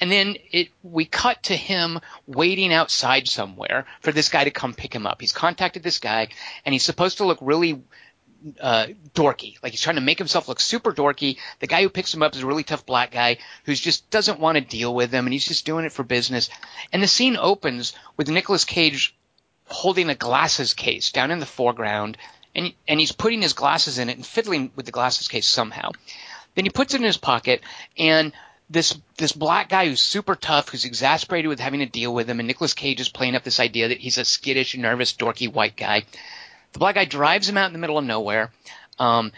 and then it we cut to him waiting outside somewhere for this guy to come pick him up. He's contacted this guy, and he's supposed to look really uh, dorky. Like he's trying to make himself look super dorky. The guy who picks him up is a really tough black guy who just doesn't want to deal with him, and he's just doing it for business. And the scene opens with Nicolas Cage holding a glasses case down in the foreground, and and he's putting his glasses in it and fiddling with the glasses case somehow. Then he puts it in his pocket, and this this black guy who's super tough, who's exasperated with having to deal with him, and Nicolas Cage is playing up this idea that he's a skittish, nervous, dorky white guy. The black guy drives him out in the middle of nowhere. Um,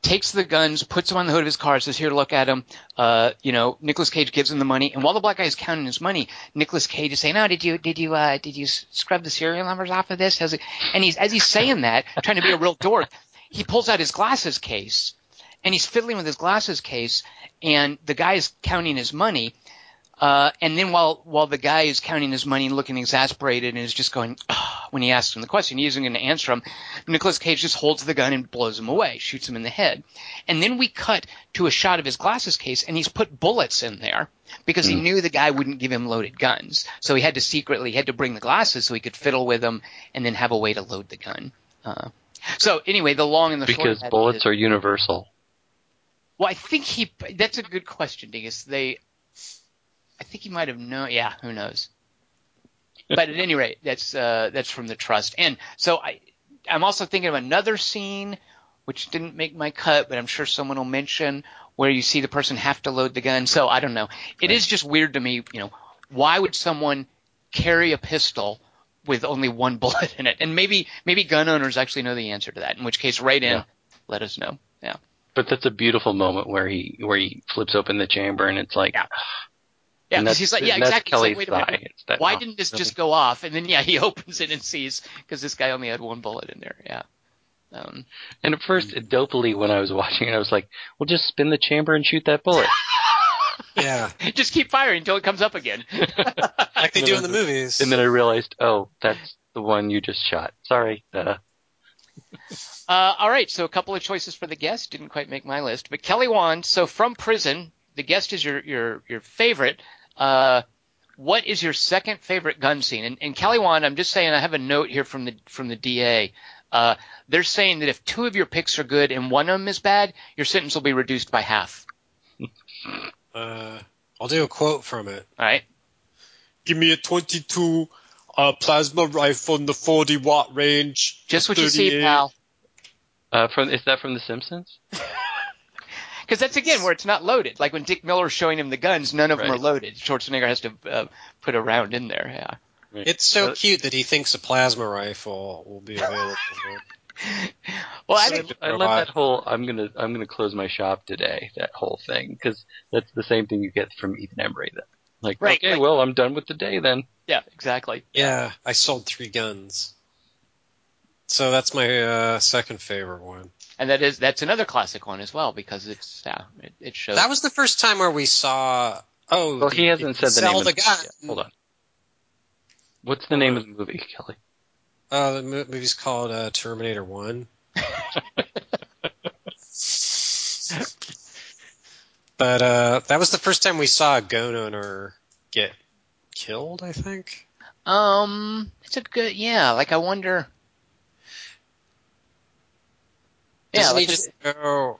takes the guns, puts them on the hood of his car, says, "Here, look at them." Uh, you know, Nicolas Cage gives him the money, and while the black guy is counting his money, Nicolas Cage is saying, "Oh, did you did you uh, did you scrub the serial numbers off of this?" And he's as he's saying that, trying to be a real dork, he pulls out his glasses case, and he's fiddling with his glasses case, and the guy is counting his money. Uh, and then while while the guy is counting his money and looking exasperated and is just going when he asks him the question, he isn't going to answer him. Nicolas Cage just holds the gun and blows him away, shoots him in the head. And then we cut to a shot of his glasses case, and he's put bullets in there because he knew the guy wouldn't give him loaded guns. So he had to secretly he had to bring the glasses so he could fiddle with them and then have a way to load the gun. Uh, so anyway, the long and the short Because of that bullets is- are universal. well, I think he. That's a good question, Dingus. They. I think he might have known. Yeah, who knows? But at any rate, that's uh, that's from the trust. And so I, I'm also thinking of another scene, which didn't make my cut, but I'm sure someone will mention where you see the person have to load the gun. So I don't know. It is just weird to me. You know, why would someone carry a pistol with only one bullet in it? And maybe maybe gun owners actually know the answer to that. In which case, write in, Yeah. let us know. Yeah. But that's a beautiful moment where he where he flips open the chamber and it's like, Yeah. Yeah, because he's like, yeah, exactly. He's like, wait a minute, that why knock. didn't this just go off? And then yeah, he opens it and sees because this guy only had one bullet in there. Yeah. Um, And at first, dopily, when I was watching it, I was like, "Well, just spin the chamber and shoot that bullet." Yeah, just keep firing until it comes up again. like they do in the movies. and then I realized, oh, that's the one you just shot. Sorry. Uh, Uh, all right, so a couple of choices for the guest didn't quite make my list, but Kelly Wand. So from prison, the guest is your your your favorite. Uh, what is your second favorite gun scene? And, and Kelly Wand, I'm just saying, I have a note here from the from the DA. Uh, they're saying that if two of your picks are good and one of them is bad, your sentence will be reduced by half. Uh, I'll do a quote from it. All right. Give me a 22 uh, plasma rifle in the 40 watt range. Just what you see, pal. uh, from is that from The Simpsons? Because that's again where it's not loaded. Like when Dick Miller's showing him the guns, none of them are loaded. Schwarzenegger has to uh, put a round in there. Yeah. It's so Uh, cute that he thinks a plasma rifle will be available. well, I So- think I let that whole I'm gonna I'm gonna close my shop today. That whole thing because that's the same thing you get from Ethan Embry. Then, like, Right, okay, like- well, I'm done with the day then. yeah, exactly. Yeah, I sold three guns. So that's my uh, second favorite one. And that is that's another classic one as well because it's yeah, it, it shows. That was the first time where we saw. Oh, Well, he hasn't said the name of the gun. movie yet. Hold on. What's the name of the movie, Kelly? Uh, the movie's called uh, Terminator One. but uh, that was the first time we saw a gun owner get killed. I think. um, it's a good yeah. Like I wonder. Yeah, Doesn't like he just go?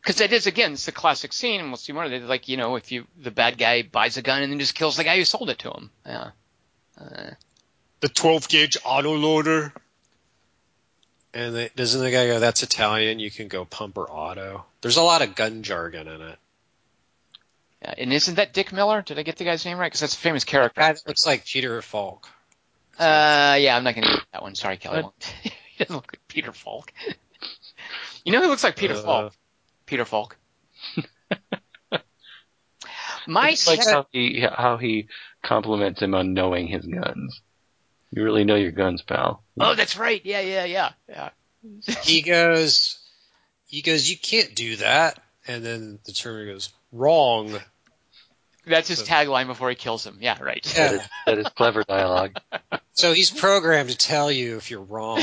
because that is again, it's the classic scene, and we'll see more of it. Like you know, if you the bad guy buys a gun and then just kills the guy who sold it to him. Yeah. Uh, The 12 gauge auto loader. And they, doesn't the guy go? That's Italian. You can go pump or auto. There's a lot of gun jargon in it. yeah, and isn't that Dick Miller? Did I get the guy's name right? Because that's a famous character. That looks like Peter Falk. Uh, yeah, I'm not going to get that one. Sorry, Kelly. he doesn't look like Peter Falk. You know who looks like Peter Uh, Falk? Peter Falk. My It's like how he how he compliments him on knowing his guns. You really know your guns, pal. oh, that's right. Yeah, yeah, yeah, yeah. he goes, he goes, you can't do that. And then the Terminator goes, wrong. That's his tagline before he kills him. Yeah, right. Yeah. is that is clever dialogue. So he's programmed to tell you if you're wrong.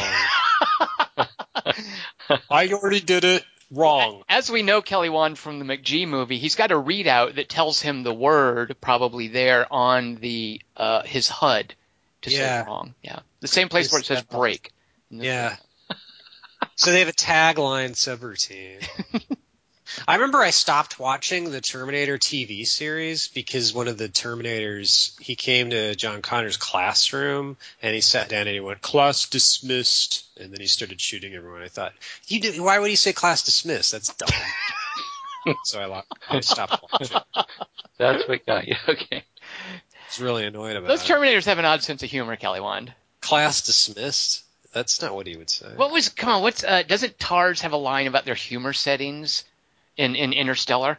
I already did it. Wrong. As we know, Kelly Wand from the McG movie, he's got a readout that tells him the word probably there on the uh, his HUD to Yeah. say wrong. Yeah, the same place where it says break. Yeah. So they have a tagline subroutine. I remember I stopped watching the Terminator TV series because one of the Terminators he came to John Connor's classroom and he sat down and he went class dismissed and then he started shooting everyone. I thought you do, why would he say class dismissed? That's dumb. so I, lo- I stopped watching. That's what got you. Okay. I was really annoyed about Those it. Terminators have an odd sense of humor, Kelly Wand. class dismissed. That's not what he would say. What was come on? What's uh, doesn't Tars have a line about their humor settings in in Interstellar?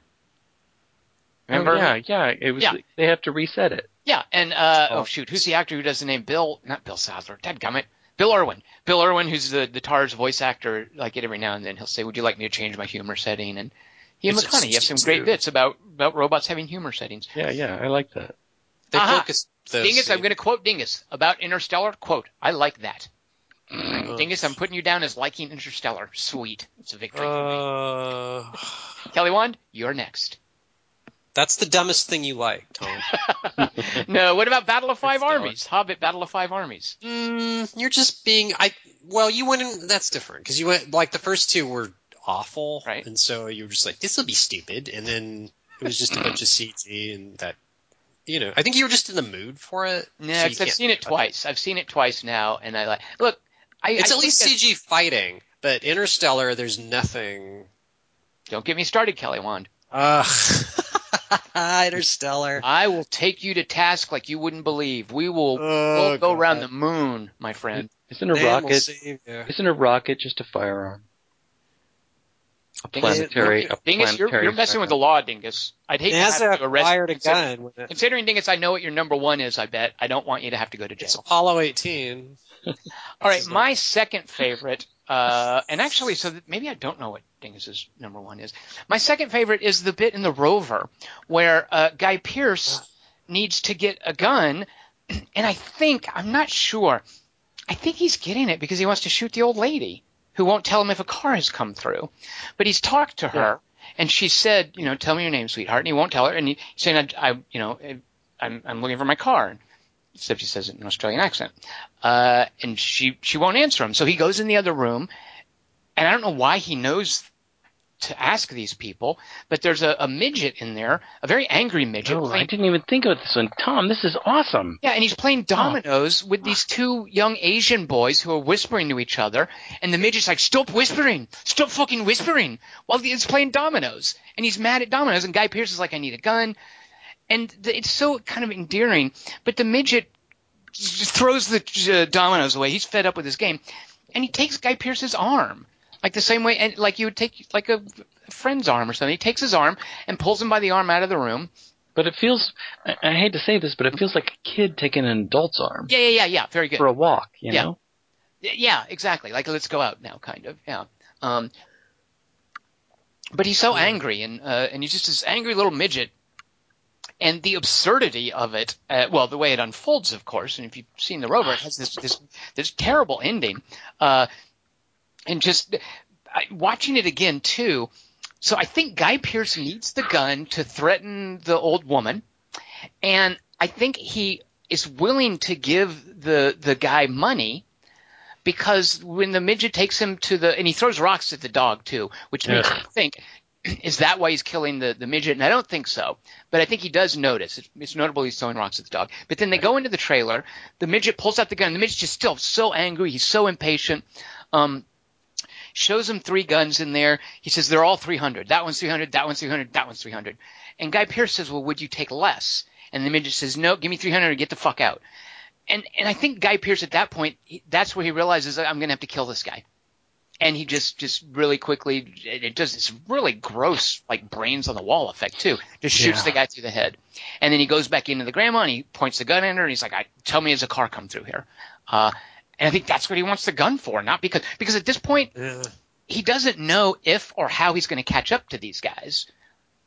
Remember? Oh, yeah, yeah. It was. Yeah. They have to reset it. Yeah, and uh, oh Oh. shoot, who's the actor who does the name Bill? Not Bill Sadler. Dadgummit. Bill Irwin. Bill Irwin, who's the the Tars voice actor. Like every now and then, he'll say, "Would you like me to change my humor setting?" And he and It's McConaughey have some great bits about about robots having humor settings. Yeah, yeah. I like that. they Aha. focus those Dingus, I'm going to quote Dingus about Interstellar. Quote: I like that. Uh, Dingus, I'm putting you down as liking Interstellar. Sweet, it's a victory for me. Uh, Kelly Wand, you're next. that's the dumbest thing you like, Tom. no, what about Battle of Five Interstellar. Armies? Hobbit Battle of Five Armies. mm, you're just being. I well, you went in. That's different because you went like the first two were awful, Right. And so you were just like, this will be stupid, and then it was just a bunch of CG and that. You know, I think you were just in the mood for it. No, so I've seen it touch twice. I've seen it twice now, and I like. Look, I, It's I at least that's- CG fighting, but Interstellar, there's nothing. Don't get me started, Kelly Wand. Uh, Interstellar. I will take you to task like you wouldn't believe. We will Oh, we'll go God. around the moon, my friend. Isn't a Man rocket? save you. Isn't a rocket just a firearm? A Dingus, planetary. A Dingus, you're, you're messing with the law, Dingus. I'd hate to have to arrest fired a consider- gun. Considering Dingus, I know what your number one is. I bet I don't want you to have to go to It's jail. Apollo 18. All right, my second favorite, uh, and actually, so that maybe I don't know what Dingus's number one is. My second favorite is the bit in the Rover where uh, Guy Pearce needs to get a gun, and I think I'm not sure. I think he's getting it because he wants to shoot the old lady who won't tell him if a car has come through. But he's talked to her, and she said, you know, tell me your name, sweetheart, and he won't tell her, and he's saying, I, I you know, I'm, I'm looking for my car. Except she says it in an Australian accent. Uh, and she, she won't answer him. So he goes in the other room, and I don't know why he knows to ask these people, but there's a, a midget in there, a very angry midget. Oh, I didn't even think about this one. Tom, this is awesome. yeah, and he's playing dominoes with these two young Asian boys who are whispering to each other, and the midget's like, "Stop whispering! Stop fucking whispering!" While he's playing dominoes, and he's mad at dominoes, and Guy Pearce is like, "I need a gun," and the, it's so kind of endearing. But the midget throws the uh, dominoes away. He's fed up with his game. and he takes Guy Pearce's arm, like the same way, and like you would take like a friend's arm or something. He takes his arm and pulls him by the arm out of the room. But it feels, I, I hate to say this, but it feels like a kid taking an adult's arm Yeah, yeah, yeah, yeah. Very good. for a walk, you Yeah. know? Yeah, exactly. Like let's go out now, kind of. Yeah. Um, but he's so angry, and uh, and he's just this angry little midget, and the absurdity of it. Uh, well, the way it unfolds, of course, and if you've seen the Rover, it has this this this terrible ending, uh, and just I, watching it again too. So I think Guy Pearce needs the gun to threaten the old woman, and I think he is willing to give the the guy money because when the midget takes him to the and he throws rocks at the dog too, which makes me think is that why he's killing the the midget? And I don't think so, but I think he does notice. It's, it's notable he's throwing rocks at the dog. But then they go into the trailer. The midget pulls out the gun. The midget's just still so angry. He's so impatient. Um, shows him three guns in there. He says they're all 300. That one's 300. That one's 300. That one's 300. And Guy Pearce says, "Well, would you take less?" And the midget says, "No, give me 300 or get the fuck out." And and I think Guy Pearce at that point, he, that's where he realizes I'm going to have to kill this guy. And he just just really quickly it, does this really gross like brains on the wall effect too. Just shoots Yeah. the guy through the head. And then he goes back into the grandma and he points the gun at her and he's like, I, "Tell me as a car come through here." Uh, and I think that's what he wants the gun for, not because because at this point Yeah. he doesn't know if or how he's going to catch up to these guys.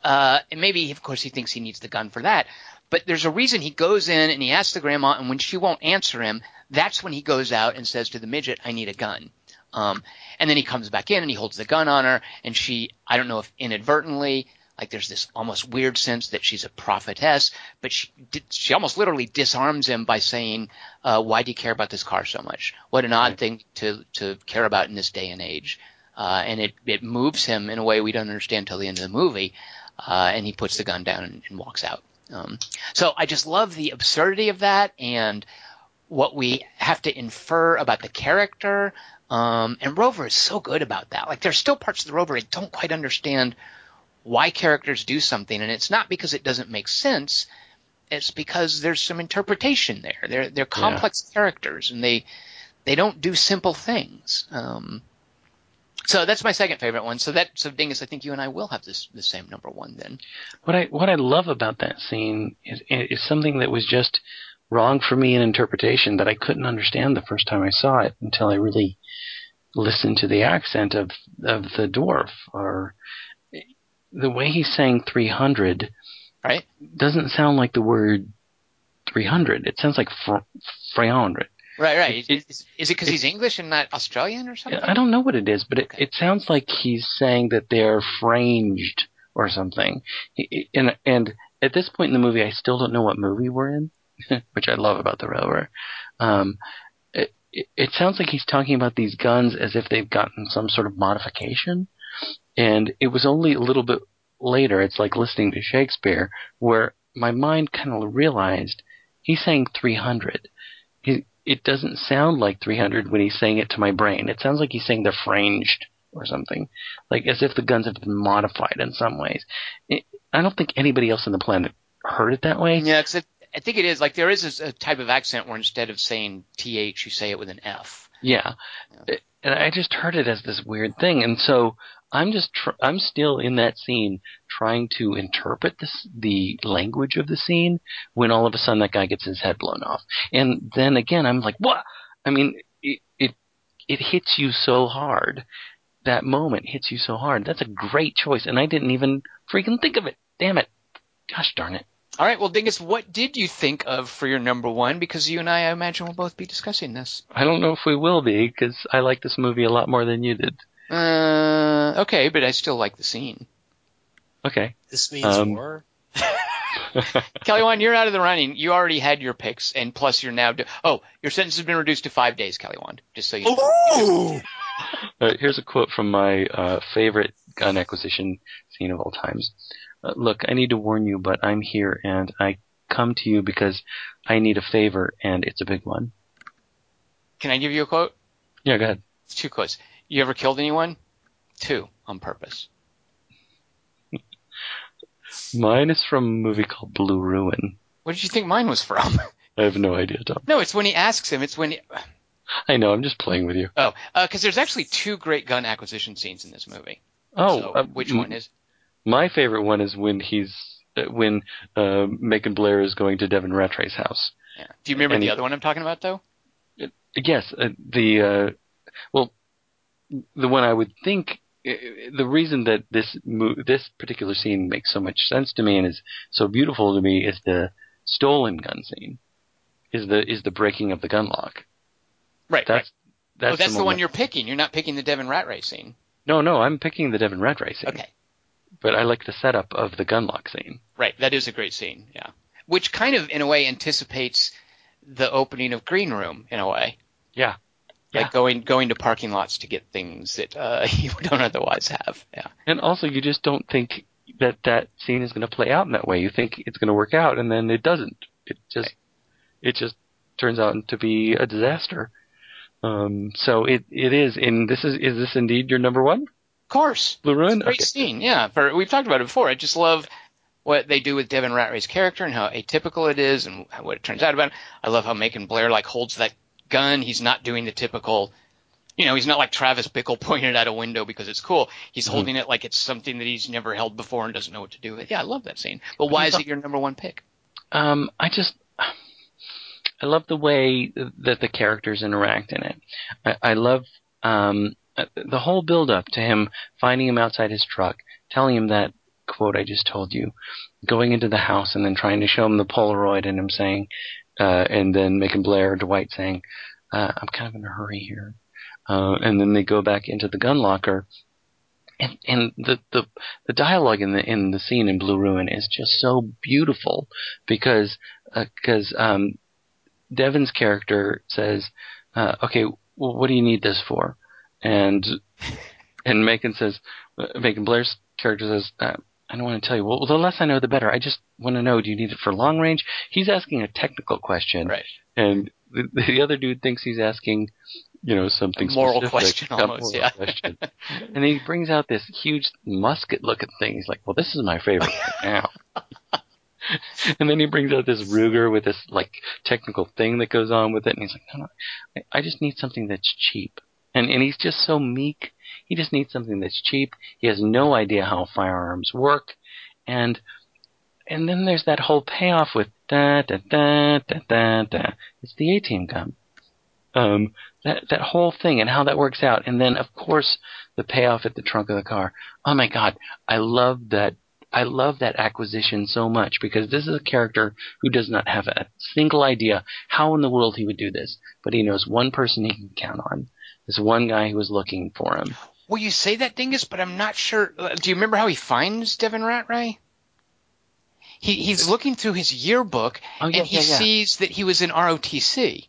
Uh, and maybe, of course, he thinks he needs the gun for that. But there's a reason he goes in and he asks the grandma, and when she won't answer him, that's when he goes out and says to the midget, "I need a gun." Um, and then he comes back in and he holds the gun on her, and she, I don't know if inadvertently, like there's this almost weird sense that she's a prophetess, but she did, she almost literally disarms him by saying, uh, "Why do you care about this car so much? What an odd thing to to care about in this day and age." Uh, and it it moves him in a way we don't understand till the end of the movie, uh, and he puts the gun down and, and walks out. Um, so I just love the absurdity of that and what we have to infer about the character. Um, and Rover is so good about that. Like there's still parts of the Rover I don't quite understand why characters do something, and it's not because it doesn't make sense. It's because there's some interpretation there. They're they're complex characters, and they they don't do simple things. Um, so that's my second favorite one. So that so Dingus, I think you and I will have this the same number one then. What I what I love about that scene is is something that was just wrong for me in interpretation that I couldn't understand the first time I saw it until I really listened to the accent of of the dwarf or the way he's saying 300 Right? doesn't sound like the word 300 it sounds like fr- 300 Right, right. It- is, is it because he's English and not Australian or something? I don't know what it is, but it, Okay. it sounds like he's saying that they're franged or something. And and at this point in the movie, I still don't know what movie we're in, which I love about the Rover. Um, it, it, it sounds like he's talking about these guns as if they've gotten some sort of modification, and it was only a little bit later. It's like listening to Shakespeare, where my mind kind of realized he's saying 300. He, it doesn't sound like 300 when he's saying it to my brain. It sounds like he's saying they're franged or something, like as if the guns have been modified in some ways. It, I don't think anybody else on the planet heard it that way. Yeah, it's a, I think it is like there is a, a type of accent where instead of saying th, you say it with an f. Yeah. It- and I just heard it as this weird thing, and so I'm just tr- I'm still in that scene trying to interpret this the language of the scene when all of a sudden that guy gets his head blown off, and then again I'm like, what? I mean, it it it hits you so hard. That moment hits you so hard. That's a great choice, and I didn't even freaking think of it. Damn it! Gosh darn it! All right, well, Dingus, what did you think of for your number one? Because you and I, I imagine, will both be discussing this. I don't know if we will be because I like this movie a lot more than you did. Uh, okay, but I still like the scene. Okay. This means Um, war. Kelly Wand, you're out of the running. You already had your picks, and plus you're now. Do- oh, your sentence has been reduced to five days, Kelly Wand. Just so you know. Ooh! Uh, here's a quote from my uh, favorite gun acquisition scene of all times. Uh, Look, I need to warn you, but I'm here and I come to you because I need a favor and it's a big one. Can I give you a quote? Yeah, go ahead. It's two quotes. You ever killed anyone? Two, on purpose. Mine is from a movie called Blue Ruin. What did you think mine was from? I have no idea, Tom. no, it's when he asks him. It's when. He, I know. I'm just playing with you. Oh, because there's actually two great gun acquisition scenes in this movie. Oh, So, uh, which one is? My favorite one is when he's uh, when uh, Macon Blair is going to Devin Ratray's house. Yeah. Do you remember and the he- other one I'm talking about though? Yes, uh, the uh, well, the one I would think uh, the reason that this mo- this particular scene makes so much sense to me and is so beautiful to me is the stolen gun scene. Is the is the breaking of the gun lock? Right. That's right. that's, oh, that's the, one you're picking. You're not picking the Devin Ratray scene. No, no, I'm picking the Devin Ratray scene. Okay. But I like the setup of the gun lock scene. Right. That is a great scene. Yeah. Which kind of, in a way, anticipates the opening of Green Room in a way. Yeah. Like Yeah. going going to parking lots to get things that uh, you don't otherwise have. Yeah. And also, you just don't think that that scene is going to play out in that way. You think it's going to work out, and then it doesn't. It just, it just turns out to be a disaster. Um, so it it is. And this is is this indeed your number one, course. Blue Ruin? Great Okay. scene. Yeah. For, we've talked about it before. I just love what they do with Devin Ratray's character and how atypical it is and what it turns out about it. I love how Macon Blair like holds that gun. He's not doing the typical. You know, he's not like Travis Bickle pointing it out a window because it's cool. He's Mhm. holding it like it's something that he's never held before and doesn't know what to do with. Yeah, I love that scene. But why is it your number one pick? Um, I just, I love the way that the characters interact in it. I, I love um, the whole build up to him finding him outside his truck, telling him that quote I just told you, going into the house and then trying to show him the Polaroid and him saying, uh, and then making Blair Dwight saying, uh, "I'm kind of in a hurry here," uh, and then they go back into the gun locker. And, and the, the the dialogue in the in the scene in Blue Ruin is just so beautiful because because um, Devin's character says, uh, "Okay, well, what do you need this for?" And and Macon says, Macon Blair's character says, uh, "I don't want to tell you. Well, the less I know, the better. I just want to know. Do you need it for long range?" He's asking a technical question, Right. and the, the other dude thinks he's asking, you know, something A moral specific, question a almost, moral yeah. question. and he brings out this huge musket-looking thing. He's like, "Well, this is my favorite right now." and then he brings out this Ruger with this like technical thing that goes on with it, and he's like, "No, no, I- I just need something that's cheap." And and he's just so meek. He just needs something that's cheap. He has no idea how firearms work, and and then there's that whole payoff with da da da da da da. It's the A team gun. Um, that that whole thing and how that works out, and then of course the payoff at the trunk of the car. Oh my God, I love that. I love that acquisition so much because this is a character who does not have a single idea how in the world he would do this, but he knows one person he can count on. This one guy who was looking for him. Well, you say that, Dingus, but I'm not sure. Do you remember how he finds Devin Ratray? He he's looking through his yearbook Oh yeah, and he yeah, yeah. sees that he was in ROTC.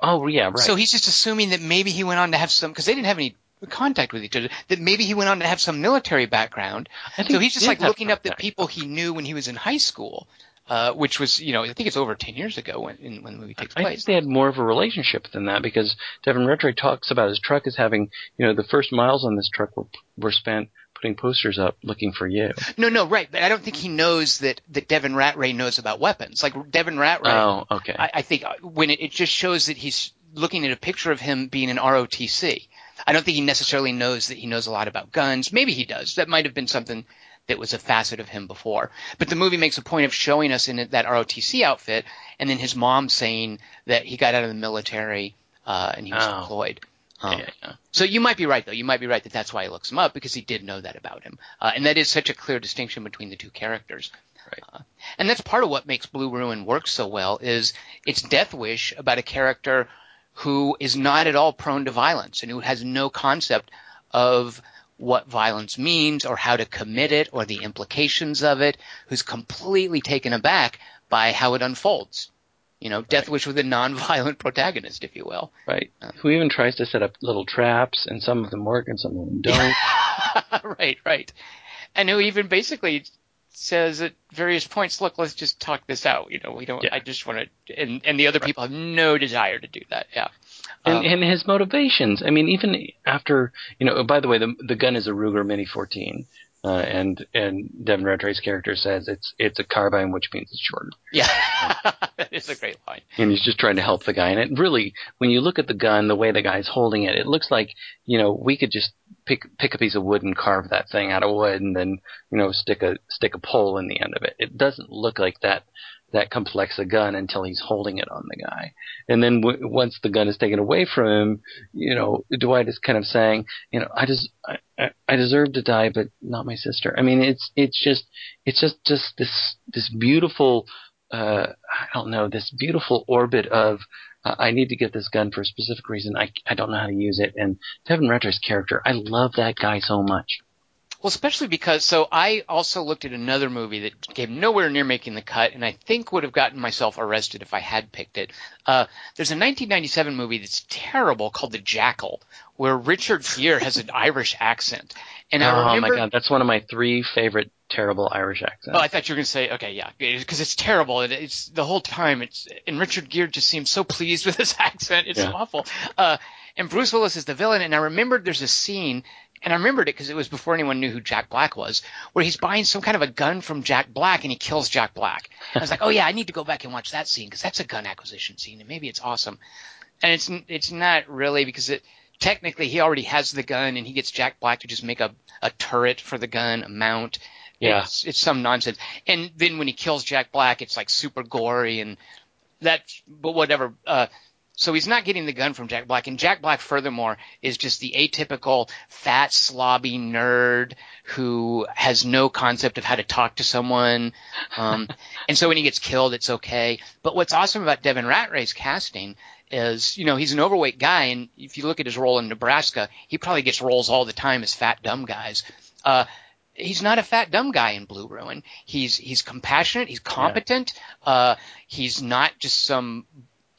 oh yeah, right. So he's just assuming that maybe he went on to have some because they didn't have any contact with each other. That maybe he went on to have some military background. So he's just like looking up the people he knew when he was in high school, uh, which was you know I think it's over ten years ago when in, when the movie takes I think place. they had more of a relationship than that because Devin Ratray talks about his truck as having, you know, the first miles on this truck were were spent putting posters up looking for you. No, no, right, but I don't think he knows that that Devin Ratray knows about weapons. Like Devin Ratray, Oh, okay. I, I think uh, when it, it just shows that he's looking at a picture of him being an ROTC. I don't think he necessarily knows that he knows a lot about guns. Maybe he does. That might have been something that was a facet of him before. But the movie makes a point of showing us in that ROTC outfit, and then his mom saying that he got out of the military uh, and he was Oh. deployed. Um, yeah, yeah. so you might be right, though. You might be right that that's why he looks him up because he did know that about him, uh, and that is such a clear distinction between the two characters. Right. Uh, and that's part of what makes Blue Ruin work so well is its death wish about a character who is not at all prone to violence and who has no concept of what violence means or how to commit it or the implications of it, who's completely taken aback by how it unfolds. You know, Death Wish with a non-violent protagonist, if you will. Right. Uh, who even tries to set up little traps, and some of them work and some of them don't. right, right. And who even basically says at various points, look, let's just talk this out. You know, we don't, Yeah. I just want to, and, and the other people have no desire to do that. Yeah. And, Um, and his motivations. I mean, even after you know. By the way, the the gun is a Ruger Mini 14, Uh, and and Devin Ratray's character says it's it's a carbine, which means it's shorter. Yeah, it's a great line. and he's just trying to help the guy. And it really, when you look at the gun, the way the guy's holding it, it looks like you know we could just pick pick a piece of wood and carve that thing out of wood, and then you know stick a stick a pole in the end of it. It doesn't look like that that complex a gun until he's holding it on the guy. And then w- once the gun is taken away from him, you know Dwight is kind of saying, you know, I just I, I, I deserve to die, but not my sister. I mean, it's it's just it's just just this this beautiful uh, I don't know, this beautiful orbit of uh, I need to get this gun for a specific reason. I I don't know how to use it. And Devin Ratray's character, I love that guy so much. Well, especially because so I also looked at another movie that came nowhere near making the cut, and I think would have gotten myself arrested if I had picked it. Uh, there's a 1997 movie that's terrible called The Jackal, where Richard Gere has an Irish accent, and I oh remember. my god, that's one of my three favorite terrible Irish accents. Oh, I thought you were going to say, okay, yeah, because it's terrible. It, it's the whole time. It's and Richard Gere just seems so pleased with his accent. It's Yeah. awful. Uh, and Bruce Willis is the villain. And I remembered there's a scene, and I remembered it because it was before anyone knew who Jack Black was, where he's buying some kind of a gun from Jack Black, and he kills Jack Black. I was like, oh yeah, I need to go back and watch that scene because that's a gun acquisition scene, and maybe it's awesome. And it's it's not really because it technically he already has the gun, and he gets Jack Black to just make a a turret for the gun, a mount. Yeah. It's, it's some nonsense. And then when he kills Jack Black, it's like super gory and that, but whatever. Uh, so he's not getting the gun from Jack Black. And Jack Black, furthermore, is just the atypical fat, slobby nerd who has no concept of how to talk to someone. Um, and so when he gets killed, it's okay. But what's awesome about Devin Ratray's casting is, you know, he's an overweight guy. And if you look at his role in Nebraska, he probably gets roles all the time as fat, dumb guys. Uh, he's not a fat dumb guy in Blue Ruin. He's he's compassionate. He's competent. Uh, he's not just some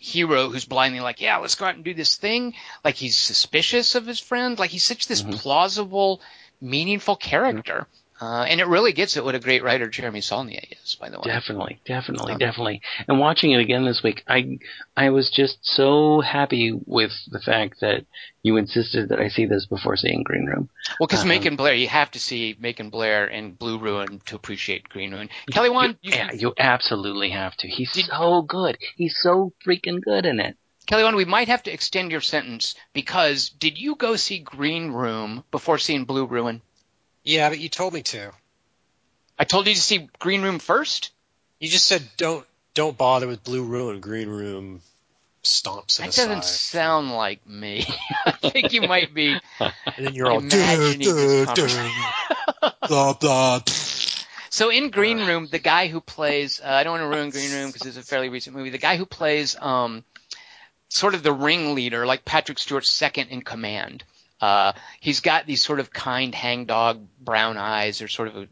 hero who's blindly like, yeah, let's go out and do this thing. Like he's suspicious of his friend. Like he's such this Mhm. plausible, meaningful character. Uh, and it really gets at what a great writer Jeremy Saulnier is, by the way. Definitely, definitely, Um, definitely. And watching it again this week, I I was just so happy with the fact that you insisted that I see this before seeing Green Room. Well, because Uh-huh. Macon Blair, you have to see Macon Blair and Blue Ruin to appreciate Green Ruin. Kelly Wand, you, you, yeah, you absolutely have to. He's Did- so good. He's so freaking good in it. Kelly Wand, we might have to extend your sentence because did you go see Green Room before seeing Blue Ruin? Yeah, but you told me to. I told you to see Green Room first. You just said don't don't bother with Blue Room and Green Room stomps That doesn't sound like me. I think you might be. and then you're all "Duh, duh, conversation." duh, blah blah. So in Green Room, the guy who plays uh, I don't want to ruin Green Room because it's a fairly recent movie. The guy who plays um, sort of the ringleader, like Patrick Stewart's second in command. Uh, he's got these sort of kind hangdog brown eyes, or sort of a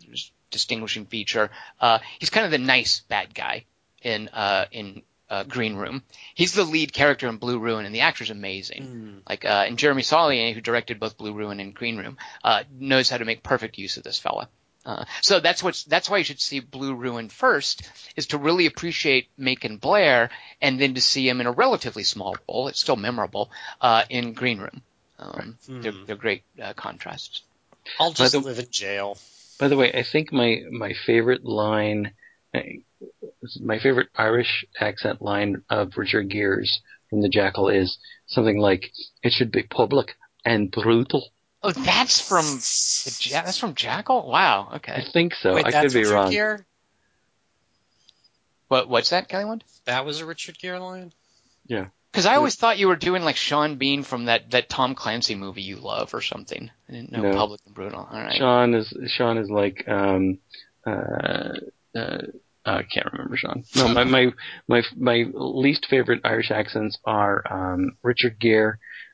distinguishing feature. Uh, he's kind of the nice bad guy in uh, in uh, Green Room. He's the lead character in Blue Ruin, and the actor's amazing. Like uh, and Jeremy Saulnier, who directed both Blue Ruin and Green Room, uh, knows how to make perfect use of this fella. Uh, so that's what's that's why you should see Blue Ruin first, is to really appreciate Macon Blair, and then to see him in a relatively small role. It's still memorable uh, in Green Room. Um, they're, Hmm. they're great uh, contrasts. I'll just the- live in jail. By the way, I think my my favorite line, my favorite Irish accent line of Richard Gere's from The Jackal is something like, "It should be public and brutal." Oh, that's from the ja- that's from Jackal. Wow. Okay. I think so. Wait, I could be Richard wrong. Gere? What what's that, Kelly Wand? That was a Richard Gere line. Because I always thought you were doing like Sean Bean from that that Tom Clancy movie you love or something. I didn't know No. Public and Brutal. All right. Sean is Sean is like um uh, uh I can't remember Sean. No, my my my my least favorite Irish accents are um Richard Gere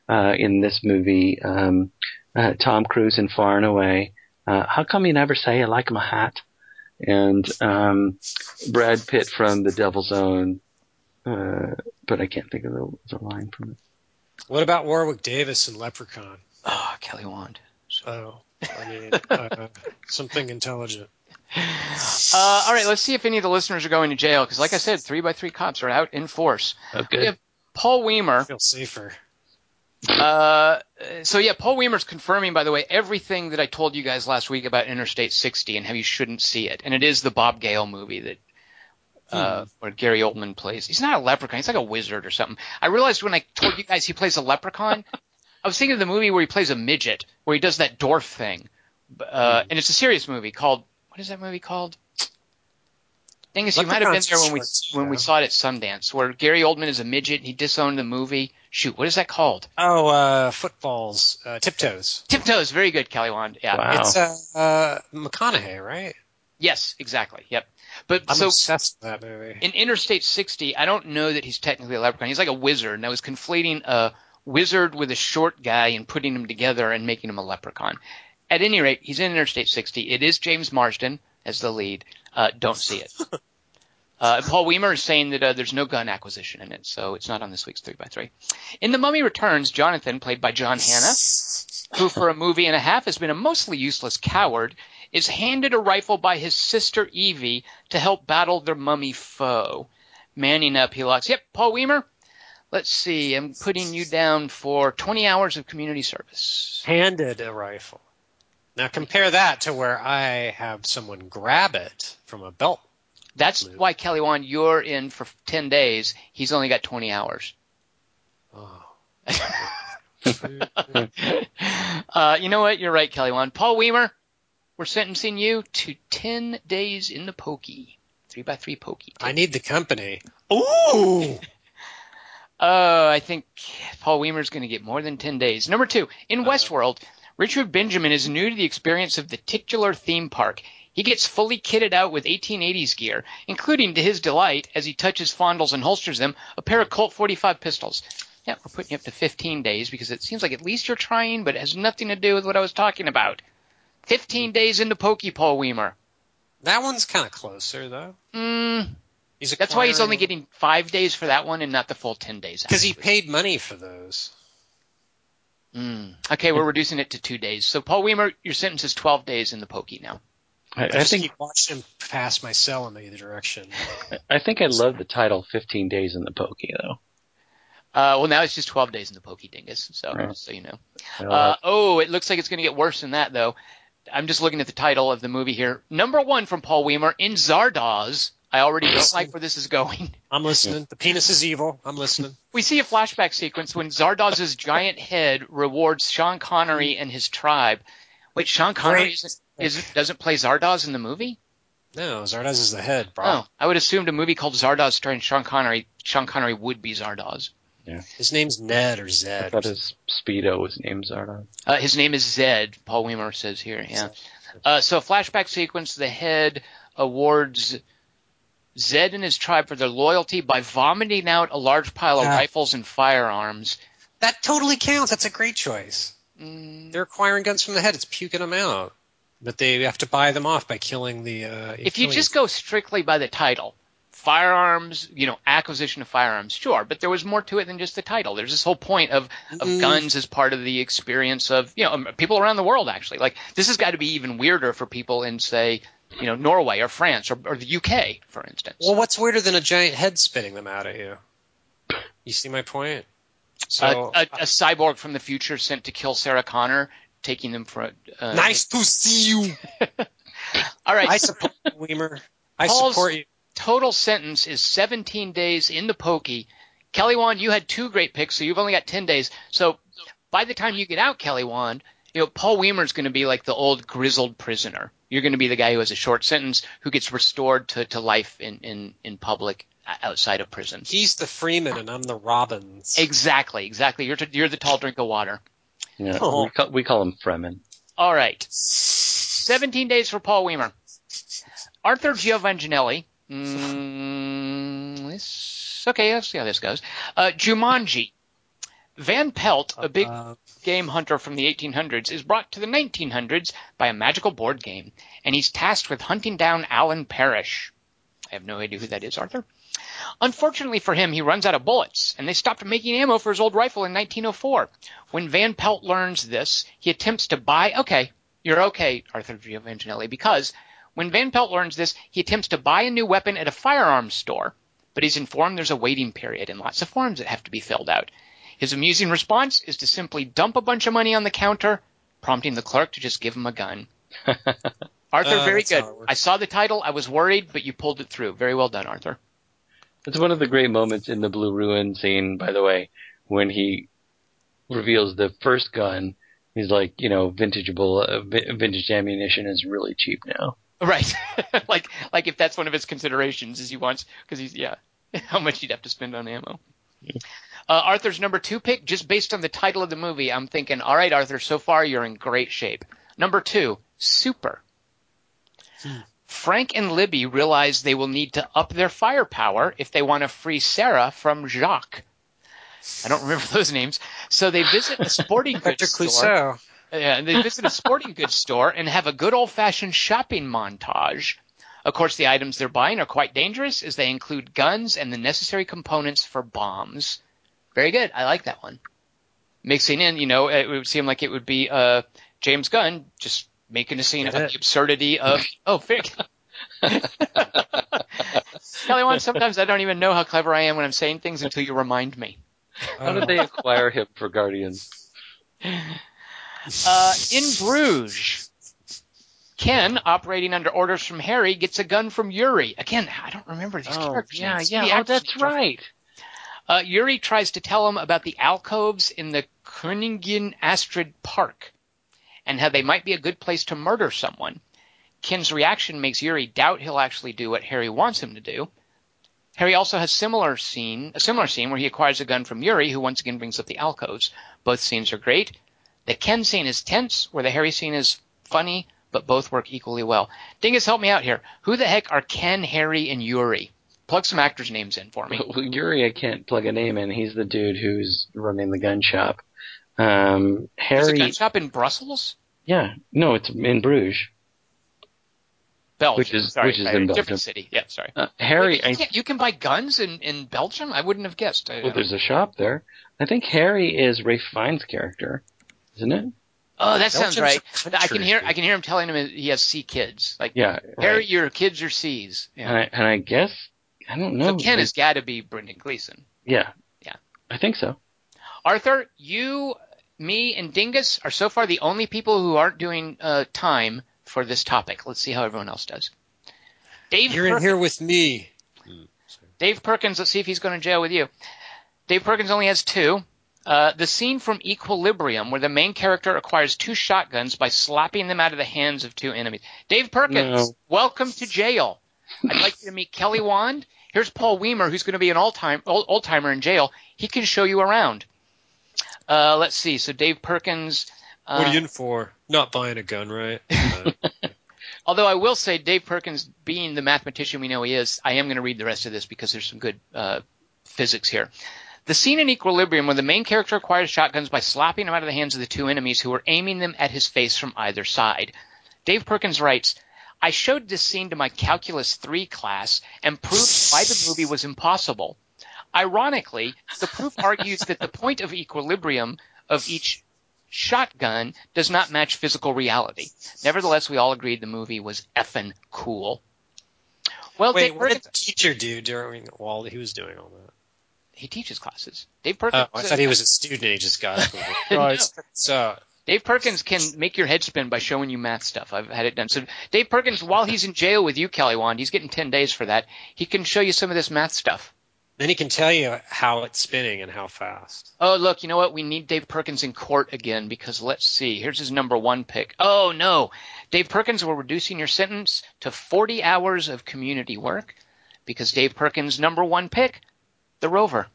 uh in this movie, um uh, Tom Cruise in Far and Away. Uh how come you never say I like my hat? And um Brad Pitt from The Devil's Own. Uh but I can't think of the, the line from it. What about Warwick Davis in Leprechaun? Oh, Kelly Wand. Oh, I mean, uh, something intelligent. Uh, all right, let's see if any of the listeners are going to jail. Because, like I said, three by three cops are out in force. Oh, We have Paul I Weimer. feel safer. Uh, so yeah, Paul Weimer's confirming, by the way, everything that I told you guys last week about Interstate 60 and how you shouldn't see it. And it is the Bob Gale movie that uh, where Gary Oldman plays. He's not a leprechaun. He's like a wizard or something. I realized when I told you guys he plays a leprechaun, I was thinking of the movie where he plays a midget, where he does that dwarf thing. Uh, and it's a serious movie called what is that movie called? Thing is, you might have been there when we when we saw it at Sundance, where Gary Oldman is a midget and he disowned the movie. Shoot, what is that called? Oh, uh, footballs, uh, tiptoes. Tiptoes. Very good, Kelly Wand. Yeah. Wow. It's uh, uh, McConaughey, right? Yes, exactly. Yep. But I'm so obsessed with that movie. in Interstate 60, I don't know that he's technically a leprechaun. He's like a wizard, and I was conflating a wizard with a short guy and putting them together and making him a leprechaun. At any rate, he's in Interstate 60. It is James Marsden as the lead. Uh, don't see it. Uh, Paul Weimer is saying that uh, there's no gun acquisition in it, so it's not on this week's 3x3. In The Mummy Returns, Jonathan, played by John Hannah, who for a movie and a half has been a mostly useless coward, is handed a rifle by his sister Evie to help battle their mummy foe. Manning up, he locks. Yep, Paul Weimer. Let's see. I'm putting you down for 20 hours of community service. handed a rifle. Now compare that to where I have someone grab it from a belt. That's Blue. why Kelly Wand, you're in for 10 days. He's only got 20 hours. Oh. uh, you know what? You're right, Kelly Wand. Paul Weimer, we're sentencing you to 10 days in the pokey. Three by three pokey. I need the company. Ooh! Uh, I think Paul Weimer's going to get more than 10 days. Number two, in Westworld, Richard Benjamin is new to the experience of the titular theme park. He gets fully kitted out with 1880s gear, including, to his delight, as he touches, fondles, and holsters them, a pair of Colt 45 pistols. Yeah, we're putting you up to 15 days because it seems like at least you're trying, but it has nothing to do with what I was talking about. 15 days into Pokey, Paul Weimer. That one's kind of closer though. Mm, He's that's why he's only getting five days for that one and not the full 10 days. because he paid money for those. Mm. Okay, we're reducing it to two days. So, Paul Weimer, your sentence is 12 days in the pokey now. I, I, I just think keep watching him pass my cell in the other direction. I think I love the title "15 Days in the Pokey" though. Uh, well, now it's just 12 days in the pokey dingus, so Right. so you know. Uh, oh, it looks like it's going to get worse than that, though. I'm just looking at the title of the movie here. Number one from Paul Weimer in Zardoz. I already don't like where this is going. I'm listening. The penis is evil. I'm listening. We see a flashback sequence when Zardoz's giant head rewards Sean Connery and his tribe. Wait, Sean Connery isn't, is, doesn't play Zardoz in the movie? No, Zardoz is the head, bro. Oh, I would assumed a movie called Zardoz starring Sean Connery. Sean Connery would be Zardoz. His name's Ned or Zed. I Zed. thought his speedo was named Zardoz. Uh, his name is Zed. Paul Weimer says here. Yeah. Uh, so flashback sequence. The head awards Zed and his tribe for their loyalty by vomiting out a large pile of rifles and firearms. That totally counts. That's a great choice. Mm, They're acquiring guns from the head. It's puking them out. But they have to buy them off by killing the. Uh, if you just go strictly by the title, firearms, you know, acquisition of firearms, sure, but there was more to it than just the title. There's this whole point of, of Mm. guns as part of the experience of, you know, um, people around the world actually. Like, this has got to be even weirder for people in, say, you know, Norway or France or, or the UK, for instance. Well, what's weirder than a giant head spitting them out at you? You see my point? So a, a, a cyborg from the future sent to kill Sarah Connor, taking them for. Uh, nice to see you. All right. I support you, Weimer. I Paul's- support you. Total sentence is 17 days in the pokey. Kelly Wand, you had two great picks, so you've only got 10 days. So by the time you get out, Kelly Wand, you know, Paul Weimer's going to be like the old grizzled prisoner. You're going to be the guy who has a short sentence who gets restored to, to life in, in, in public outside of prison. He's the Freeman and I'm the Robbins. Exactly, exactly. You're, t- you're the tall drink of water. Yeah, Oh. we, call, we call him Fremen. All right. 17 days for Paul Weimer. Arthur Giovanginelli. Mm, this, okay, let's see how this goes. Uh, Jumanji. Van Pelt, a big Uh, game hunter from the 1800s, is brought to the 1900s by a magical board game, and he's tasked with hunting down Alan Parrish. I have no idea who that is, Arthur. Unfortunately for him, he runs out of bullets, and they stopped making ammo for his old rifle in 1904. When Van Pelt learns this, he attempts to buy. Okay, you're okay, Arthur Giovangelli, because when Van Pelt learns this, he attempts to buy a new weapon at a firearms store, but he's informed there's a waiting period and lots of forms that have to be filled out. His amusing response is to simply dump a bunch of money on the counter, prompting the clerk to just give him a gun. Arthur, Uh, very good. how it works. I saw the title. I was worried, but you pulled it through. Very well done, Arthur. It's one of the great moments in the Blue Ruin scene, by the way, when he reveals the first gun. He's like, you know, vintageable, uh, vintage ammunition is really cheap now. Right. like, like if that's one of his considerations is he wants, cause he's, yeah, how much he'd have to spend on ammo. Uh, Arthur's number two pick, just based on the title of the movie, I'm thinking, all right, Arthur, so far you're in great shape. Number two, Super. Frank and Libby realize they will need to up their firepower if they want to free Sarah from Jacques. I don't remember those names. So they visit a sporting goods store. Clouseau. Yeah, and they visit a sporting goods store and have a good old fashioned shopping montage. Of course, the items they're buying are quite dangerous as they include guns and the necessary components for bombs. Very good. I like that one. Mixing in, you know, it would seem like it would be uh, James Gunn just making a scene Get of it. the absurdity of oh, fig. Kelly, one sometimes I don't even know how clever I am when I'm saying things until you remind me. How did they acquire him for Guardians? Uh, in Bruges, Ken, operating under orders from Harry, gets a gun from Yuri. Again, I don't remember these Oh, characters. yeah, yeah. The Oh, that's right. Uh, Yuri tries to tell him about the alcoves in the Königin Astrid Park and how they might be a good place to murder someone. Ken's reaction makes Yuri doubt he'll actually do what Harry wants him to do. Harry also has similar scene, a similar scene where he acquires a gun from Yuri, who once again brings up the alcoves. Both scenes are great. The Ken scene is tense, where the Harry scene is funny, but both work equally well. Dingus, help me out here. Who the heck are Ken, Harry, and Yuri? Plug some actors' names in for me. Well, Yuri, I can't plug a name in. He's the dude who's running the gun shop. Um, There's a Harry, gun shop in Brussels? yeah, no, it's in Bruges. Belgium. Which is- sorry, which is in Belgium. different city. Yeah, sorry. Uh, Harry, Wait, you, I, can, you can buy guns in, in Belgium? I wouldn't have guessed. I- well, there's a shop there. I think Harry is Ralph Fiennes' character, isn't it? oh, that sounds Belgium's right. a I can hear dude. I can hear him telling him he has C kids. Like Yeah, Harry, right. your kids are C's. Yeah. And I, and I guess I don't know. so Ken has got to be Brendan Gleeson. yeah, Yeah. I think so. Arthur, you, me, and Dingus are so far the only people who aren't doing uh, time for this topic. Let's see how everyone else does. Dave You're in here with me. Dave Perkins, let's see if he's going to jail with you. Dave Perkins only has two. Uh, the scene from Equilibrium, where the main character acquires two shotguns by slapping them out of the hands of two enemies. Dave Perkins, No. welcome to jail. I'd like you to meet Kelly Wand. Here's Paul Weimer, who's going to be an all-time old, old timer in jail. He can show you around. Uh, let's see. So Dave Perkins. Uh, What are you in for? Not buying a gun, right? Uh, Although I will say, Dave Perkins, being the mathematician we know he is, I am going to read the rest of this because there's some good uh, physics here. The scene in Equilibrium where the main character acquires shotguns by slapping them out of the hands of the two enemies who were aiming them at his face from either side. Dave Perkins writes, I showed this scene to my Calculus 3 class and proved why the movie was impossible. Ironically, the proof argues that the point of equilibrium of each shotgun does not match physical reality. Nevertheless, we all agreed the movie was effing cool. Well, Wait, Dave what did the teacher do during while he was doing all that? He teaches classes. Dave Oh, Perkins, I thought he was a student. and He just got it. No. So Dave Perkins can make your head spin by showing you math stuff. I've had it done. So Dave Perkins, while he's in jail with you, Kelly Wand, he's getting 10 days for that. He can show you some of this math stuff. then he can tell you how it's spinning and how fast. Oh, look, you know what? We need Dave Perkins in court again because let's see. Here's his number one pick. Oh, no. Dave Perkins, we're reducing your sentence to 40 hours of community work because Dave Perkins' number one pick, The Rover,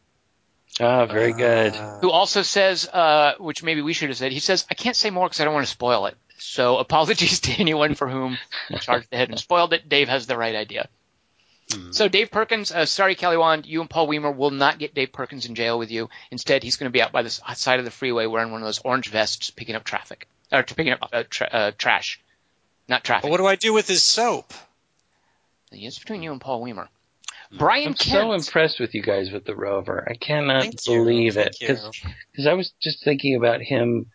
Ah, very good. Uh, who also says, uh, which maybe we should have said, he says, I can't say more because I don't want to spoil it. So apologies to anyone for whom I charged ahead and spoiled it. Dave has the right idea. Hmm. So Dave Perkins, uh, sorry Kelly Wand, you and Paul Weimer will not get Dave Perkins in jail with you. Instead, he's going to be out by the side of the freeway wearing one of those orange vests, picking up traffic or picking up uh, tra- uh, trash, not traffic. but what do I do with his soap? It's between you and Paul Weimer. Brian I'm Kent. so impressed with you guys with the rover. I cannot Thank you. believe it Thank because I was just thinking about him,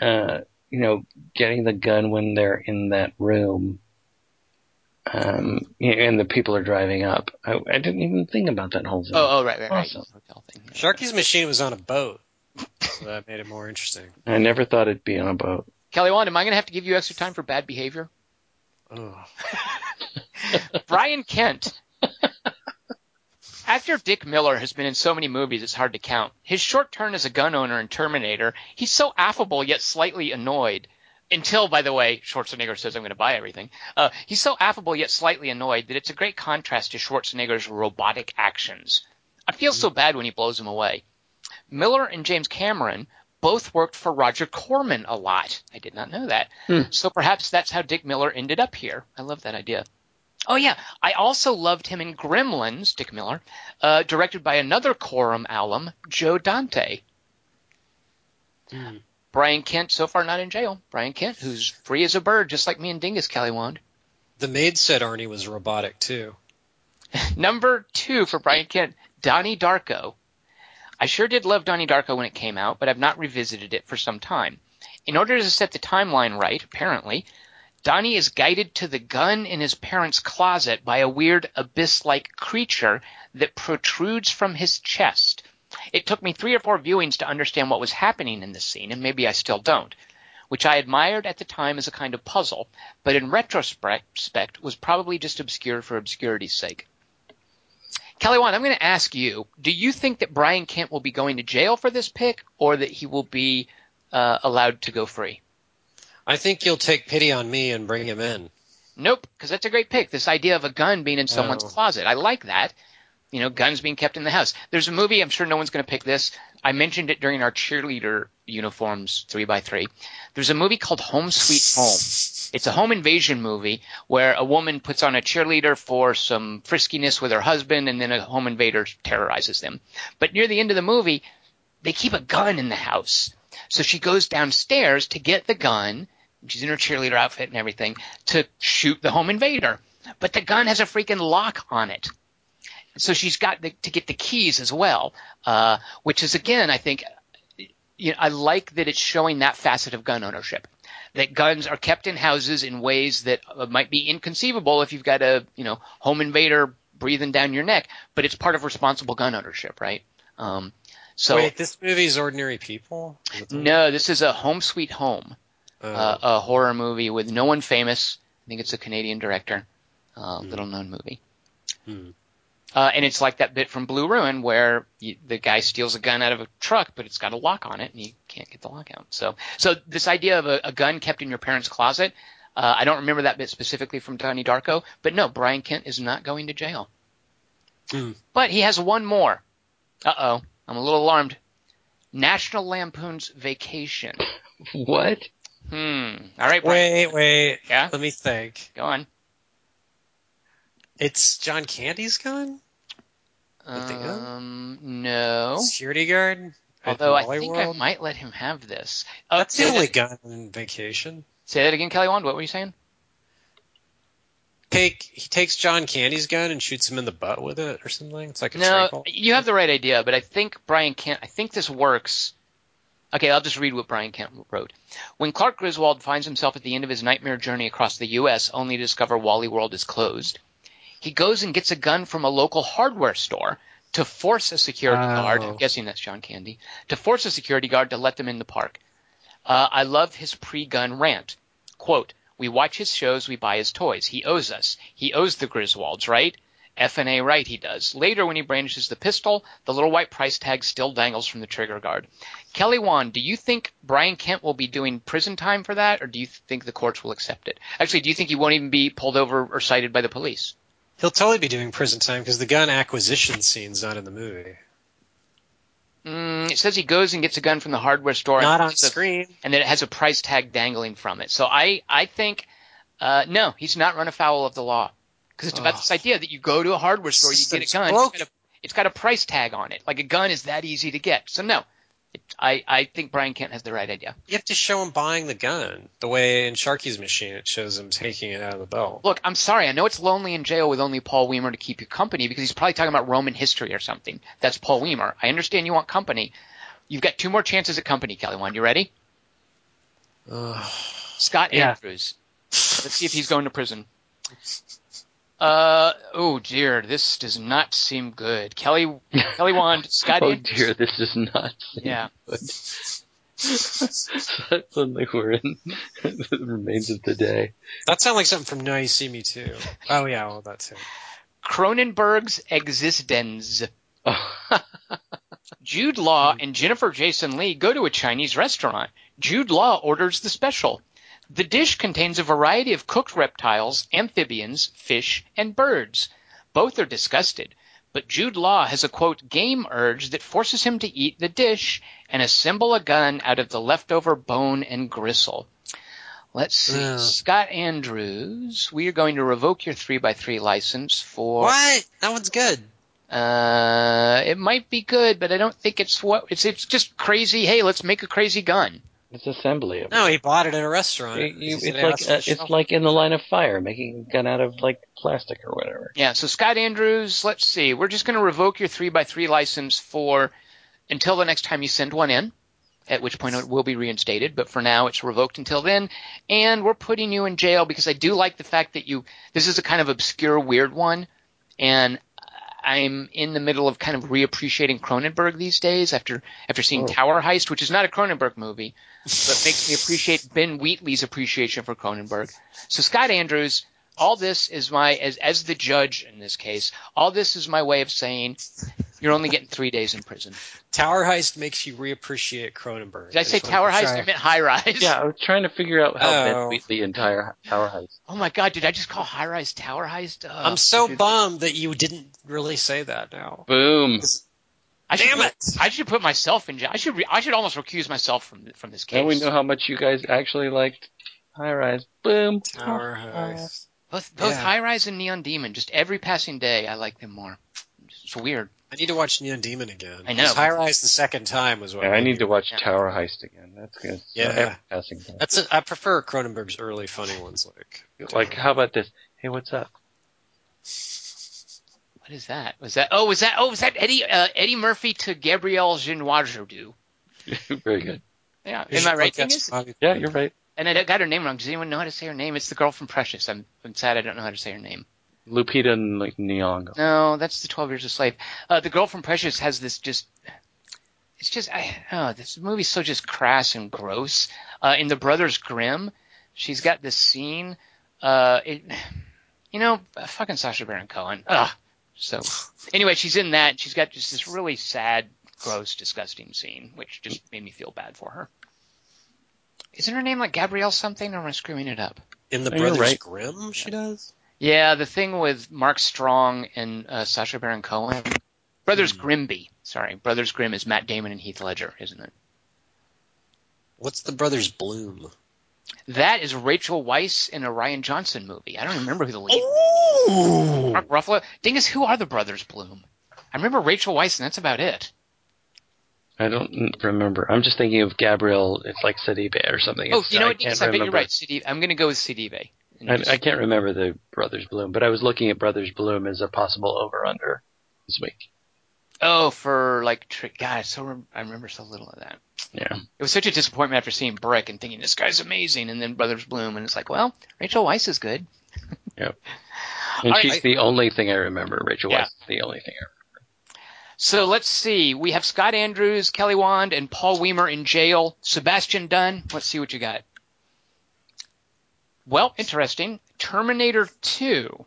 uh, you know, getting the gun when they're in that room, um, and the people are driving up. I, I didn't even think about that whole thing. oh, oh, right, right, right. Awesome. Hotel thing. Sharky's machine was on a boat. So that made it more interesting. I never thought it'd be on a boat. Kelly Wand, am I going to have to give you extra time for bad behavior? Oh. Brian Kent. Actor Dick Miller has been in so many movies it's hard to count. His short turn as a gun owner in Terminator, he's so affable yet slightly annoyed. Until, by the way, Schwarzenegger says I'm going to buy everything. Uh, he's so affable yet slightly annoyed that it's a great contrast to Schwarzenegger's robotic actions. I feel so bad when he blows him away. Miller and James Cameron both worked for Roger Corman a lot. I did not know that. Hmm. So perhaps that's how Dick Miller ended up here. I love that idea. Oh yeah, I also loved him in Gremlins, Dick Miller, uh, directed by another Corman alum, Joe Dante. Hmm. Brian Kent, so far not in jail. Brian Kent, who's free as a bird, just like me and Dingus Kelly Wand. The maid said Arnie was robotic too. Number two for Brian Kent, Donnie Darko. I sure did love Donnie Darko when it came out, but I've not revisited it for some time. In order to set the timeline right, apparently, Donnie is guided to the gun in his parents' closet by a weird abyss-like creature that protrudes from his chest. It took me three or four viewings to understand what was happening in this scene, and maybe I still don't, which I admired at the time as a kind of puzzle, but in retrospect was probably just obscure for obscurity's sake. Kelly I'm going to ask you: Do you think that Brian Kent will be going to jail for this pick, or that he will be uh, allowed to go free? I think you'll take pity on me and bring him in. Nope, because that's a great pick. This idea of a gun being in someone's Oh. closet, I like that. You know, guns being kept in the house. There's a movie. I'm sure no one's going to pick this. I mentioned it during our cheerleader uniforms three by three. There's a movie called Home Sweet Home. It's a home invasion movie where a woman puts on a cheerleader for some friskiness with her husband, and then a home invader terrorizes them. But near the end of the movie, they keep a gun in the house. So she goes downstairs to get the gun. She's in her cheerleader outfit and everything to shoot the home invader. But the gun has a freaking lock on it. So she's got the, to get the keys as well, uh, which is again, I think, you know, I like that it's showing that facet of gun ownership. That guns are kept in houses in ways that uh, might be inconceivable if you've got a, you know, home invader breathing down your neck, but it's part of responsible gun ownership, right? Um, so Wait, this movie's ordinary people? Is it the- no, this is a Home Sweet Home. Uh, a horror movie with no one famous. I think it's a Canadian director, uh, Hmm. little known movie. Hmm. Uh, and it's like that bit from Blue Ruin where you, the guy steals a gun out of a truck, but it's got a lock on it, and you can't get the lock out. So, so this idea of a, a gun kept in your parents' closet, uh, I don't remember that bit specifically from Donnie Darko, but no, Brian Kent is not going to jail. Hmm. But he has one more. Uh oh, I'm a little alarmed. National Lampoon's Vacation. What? Hmm. All right, Brian. Wait, wait. Yeah, Let me think. go on. It's John Candy's gun? With the gun? Um, no. Security guard? Although I think I might let him have this. Oh, That's the that- only gun in vacation. Say that again, Kelly Wand. What were you saying? Take he takes John Candy's gun and shoots him in the butt with it or something. It's like a No, triangle. you have the right idea, but I think Brian can't. I think this works. Okay, I'll just read what Brian Kent wrote. When Clark Griswold finds himself at the end of his nightmare journey across the U.S., only to discover Wally World is closed, he goes and gets a gun from a local hardware store to force a security Oh. guard. I'm guessing that's John Candy. To force a security guard to let them in the park. Uh, I love his pre-gun rant. Quote, we watch his shows, we buy his toys. He owes us. He owes the Griswolds, right? F and A right he does. Later when he brandishes the pistol, the little white price tag still dangles from the trigger guard. Kelly Wand, do you think Brian Kent will be doing prison time for that, or do you think the courts will accept it? Actually, do you think he won't even be pulled over or cited by the police? He'll totally be doing prison time because the gun acquisition scene's not in the movie. Mm, it says he goes and gets a gun from the hardware store. Not and on a- screen. and then it has a price tag dangling from it. So I, I think, uh, no, he's not run afoul of the law because it's about Ugh. this idea that you go to a hardware store, you get a gun, it's broken. got a, it's got a price tag on it. Like a gun is that easy to get. So no, it, I, I think Brian Kent has the right idea. You have to show him buying the gun. The way in Sharky's machine it shows him taking it out of the belt. Look, I'm sorry. I know it's lonely in jail with only Paul Weimer to keep you company because he's probably talking about Roman history or something. That's Paul Weimer. I understand you want company. You've got two more chances at company, Kelly. One, you ready? Ugh. Scott Yeah. Andrews. Let's see if he's going to prison. Uh oh dear, this does not seem good. Kelly Kelly Wand, Scott. oh Andrews- dear, this is not. Yeah. good. Suddenly we're in the remains of the day. That sounds like something from Now You See Me Too. Oh yeah, well that too. Cronenberg's Existenz. Oh. Jude Law and Jennifer Jason Lee go to a Chinese restaurant. Jude Law orders the special. The dish contains a variety of cooked reptiles, amphibians, fish, and birds. Both are disgusted, but Jude Law has a quote game urge that forces him to eat the dish and assemble a gun out of the leftover bone and gristle. Let's see. Ugh. Scott Andrews, we are going to revoke your 3x3 license for What? That one's good. uh, it might be good, but I don't think it's what it's. It's just crazy. Hey, let's make a crazy gun. It's assembly of No, he bought it at a restaurant. You- you- He it's like uh, a it's shelf. like in the line of fire, making a gun out of like plastic or whatever. Yeah. So Scott Andrews, let's see. We're just going to revoke your three by three license for until the next time you send one in. At which point it will be reinstated, but for now it's revoked until then. And we're putting you in jail because I do like the fact that you. This is a kind of obscure, weird one, and I'm in the middle of kind of reappreciating Cronenberg these days after after seeing Oh. Tower Heist, which is not a Cronenberg movie, but makes me appreciate Ben Wheatley's appreciation for Cronenberg. So Scott Andrews, all this is my as as the judge in this case, all this is my way of saying you're only getting three days in prison. Tower Heist makes you reappreciate Cronenberg. Did I say Tower Heist? try- I meant High Rise. Yeah, I was trying to figure out how Oh. Ben Wheatley entire Tower Heist. Oh my God! Did I just call High Rise Tower Heist? Uh, I'm so dude, bummed that you didn't really say that now. Boom. I Damn put- it! I should put myself in jail. I should. Re- I should almost recuse myself from from this case. Now we know how much you guys actually liked High Rise. Boom. Tower Heist. Both both Yeah. High Rise and Neon Demon. Just every passing day, I like them more. It's weird. I need to watch Neon Demon again. I know. 'Cause High Rise the second time was what Yeah, I made need to watch Yeah. Tower Heist again. That's good. Yeah. every passing time. That's a, I prefer Cronenberg's early funny ones like Like, how about this? Hey, what's up? What is that? Was that? Oh, was that? Oh, was that Eddie uh, Eddie Murphy to Gabrielle Genois-Jardou? Very good. Yeah, am I right? Thing is- Bobby. Yeah, you're right. and I got her name wrong. Does anyone know how to say her name? It's the girl from Precious. I'm, I'm sad I don't know how to say her name. Lupita and like Nyong'o. No, that's the Twelve Years a Slave. Uh, the girl from Precious has this just. It's just I oh, this movie's so just crass and gross. Uh, in the Brothers Grimm, she's got this scene. Uh, it, you know, uh, fucking Sacha Baron Cohen. Ugh. So anyway, she's in that. and She's got just this really sad, gross, disgusting scene, which just made me feel bad for her. Isn't her name like Gabrielle something, or am I screwing it up? In the Brothers right. Grimm, she does. Yeah, the thing with Mark Strong and uh, Sacha Baron Cohen. Brothers Grimsby. Sorry, Brothers Grimm is Matt Damon and Heath Ledger, isn't it? What's the Brothers Bloom? That is Rachel Weisz in a Rian Johnson movie. I don't remember who the lead. Ooh. Mark Ruffalo. Dingus, who are the Brothers Bloom? I remember Rachel Weisz, and that's about it. I don't remember. I'm just thinking of Gabrielle. It's like Sidibe or something. oh, It's- you know what, Dingus? can't I bet you're remember. right. Sidibe. I'm going to go with Sidibe. I, just- I can't remember the Brothers Bloom, but I was looking at Brothers Bloom as a possible over under this week. Oh, for like, tri- God, I so rem- I remember so little of that. Yeah. It was such a disappointment after seeing Brick and thinking this guy's amazing, and then Brothers Bloom, and it's like, well, Rachel Weisz is good. Yep, and All right, she's I- the only thing I remember. Rachel Yeah. Weisz is the only thing I remember. So let's see. We have Scott Andrews, Kelly Wand, and Paul Weimer in jail. Sebastian Dunn. Let's see what you got. Well, interesting. Terminator 2.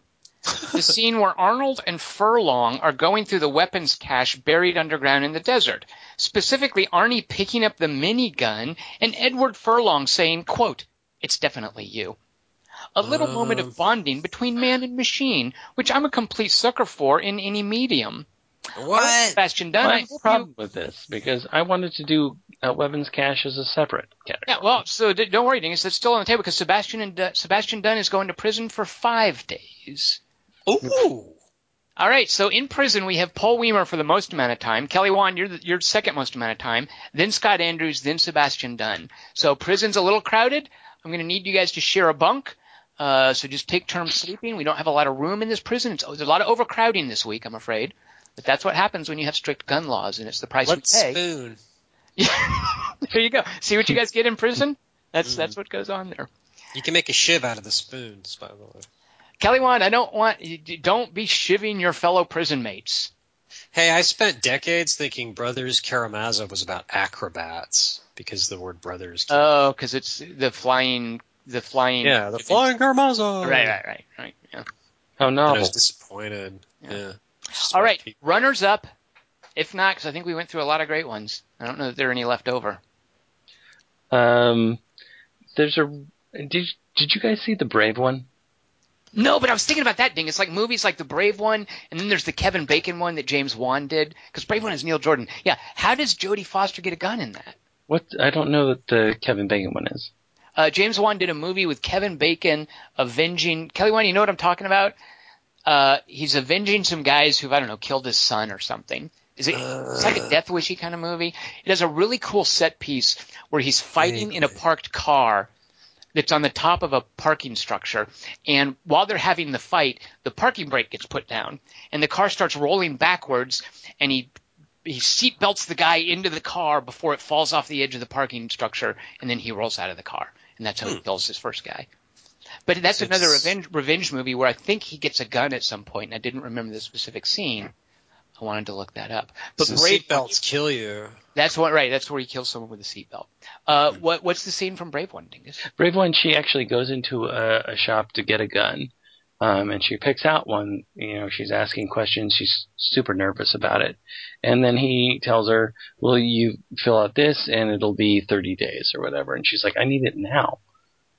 The scene where Arnold and Furlong are going through the weapons cache buried underground in the desert. Specifically, Arnie picking up the minigun and Edward Furlong saying, quote, it's definitely you. A little moment Um. of bonding between man and machine, which I'm a complete sucker for in any medium. What? Sebastian. Dunn, I I have a problem with this because I wanted to do uh, weapons cache as a separate category. Yeah, well, so d- don't worry, Dingus. It's still on the table because Sebastian and uh, Sebastian Dunn is going to prison for five days. Ooh. All right, so in prison we have Paul Weimer for the most amount of time. Kelly Wand, you're the, you're second most amount of time. Then Scott Andrews, then Sebastian Dunn. So prison's a little crowded. I'm going to need you guys to share a bunk. Uh, so just take turns sleeping. We don't have a lot of room in this prison. It's, there's a lot of overcrowding this week, I'm afraid. But that's what happens when you have strict gun laws, and it's the price Let's we pay. spoon. there you go. See what you guys get in prison? That's that's mm. what goes on there. You can make a shiv out of the spoons, by the way. Kelly Wand, I don't want you don't be shivving your fellow prison mates. Hey, I spent decades thinking Brothers Karamazov was about acrobats because the word brothers. came- Oh, because it's the flying, the flying. yeah, the flying Karamazov. Right, right, right, right. Yeah. How And I was disappointed. Yeah. Yeah. All right, runners up. If not, because I think we went through a lot of great ones. I don't know that there are any left over. Um, there's a. Did Did you guys see the Brave one? No, but I was thinking about that thing. It's like movies like the Brave one, and then there's the Kevin Bacon one that James Wan did. Because Brave one is Neil Jordan. Yeah, how does Jodie Foster get a gun in that? What I don't know what the Kevin Bacon one is. Uh, James Wan did a movie with Kevin Bacon avenging Kelly Wand. You know what I'm talking about? Uh, he's avenging some guys who've I don't know killed his son or something. Is it? it's like a Death Wishy kind of movie. It has a really cool set piece where he's fighting in a parked car that's on the top of a parking structure, and while they're having the fight, the parking brake gets put down, and the car starts rolling backwards, and he he seat belts the guy into the car before it falls off the edge of the parking structure, and then he rolls out of the car, and that's how he kills his first guy. But that's It's- another revenge revenge movie where I think he gets a gun at some point, and I didn't remember the specific scene. I wanted to look that up. But so Brave, seatbelts kill you. that's what right. That's where he kills someone with a seatbelt. Uh, what what's the scene from Brave One, Dingus? Brave one, she actually goes into a, a shop to get a gun, um, and she picks out one. You know, she's asking questions. She's super nervous about it, and then he tells her, "Well, you fill out this, and it'll be 30 days or whatever." And she's like, "I need it now."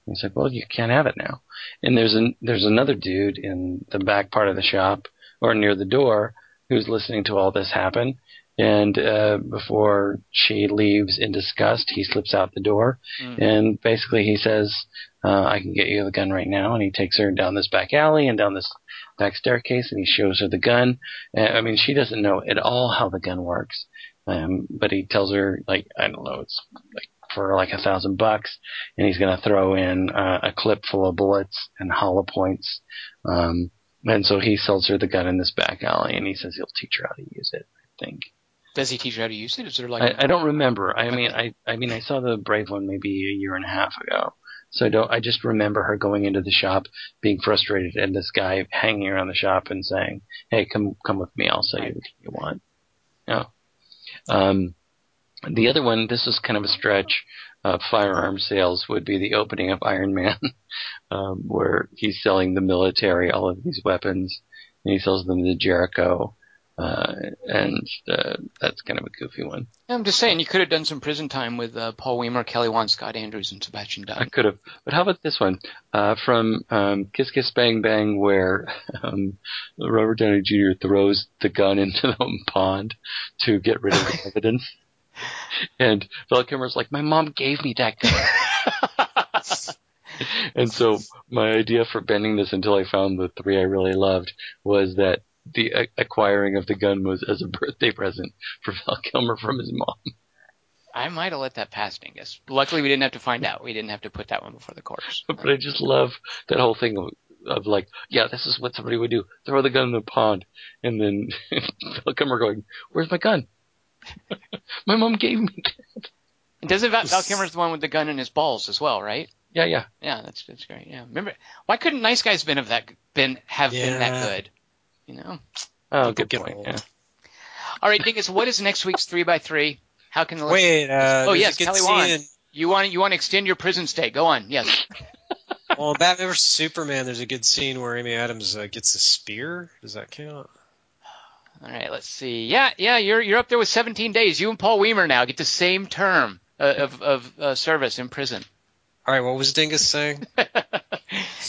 And he's like, "Well, you can't have it now." And there's an there's another dude in the back part of the shop or near the door who's listening to all this happen. And uh, before she leaves in disgust, he slips out the door Mm. and basically he says, uh, I can get you the gun right now. And he takes her down this back alley and down this back staircase and he shows her the gun. And, I mean, she doesn't know at all how the gun works. Um, but he tells her, like, I don't know, it's like for like a thousand bucks and he's going to throw in uh, a clip full of bullets and hollow points. Um, and so he sells her the gun in this back alley and he says he'll teach her how to use it, I think. Does he teach her how to use it? Is there like I, I don't remember. I mean, I I mean, I saw the Brave one maybe a year and a half ago. So I don't. I just remember her going into the shop, being frustrated, and this guy hanging around the shop and saying, "Hey, come come with me. I'll sell you what you want." No. Um, the other one. This is kind of a stretch. Uh, firearm sales would be the opening of Iron Man, um, where he's selling the military all of these weapons, and he sells them to Jericho. Uh, and uh, that's kind of a goofy one. I'm just saying you could have done some prison time with uh, Paul Weimer, Kelly Wand, Scott Andrews, and Sebastian Dunn. I could have. But how about this one? Uh, from um, Kiss Kiss Bang Bang, where um, Robert Downey Jr. throws the gun into the pond to get rid of the evidence. And Val Kilmer's like, my mom gave me that gun. and so my idea for bending this until I found the three I really loved was that the a- acquiring of the gun was as a birthday present for Val Kilmer from his mom. I might have let that pass, Dingus. Luckily, we didn't have to find out. We didn't have to put that one before the courts. but I just love that whole thing of, of like, yeah, this is what somebody would do: throw the gun in the pond, and then Val Kilmer going, "Where's my gun? my mom gave me." That. And doesn't Val, Val Kilmer's the one with the gun in his balls as well, right? Yeah, yeah. Yeah, that's that's great. Yeah, remember why couldn't Nice Guys been of that been have been that good? You know. Oh, People good get point. Yeah. All right, Dingus. What is next week's three by three? How can the Wait, uh, Oh, yes, Kelly scene Wand. in- you want you want to extend your prison stay? Go on. Yes. well, in Batman vs Superman, there's a good scene where Amy Adams uh, gets a spear. Does that count? All right. Let's see. Yeah, yeah. You're you're up there with 17 days. You and Paul Weimer now get the same term uh, of of uh, service in prison. All right, what was Dingus saying?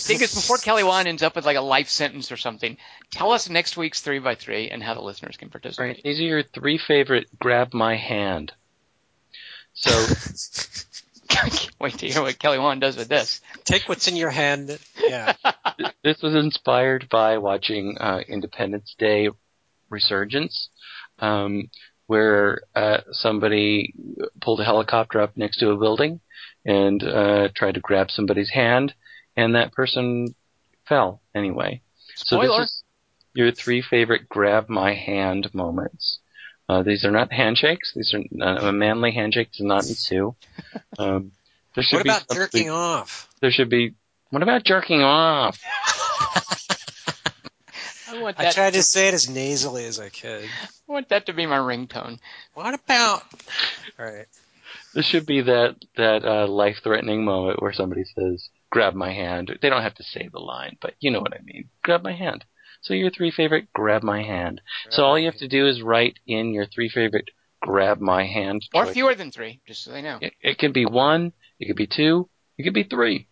Dingus, before Kelly Wand ends up with like a life sentence or something, tell us next week's three by three and how the listeners can participate. right. These are your three favorite. Grab my hand. So Can't Wait to hear what Kelly Wand does with this. Take what's in your hand. Yeah. this was inspired by watching uh, Independence Day Resurgence, um, where uh, somebody pulled a helicopter up next to a building and uh, tried to grab somebody's hand, and that person fell anyway. So Spoiler. this is your three favorite grab my hand moments. Uh, these are not handshakes. These are uh, a manly handshake does not ensue. Um, there should what about something- jerking off? There should be. What about jerking off? I want I tried to, to say it as nasally as I could. I want that to be my ringtone. What about? All right. This should be that that uh, life-threatening moment where somebody says, "Grab my hand." They don't have to say the line, but you know what I mean. Grab my hand. So your three favorite, grab my hand. so all you have to do is write in your three favorite, grab my hand. Or choices. fewer than three, just so they know. It, it can be one, it could be two, it could be three.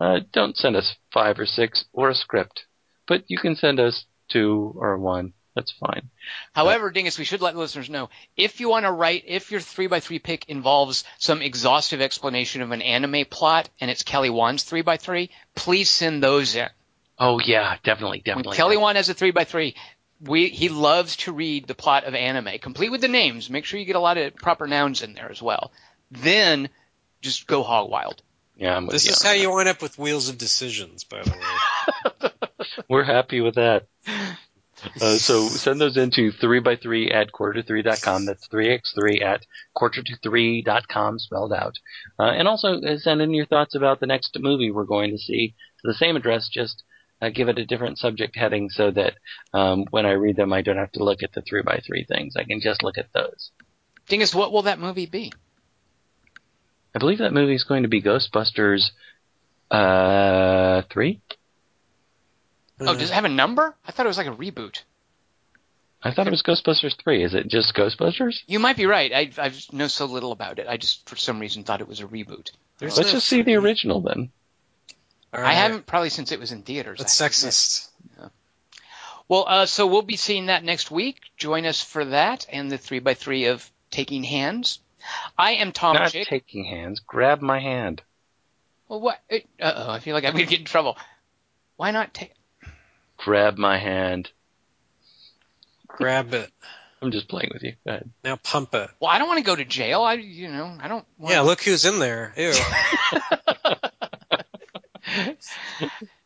Uh, don't send us five or six or a script, but you can send us two or one. That's fine. However, Dingus, we should let the listeners know if you want to write, if your three by three pick involves some exhaustive explanation of an anime plot and it's Kelly Wand's three by three, please send those in. Oh yeah, definitely, When definitely. Kelly Wan has a three by three, we he loves to read the plot of anime, complete with the names. Make sure you get a lot of proper nouns in there as well. Then just go hog wild. yeah, I'm with This you is how that. you wind up with wheels of decisions, by the way. We're happy with that. Uh, so send those into 3x3 at quarter3.com. That's 3x3 at quarter23.com spelled out. Uh, and also uh, send in your thoughts about the next movie we're going to see to the same address, just uh, give it a different subject heading so that um, when I read them I don't have to look at the 3x3 things. I can just look at those. Dingus, what will that movie be? I believe that movie is going to be Ghostbusters uh, 3? Oh, does it have a number? I thought it was like a reboot. I thought it was Ghostbusters 3. Is it just Ghostbusters? You might be right. I I know so little about it. I just for some reason thought it was a reboot. There's Let's no just see the original then. All I haven't probably since it was in theaters. That's I have sexist. Well, uh, so we'll be seeing that next week. Join us for that and the three by three of taking hands. I am Tom Not Chick. taking hands. Grab my hand. well, what? Uh oh, I feel like I'm gonna get in trouble. Why not take? Grab my hand. Grab it. I'm just playing with you. Go ahead. Now pump it. Well, I don't want to go to jail. I, you know, I don't. Want Yeah, look who's in there. Ew.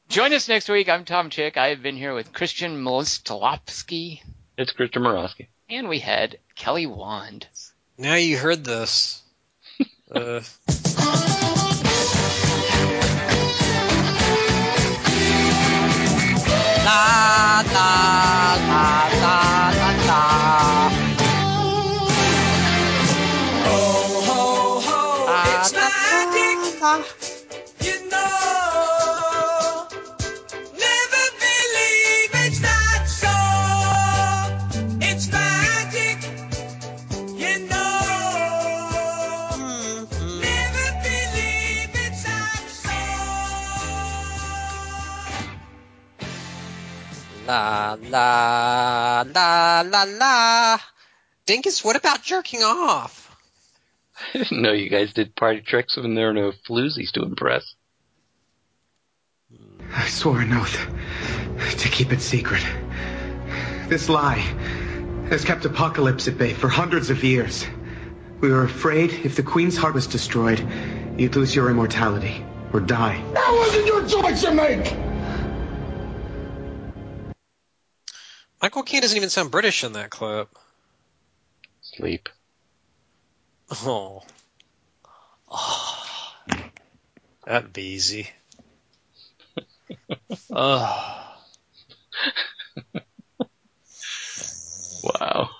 Join us next week. I'm Tom Chick. I have been here with Christian Molistolowski, It's Christian Morosky. and we had Kelly Wand. now you heard this. Uh, La la la la la la la la la la. Dingus, what about jerking off? I didn't know you guys did party tricks when there are no floozies to impress. I swore an oath to keep it secret. This lie has kept Apocalypse at bay for hundreds of years. We were afraid if the Queen's heart was destroyed, you'd lose your immortality or die. That wasn't your choice to make! Michael Caine doesn't even sound British in that clip. Sleep. Oh. Ah. That'd be easy. Ugh. Ah. Wow.